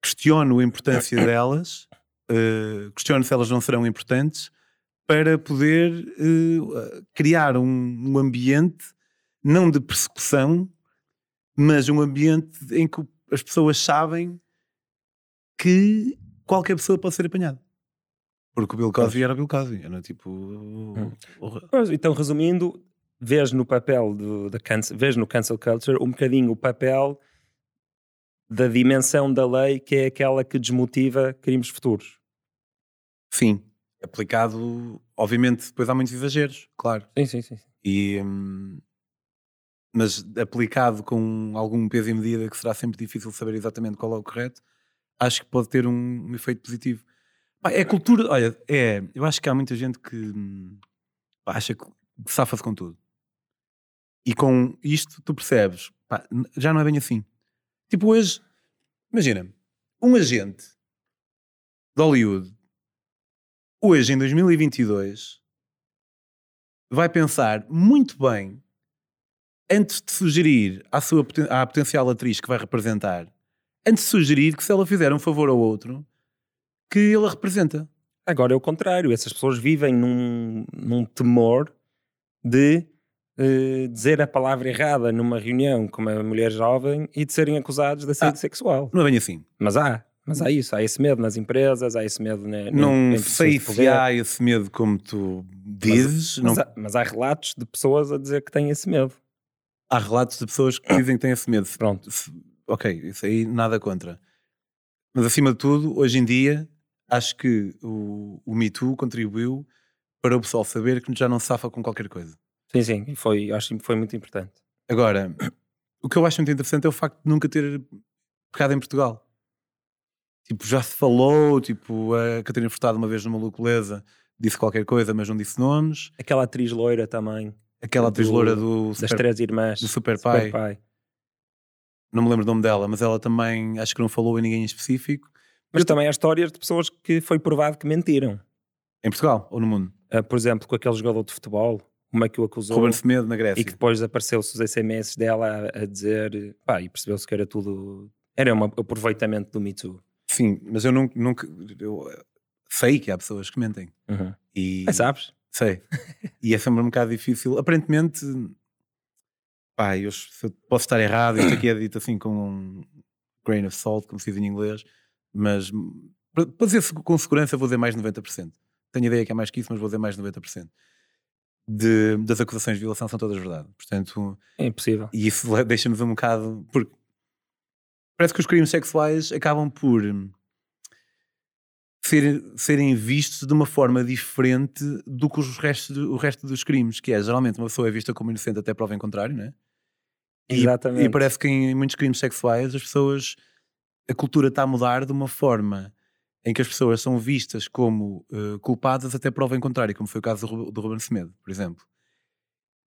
questiono a importância <coughs> delas, uh, questiono se elas não serão importantes para poder uh, criar um, um ambiente não de persecução, mas um ambiente em que as pessoas sabem que qualquer pessoa pode ser apanhada. Porque o Bill Cosby era Bill Cosby, era tipo. Hum. Então, resumindo, vês no papel do, da cancel, vês no cancel culture um bocadinho o papel da dimensão da lei que é aquela que desmotiva crimes futuros. Sim, aplicado, obviamente, depois há muitos exageros, claro. Sim, sim, sim. E, hum, mas aplicado com algum peso e medida que será sempre difícil saber exatamente qual é o correto, acho que pode ter um, efeito positivo. Pá, é cultura, olha, é, eu acho que há muita gente que hum, pá, acha que safa-se com tudo. E com isto tu percebes, pá, já não é bem assim. Tipo, hoje, imagina, um agente de Hollywood, hoje em 2022, vai pensar muito bem antes de sugerir à, sua, à potencial atriz que vai representar, antes de sugerir que se ela fizer um favor ao outro, que ele a representa. Agora é o contrário, essas pessoas vivem num, num temor de uh, dizer a palavra errada numa reunião com uma mulher jovem e de serem acusados de assédio ah, sexual. Não é bem assim. Mas há, mas há isso, há esse medo nas empresas, há esse medo na, Não sei se há esse medo como tu dizes. Mas, não... mas, há, mas há relatos de pessoas a dizer que têm esse medo há relatos de pessoas que dizem que têm esse medo. Pronto. Ok, isso aí nada contra. Mas acima de tudo, hoje em dia, acho que o, o Me Too contribuiu para o pessoal saber que já não se safa com qualquer coisa. Sim, sim, foi, acho que foi muito importante. Agora, <clears throat> o que eu acho muito interessante é o facto de nunca ter pecado em Portugal. Tipo, já se falou, tipo, a Catarina Furtado uma vez numa Luculeza disse qualquer coisa, mas não disse nomes. Aquela atriz loira também. Aquela atriz loura do das super, três irmãs do Super Pai. Super Pai. Não me lembro o nome dela, mas ela também acho que não falou em ninguém em específico. Mas Eu também há histórias de pessoas que foi provado que mentiram. Em Portugal ou no mundo? Uh, por exemplo, com aquele jogador de futebol, como é que o acusou? Ruben Semedo na Grécia. E que depois apareceu-se os SMS dela a, a dizer, pá, e percebeu-se que era tudo. Era um aproveitamento do Me Too. Sim, mas eu nunca. nunca eu sei que há pessoas que mentem. Uhum. E, Mas sabes? Sei. e é sempre um bocado difícil. Aparentemente, pá, eu posso estar errado, isto aqui é dito assim com um grain of salt, como se diz em inglês, mas para dizer com segurança vou dizer mais de 90%. Tenho ideia que é mais que isso, mas vou dizer mais de 90%. De, das acusações de violação são todas verdade. Portanto, é impossível. E isso deixa-nos um bocado. Porque parece que os crimes sexuais acabam por ser, serem vistos de uma forma diferente do que os restos, o resto dos crimes, que é geralmente uma pessoa é vista como inocente até prova em contrário, né? E, Exatamente. E parece que em muitos crimes sexuais as pessoas, a cultura está a mudar de uma forma em que as pessoas são vistas como uh, culpadas até prova em contrário, como foi o caso do, do Ruben Semedo, por exemplo.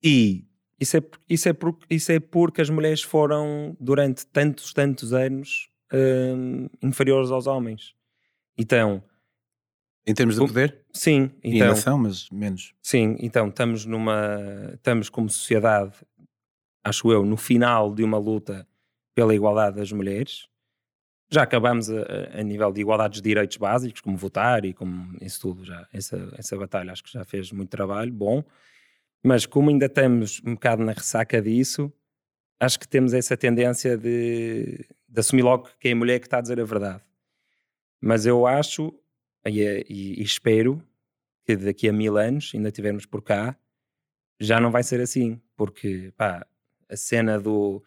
E isso é, isso, é por, isso é porque as mulheres foram, durante tantos, tantos anos, uh, inferiores aos homens. Então. Em termos de poder? Sim. Então, e nação, mas menos. Sim, então estamos numa. Estamos como sociedade, acho eu, no final de uma luta pela igualdade das mulheres. Já acabamos a, a nível de igualdade de direitos básicos, como votar e como isso tudo. Já, essa, essa batalha acho que já fez muito trabalho, bom. Mas como ainda estamos um bocado na ressaca disso, acho que temos essa tendência de, de assumir logo que é a mulher que está a dizer a verdade. Mas eu acho e, e, e, espero que daqui a mil anos, ainda tivermos por cá, já não vai ser assim, porque pá, a cena do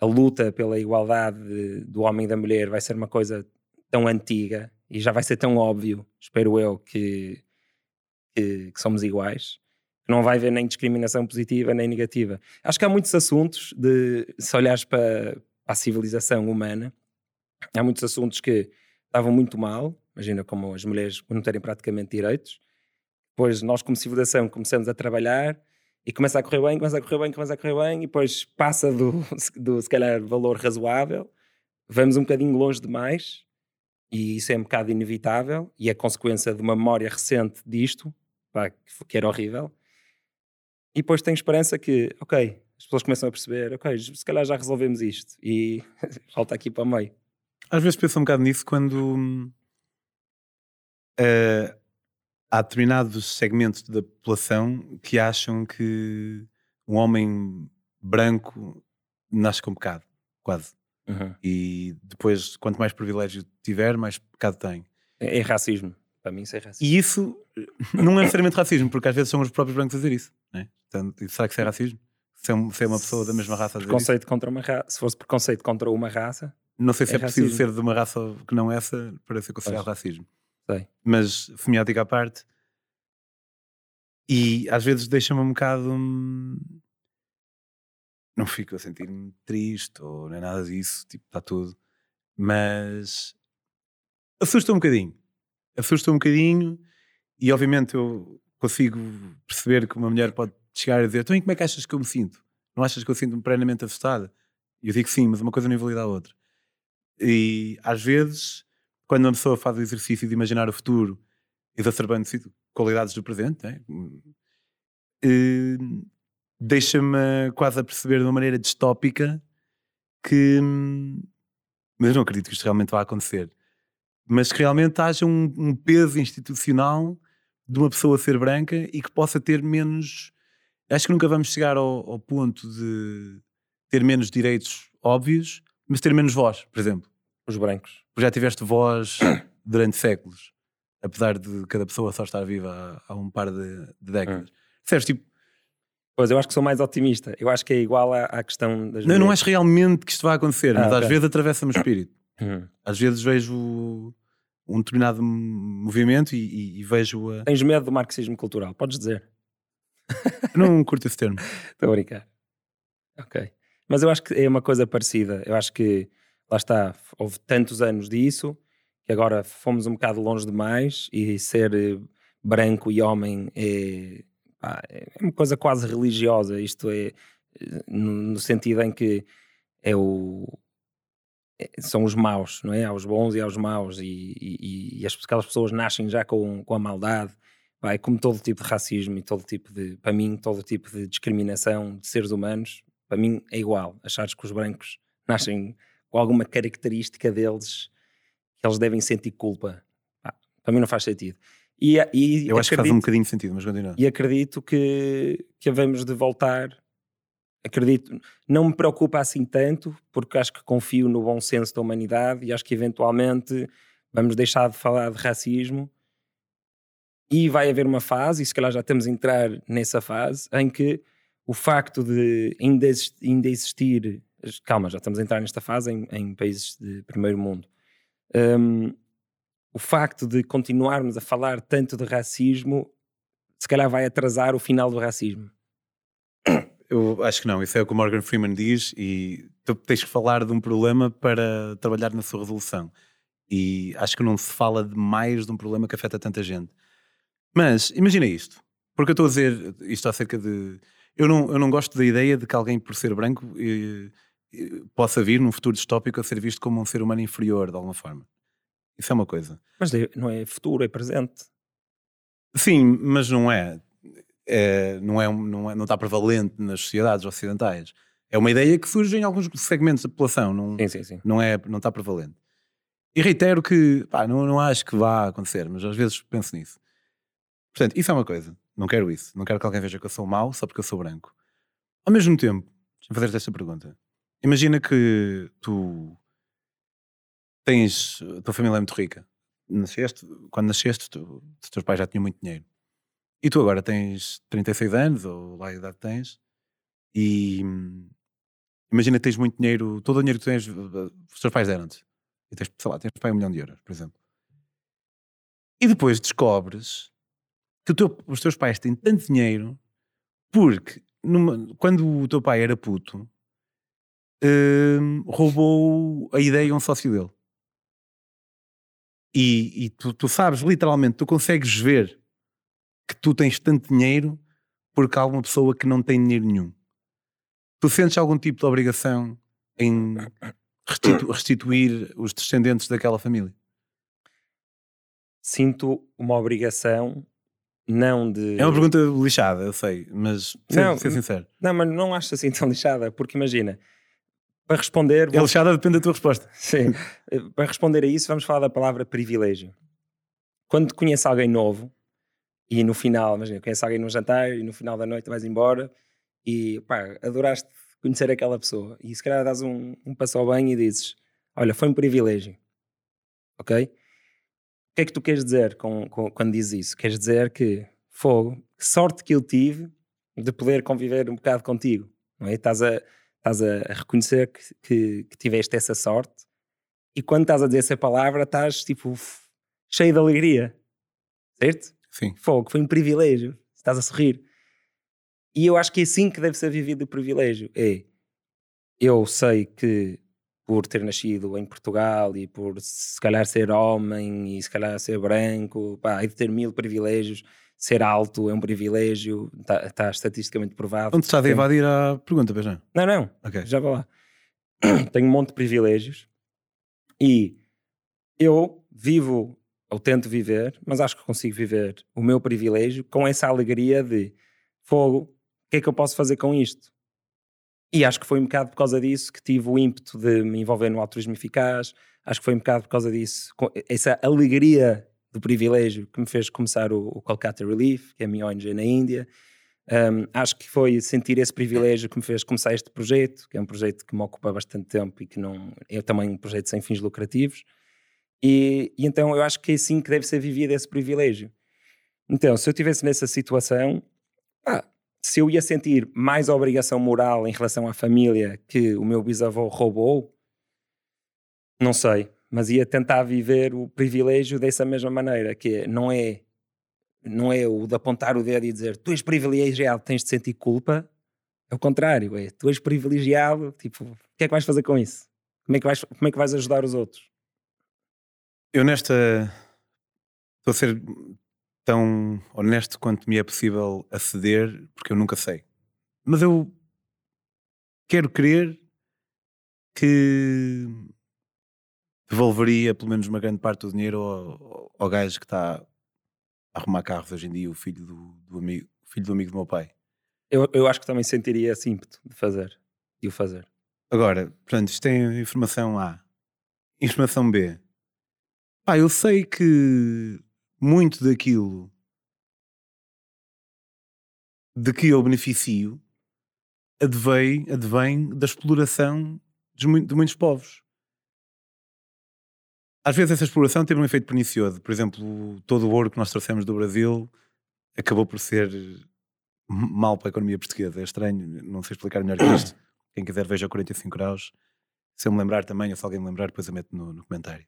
a luta pela igualdade do homem e da mulher vai ser uma coisa tão antiga e já vai ser tão óbvio, espero eu, que que, que somos iguais, que não vai haver nem discriminação positiva nem negativa. Acho que há muitos assuntos de, se olhares para, para a civilização humana, há muitos assuntos que estavam muito mal, imagina como as mulheres não terem praticamente direitos, depois nós como civilização começamos a trabalhar e começa a correr bem, começa a correr bem, começa a correr bem, e depois passa do, <laughs> do se calhar, valor razoável, vamos um bocadinho longe demais, e isso é um bocado inevitável, e é consequência de uma memória recente disto, pá, que era horrível. E depois tenho esperança que, ok, as pessoas começam a perceber, ok, se calhar já resolvemos isto, e <laughs> falta aqui para o meio. Às vezes penso um bocado nisso quando uh, há determinados segmentos da população que acham que um homem branco nasce com pecado, quase. Uhum. E depois, quanto mais privilégio tiver, mais pecado tem. É, é, racismo. Para mim, isso é racismo. E isso não é necessariamente racismo, porque às vezes são os próprios brancos a dizer isso. Né? Portanto, será que isso é racismo? Se é, se é uma pessoa da mesma raça a dizer preconceito isso? contra uma raça. Se fosse preconceito contra uma raça. Não sei se é, é preciso ser de uma raça que não essa para ser considerado pois. racismo. Sei. Mas semiótica à parte. E às vezes deixa-me um bocado. Hum, não fico a sentir-me triste ou nem nada disso, tipo, está tudo. Mas assusta um bocadinho. Assusta um bocadinho e obviamente eu consigo perceber que uma mulher pode chegar a dizer então como é que achas que eu me sinto? Não achas que eu sinto-me plenamente assustada? E eu digo sim, mas uma coisa não invalida a outra. E às vezes quando uma pessoa faz o exercício de imaginar o futuro exacerbando qualidades do presente, né? uh, deixa-me quase a perceber de uma maneira distópica que. Mas não acredito que isto realmente vá acontecer. Mas que realmente haja um, um peso institucional de uma pessoa ser branca e que possa ter menos. Acho que nunca vamos chegar ao, ao ponto de ter menos direitos óbvios, mas ter menos voz, por exemplo. Os brancos já tiveste voz <coughs> durante séculos, apesar de cada pessoa só estar viva há, há um par de, de décadas. Hum. tipo. Pois, eu acho que sou mais otimista. Eu acho que é igual à, à questão das. Não, eu não acho realmente que isto vai acontecer, ah, mas okay. às vezes atravessa-me o espírito. <coughs> Hum. Às vezes vejo um determinado movimento e, e, e, vejo a. Tens medo do marxismo cultural, podes dizer. não curto esse termo. <laughs> Estou a brincar. Ok. Mas eu acho que é uma coisa parecida. Eu acho que lá está, houve tantos anos disso que agora fomos um bocado longe demais e ser eh, branco e homem é, pá, é uma coisa quase religiosa. Isto é no, sentido em que é o é, são os maus, não é? Há os bons e há os maus, e, e, e as, aquelas pessoas nascem já com, com a maldade. Vai, é como todo tipo de racismo e todo tipo de, para mim, todo tipo de discriminação de seres humanos, para mim é igual. Achares que os brancos nascem com alguma característica deles que eles devem sentir culpa. Ah, para mim não faz sentido. E, e Eu acho acredito, que faz um bocadinho de sentido, mas continua. E acredito que, que havemos de voltar. Acredito, não me preocupa assim tanto, porque acho que confio no bom senso da humanidade e acho que eventualmente vamos deixar de falar de racismo e vai haver uma fase, e se calhar já estamos a entrar nessa fase, em que o facto de ainda existir, ainda existir calma, já estamos a entrar nesta fase em, em países de primeiro mundo. Um, o facto de continuarmos a falar tanto de racismo, se calhar vai atrasar o final do racismo. Eu acho que não, isso é o que o Morgan Freeman diz e tu tens que falar de um problema para trabalhar na sua resolução. E acho que não se fala demais de um problema que afeta tanta gente. Mas imagina isto, porque eu estou a dizer isto acerca de. Eu não, eu não gosto da ideia de que alguém, por ser branco, possa vir num futuro distópico a ser visto como um ser humano inferior de alguma forma. Isso é uma coisa. Mas não é futuro, é presente. Sim, mas não é. é não, é não, é, não está prevalente nas sociedades ocidentais. É uma ideia que surge em alguns segmentos da população, não, sim, sim, sim. não, é, não está prevalente. E reitero que pá, não, não acho que vá acontecer, mas às vezes penso nisso. Portanto, isso é uma coisa. Não quero isso. Não quero que alguém veja que eu sou mau só porque eu sou branco. Ao mesmo tempo, fazer-te esta pergunta. Imagina que tu tens. A tua família é muito rica. Nasceste, quando nasceste, tu, os teus pais já tinham muito dinheiro. E tu agora tens 36 anos, ou lá a idade tens, e imagina que tens muito dinheiro, todo o dinheiro que tens, os teus pais deram-te. E tens, sei lá, tens pai um milhão de euros, por exemplo. E depois descobres que teu, os teus pais têm tanto dinheiro porque numa, quando o teu pai era puto, hum, roubou a ideia a um sócio dele. E, e tu, tu sabes, literalmente, tu consegues ver que tu tens tanto dinheiro porque há alguma pessoa que não tem dinheiro nenhum. Tu sentes algum tipo de obrigação em restitu- restituir os descendentes daquela família? Sinto uma obrigação, não de. É uma pergunta lixada, eu sei, mas ser, Não, ser sincero. Não, mas não acho assim tão lixada, porque imagina, para responder. É vou- lixada, depende da tua resposta. <laughs> Sim. Para responder a isso, vamos falar da palavra privilégio. Quando conheces alguém novo e no final, imagina, conheces alguém num jantar e no final da noite vais embora e pá, adoraste conhecer aquela pessoa e se calhar dás um, um passo ao banho e dizes: Olha, foi um privilégio. Ok? O que é que tu queres dizer com, com- quando dizes isso? Queres dizer que fogo, que sorte que eu tive de poder conviver um bocado contigo, não é? Estás a, estás a reconhecer que, que, que tiveste essa sorte e quando estás a dizer essa palavra estás tipo cheio de alegria, certo? Sim. Fogo, foi um privilégio, estás a sorrir. E eu acho que é assim que deve ser vivido o privilégio. É, eu sei que por ter nascido em Portugal e por se calhar ser homem e se calhar ser branco, pá, e de ter mil privilégios, ser alto é um privilégio, está estatisticamente provado. Onde estás a Tem- invadir a pergunta, pois não? Não, não, Ok. já vou lá. <clears throat> Tenho um monte de privilégios e eu vivo, ou tento viver, mas acho que consigo viver o meu privilégio com essa alegria de fogo, o que é que eu posso fazer com isto? E acho que foi um bocado por causa disso que tive o ímpeto de me envolver no altruísmo eficaz. Acho que foi um bocado por causa disso, essa alegria do privilégio que me fez começar o, o Kolkata Relief, que é a minha ONG na Índia. Um, acho que foi sentir esse privilégio que me fez começar este projeto, que é um projeto que me ocupa bastante tempo e que não é também um projeto sem fins lucrativos. E, e então eu acho que é assim que deve ser vivido esse privilégio. Então, se eu estivesse nessa situação, ah, se eu ia sentir mais obrigação moral em relação à família que o meu bisavô roubou, não sei, mas ia tentar viver o privilégio dessa mesma maneira, que é, não é não é o de apontar o dedo e dizer tu és privilegiado, tens de sentir culpa. É o contrário, é tu és privilegiado, tipo, o que é que vais fazer com isso? Como é que vais, como é que vais ajudar os outros? Eu nesta. Estou a ser tão honesto quanto me é possível aceder, porque eu nunca sei. Mas eu quero crer que devolveria pelo menos uma grande parte do dinheiro ao, ao gajo que está a arrumar carros hoje em dia, o filho do, do amigo, filho do amigo do meu pai. Eu, eu acho que também sentiria esse ímpeto de fazer, de o fazer. Agora, portanto, isto tem informação A. Informação B. Pá, eu sei que muito daquilo de que eu beneficio advém, advém da exploração de, de muitos povos. Às vezes essa exploração teve um efeito pernicioso. Por exemplo, todo o ouro que nós trouxemos do Brasil acabou por ser mal para a economia portuguesa. É estranho, não sei explicar melhor que isto. <coughs> Quem quiser veja 45 graus. Se eu me lembrar também, ou se alguém me lembrar, depois eu meto no, no comentário.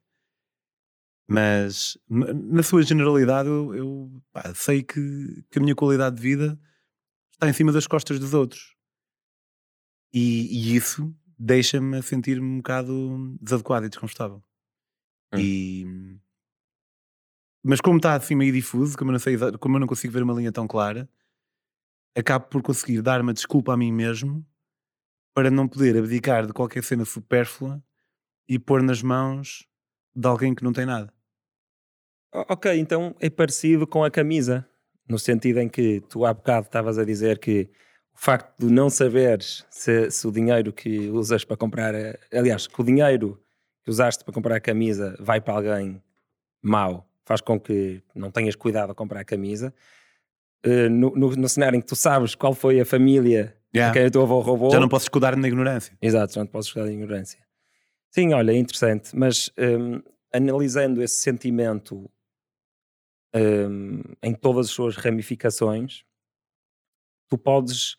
Mas na sua generalidade, eu, eu, pá, sei que, que a minha qualidade de vida está em cima das costas dos outros. E, e isso deixa-me a sentir-me um bocado desadequado e desconfortável. Hum. E, mas como está assim meio difuso, como eu, não sei, como eu não consigo ver uma linha tão clara, acabo por conseguir dar uma desculpa a mim mesmo para não poder abdicar de qualquer cena supérflua e pôr nas mãos de alguém que não tem nada. Ok, então é parecido com a camisa, no sentido em que tu há bocado estavas a dizer que o facto de não saberes se, se o dinheiro que usas para comprar, aliás, que o dinheiro que usaste para comprar a camisa vai para alguém mau, faz com que não tenhas cuidado a comprar a camisa. Eh, no, no- no cenário em que tu sabes qual foi a família a quem o teu avô roubou, Já não posso escudar-me na ignorância. Exato, já não te posso estar de ignorância. Sim, olha, é interessante, mas hum, analisando esse sentimento hum, em todas as suas ramificações, tu podes.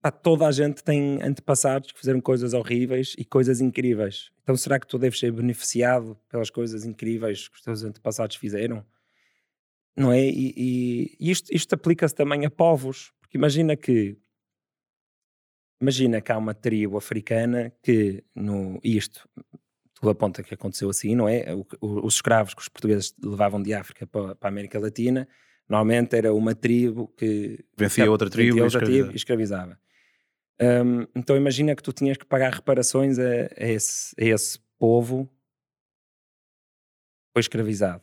pá, toda a gente tem antepassados que fizeram coisas horríveis e coisas incríveis. Então será que tu deves ser beneficiado pelas coisas incríveis que os teus antepassados fizeram? não é? E, e isto, isto aplica-se também a povos, porque imagina que imagina que há uma tribo africana que no isto tudo aponta que aconteceu assim, não é? O, o, os escravos que os portugueses levavam de África para, para a América Latina, normalmente era uma tribo que vencia outra tribo, vencia outra tribo e escravizava. Um, então imagina que tu tinhas que pagar reparações a, a, esse, a esse povo foi escravizado.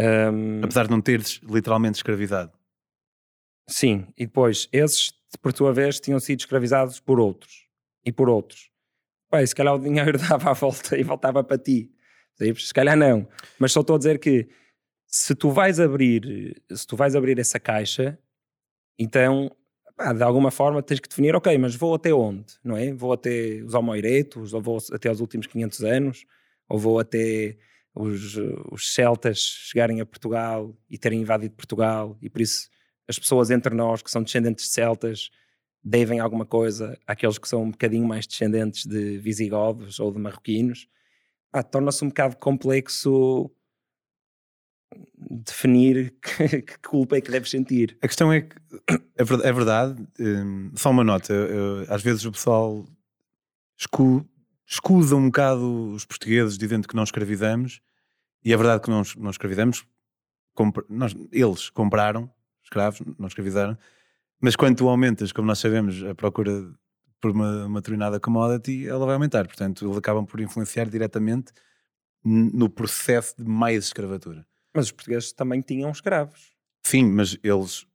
Um, Apesar de não teres literalmente escravizado. Sim, e depois esses, por tua vez, tinham sido escravizados por outros e por outros. Pai, se calhar o dinheiro <laughs> dava a volta e voltava para ti. Se calhar não. Mas só estou a dizer que se tu vais abrir, se tu vais abrir essa caixa, então pá, de alguma forma tens que definir, ok, mas vou até onde, não é? Vou até os Almoiretos, ou vou até os últimos 500 anos, ou vou até os, os celtas chegarem a Portugal e terem invadido Portugal, e por isso as pessoas entre nós que são descendentes de celtas devem alguma coisa àqueles que são um bocadinho mais descendentes de visigodos ou de marroquinos. Torna-se um bocado complexo definir <laughs> que, que, culpa é que deves sentir. A questão é que <coughs> é verdade, é verdade hum, só uma nota, eu, às vezes o pessoal escu, escusa um bocado os portugueses dizendo que não escravizamos e é verdade que não, não escravizamos, nós, eles compraram escravos, não escravizaram, mas quando tu aumentas, como nós sabemos, a procura por uma, uma determinada commodity, ela vai aumentar, portanto eles acabam por influenciar diretamente no processo de mais escravatura. Mas os portugueses também tinham escravos. Sim, mas eles.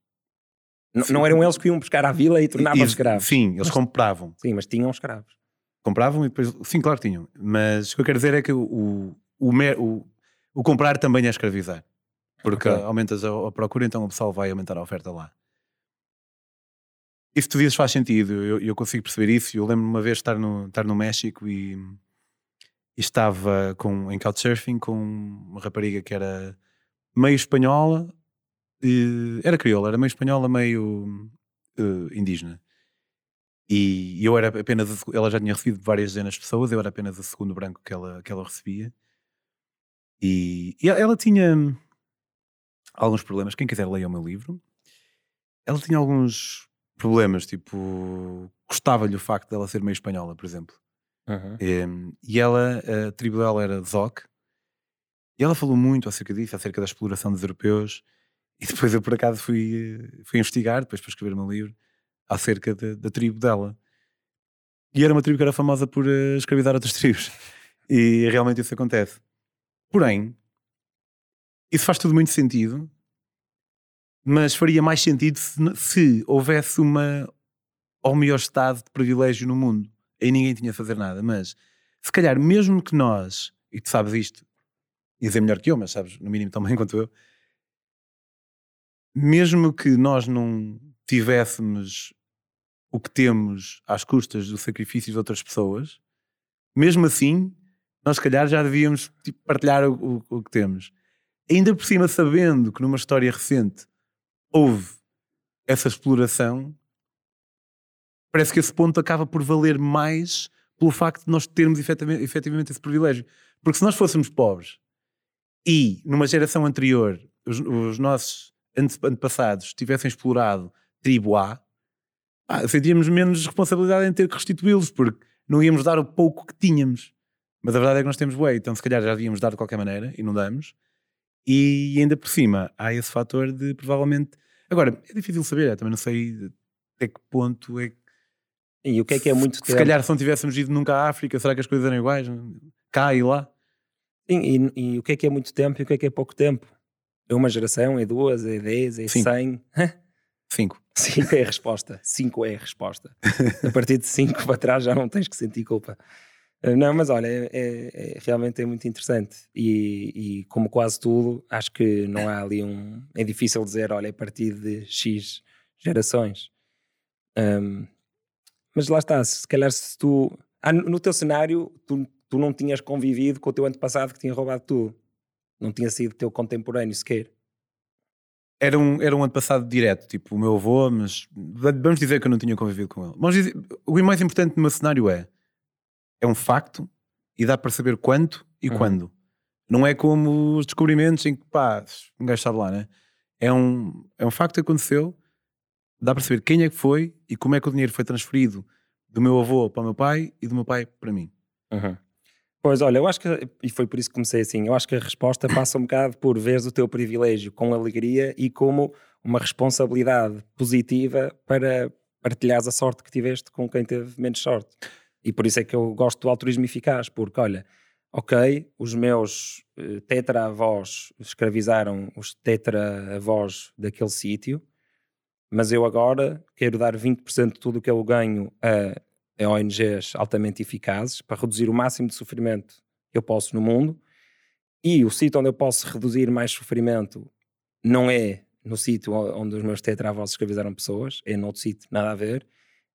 N não eram eles que iam buscar à vila e tornavam escravos. Sim, eles mas, compravam. Sim, mas tinham escravos. Compravam e depois. Sim, claro que tinham. Mas o que eu quero dizer é que o, o, o, o, o comprar também é escravizar. Porque okay. aumentas a, a, procura, então o pessoal vai aumentar a oferta lá. Isso tu dizes faz sentido, eu, eu consigo perceber isso. Eu lembro-me uma vez estar no, estar no México e, e estava com, em Couchsurfing com uma rapariga que era meio espanhola, era crioula, era meio espanhola, meio uh, indígena. E eu era apenas, ela já tinha recebido várias dezenas de pessoas, eu era apenas o segundo branco que ela, que ela recebia. E, e ela tinha alguns problemas. Quem quiser ler o meu livro, ela tinha alguns problemas, tipo, gostava-lhe o facto dela ser meio espanhola, por exemplo. Uhum. E, e, ela, a tribo dela era Zoc, e ela falou muito acerca disso, acerca da exploração dos europeus. E depois eu, por acaso, fui, fui investigar, depois para escrever meu livro, acerca de, da tribo dela. E era uma tribo que era famosa por uh, escravizar outras tribos. E realmente isso acontece. Porém, isso faz tudo muito sentido, mas faria mais sentido se, se houvesse uma homeostase de privilégio no mundo. Aí ninguém tinha a fazer nada. Mas, se calhar, mesmo que nós, e tu sabes isto, e dizer melhor que eu, mas sabes, no mínimo tão bem quanto eu, mesmo que nós não tivéssemos o que temos às custas do sacrifício de outras pessoas, mesmo assim, nós se calhar já devíamos tipo, partilhar o, o, o, que temos. Ainda por cima, sabendo que numa história recente houve essa exploração, parece que esse ponto acaba por valer mais pelo facto de nós termos efetivamente, efetivamente esse privilégio. Porque se nós fôssemos pobres e numa geração anterior os, os nossos antepassados tivessem explorado tribo A, ah, sentíamos menos responsabilidade em ter que restituí-los, porque não íamos dar o pouco que tínhamos. Mas a verdade é que nós temos bué, então se calhar já devíamos dar de qualquer maneira e não damos. E ainda por cima há esse fator de provavelmente. Agora, é difícil saber, também não sei até que ponto é que. E o que é que é muito tempo? Se calhar se não tivéssemos ido nunca à África, será que as coisas eram iguais? Cá e lá? E, e, e, o que é que é muito tempo e o que é que é pouco tempo? É uma geração, é duas, é dez, é cinco. cem? Cinco. <laughs> Cinco é a resposta. Cinco é a resposta. a partir de cinco <laughs> para trás já não tens que sentir culpa. Eh, não, mas olha, é, é, é realmente é muito interessante e, e, como quase tudo, acho que não há ali um. É difícil dizer, olha, a partir de X gerações. Um, mas lá está, se calhar se tu. Ah, no teu cenário, tu tu não tinhas convivido com o teu antepassado que tinha roubado tudo. Não tinha sido teu contemporâneo sequer. Era um, era um antepassado direto, tipo é um facto e dá para saber quanto e uhum. quando. Não é como os descobrimentos em que, pá, um gajo sabe lá, né? É um, é um facto que aconteceu, dá para saber quem é que foi e como é que o dinheiro foi transferido do meu avô para o meu pai e do meu pai para mim. Uhum. Pois olha, eu acho que, e foi por isso que comecei assim, eu acho que a resposta passa um bocado por veres o teu privilégio com alegria e como uma responsabilidade positiva para partilhares a sorte que tiveste com quem teve menos sorte. E por isso é que eu gosto do altruísmo eficaz, porque olha, ok, os meus uh, tetra-avós escravizaram os tetra-avós daquele sítio, mas eu agora quero dar 20% de tudo o que eu ganho a, a ONGs altamente eficazes para reduzir o máximo de sofrimento que eu posso no mundo. E o sítio onde eu posso reduzir mais sofrimento não é no sítio onde os meus tetravós escravizaram pessoas, é noutro sítio, nada a ver.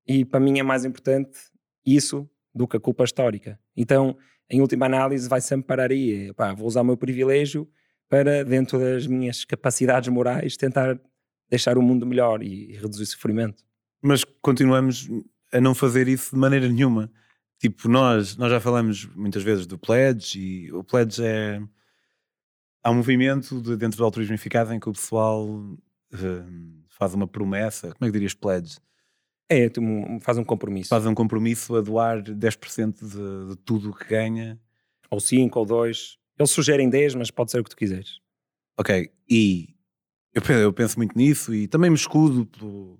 E para mim é mais importante isso do que a culpa histórica. Então, em última análise, vai sempre parar aí. Pá, vou usar o meu privilégio para, dentro das minhas capacidades morais, tentar deixar o mundo melhor e, reduzir o sofrimento. Mas continuamos a não fazer isso de maneira nenhuma. Tipo, nós, nós já falamos muitas vezes do pledge e o pledge é. Há um movimento de, dentro do altruísmo eficaz em que o pessoal uh, faz uma promessa. Como é que dirias pledge? É, faz um compromisso. Faz um compromisso a doar 10% de, de tudo o que ganha. Ou 5 ou 2. Eles sugerem 10, mas pode ser o que tu quiseres. Ok, e eu, eu penso muito nisso e também me escudo pelo,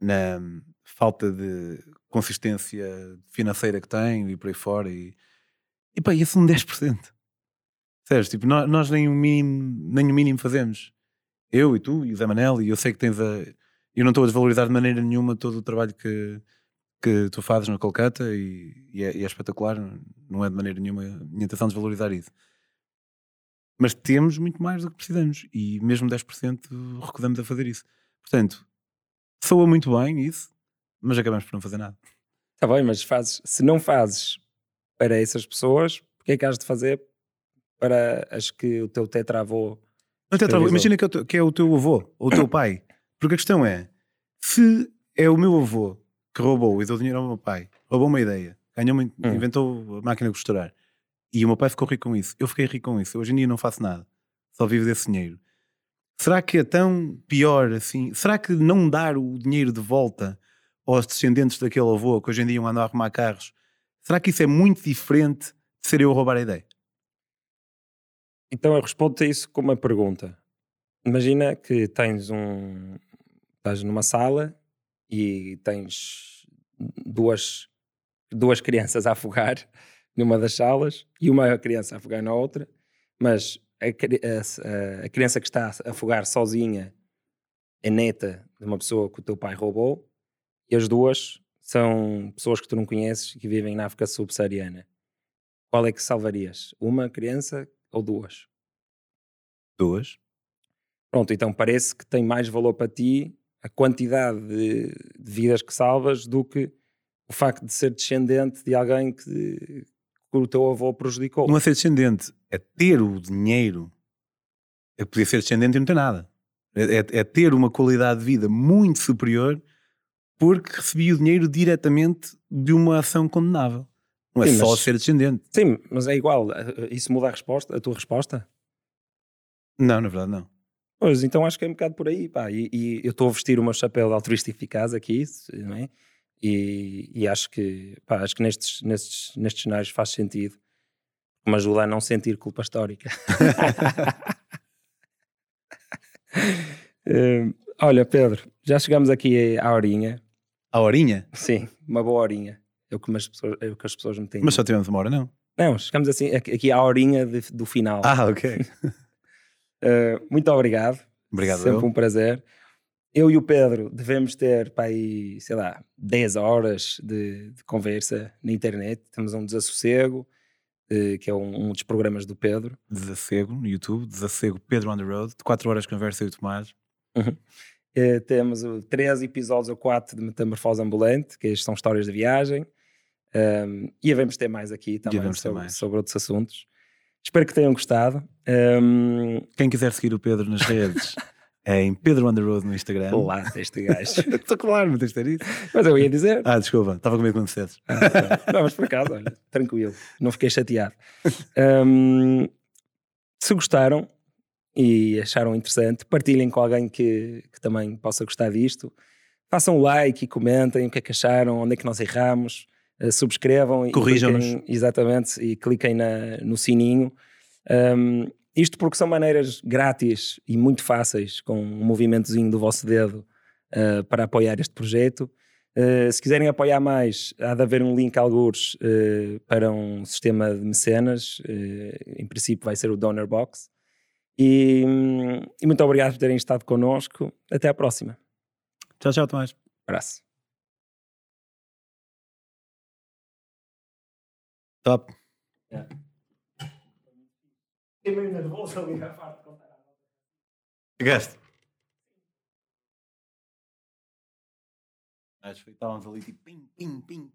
na falta de consistência financeira que tenho e por aí fora. E, e pá, isso um 10%. Sério, tipo, nós, nós, nem, o mínimo, nem o mínimo fazemos. Eu e tu e o Zé Manel, e eu sei que tens a. Eu não estou a desvalorizar de maneira nenhuma todo o trabalho que, que tu fazes no Colcata e, e, é, e, é, espetacular, não é de maneira nenhuma a minha intenção desvalorizar isso. Mas temos muito mais do que precisamos e mesmo 10% recusamos a fazer isso. Portanto, soa muito bem isso, mas acabamos por não fazer nada. Está bem, mas fazes, se não fazes para essas pessoas, o que é que has de fazer para as que o teu tetravô. Tetravô, imagina que é, que é o teu avô ou o teu pai. Porque a questão é: se é o meu avô que roubou e deu dinheiro ao meu pai, roubou uma ideia, ganhou uma, hum. inventou a máquina de costurar e o meu pai ficou rico com isso. Eu fiquei rico com isso. Hoje em dia não faço nada. Só vivo desse dinheiro. Será que é tão pior assim? Será que não dar o dinheiro de volta aos descendentes daquele avô que hoje em dia andam a arrumar carros, será que isso é muito diferente de ser eu a roubar a ideia? Então eu respondo-te a isso com uma pergunta. Imagina que tens um. Estás numa sala e tens duas, duas crianças a afogar <laughs> numa das salas e uma criança a afogar na outra, mas a, a, a, criança que está a afogar sozinha é neta de uma pessoa que o teu pai roubou e as duas são pessoas que tu não conheces que vivem na África subsaariana. Qual é que salvarias? Uma criança ou duas? Duas. Pronto, então parece que tem mais valor para ti a quantidade de, de vidas que salvas do que o facto de ser descendente de alguém que, que o teu avô prejudicou. Não é ser descendente, é ter o dinheiro. É poder ser descendente e não ter nada. É, é, é, ter uma qualidade de vida muito superior porque recebi o dinheiro diretamente de uma ação condenável. Não é sim, só mas, ser descendente. Sim, mas é igual. Isso muda a resposta, a tua resposta? Não, na verdade não. Pois, então acho que é um bocado por aí, pá. E, e eu estou a vestir o meu chapéu de altruísta eficaz aqui, não é? E, e acho que, pá, acho que nestes, nestes, nestes cenários faz sentido. Me ajuda a não sentir culpa histórica. uh, <laughs> olha, Pedro, já chegamos aqui à horinha. À horinha? Sim, uma boa horinha. É o que as pessoas, é o que as pessoas me têm. Mas só tivemos uma hora, não? Não, chegamos assim, aqui à horinha de, do final. Ah, ok. <laughs> uh, muito obrigado. Obrigado. Sempre eu. um prazer eu e o Pedro devemos ter, para aí, sei lá, 10 horas de, de conversa na internet. Temos um desassossego, eh, que é um, um, dos programas do Pedro. Desassego no YouTube, Desassego Pedro on the Road, de 4 horas de conversa e o Tomás. Uhum. Eh, temos uh, 3 episódios ou 4 de Metamorfose Ambulante, que são histórias de viagem. Um, e devemos ter mais aqui também sobre, mais. sobre outros assuntos. Espero que tenham gostado. Um... Quem quiser seguir o Pedro nas redes. <laughs> É em Pedro Underwood no Instagram. Lá, este gajo. <laughs> Estou claro, mas tens de ter isso. Mas eu ia dizer. Ah, desculpa, estava com medo quando dissesses. Ah, não, mas por acaso, olha, tranquilo, não fiquei chateado. Um, Se gostaram e acharam interessante, partilhem com alguém que, que também possa gostar disto. Façam o like e comentem o que é que acharam, onde é que nós erramos, subscrevam corrijam-nos exatamente e cliquem na, no sininho. Um, isto porque são maneiras grátis e muito fáceis, com um movimentozinho do vosso dedo, uh, para apoiar este projeto. Uh, se quiserem apoiar mais, há de haver um link algures uh, para um sistema de mecenas. em princípio vai ser o Donor Box. E, e, muito obrigado por terem estado connosco. Até à próxima. Tchau, tchau, Tomás. Abraço. Top. Yeah. Fiquei meio nervoso ali na parte de contar. Chegaste? Acho que estávamos ali tipo pim, pim,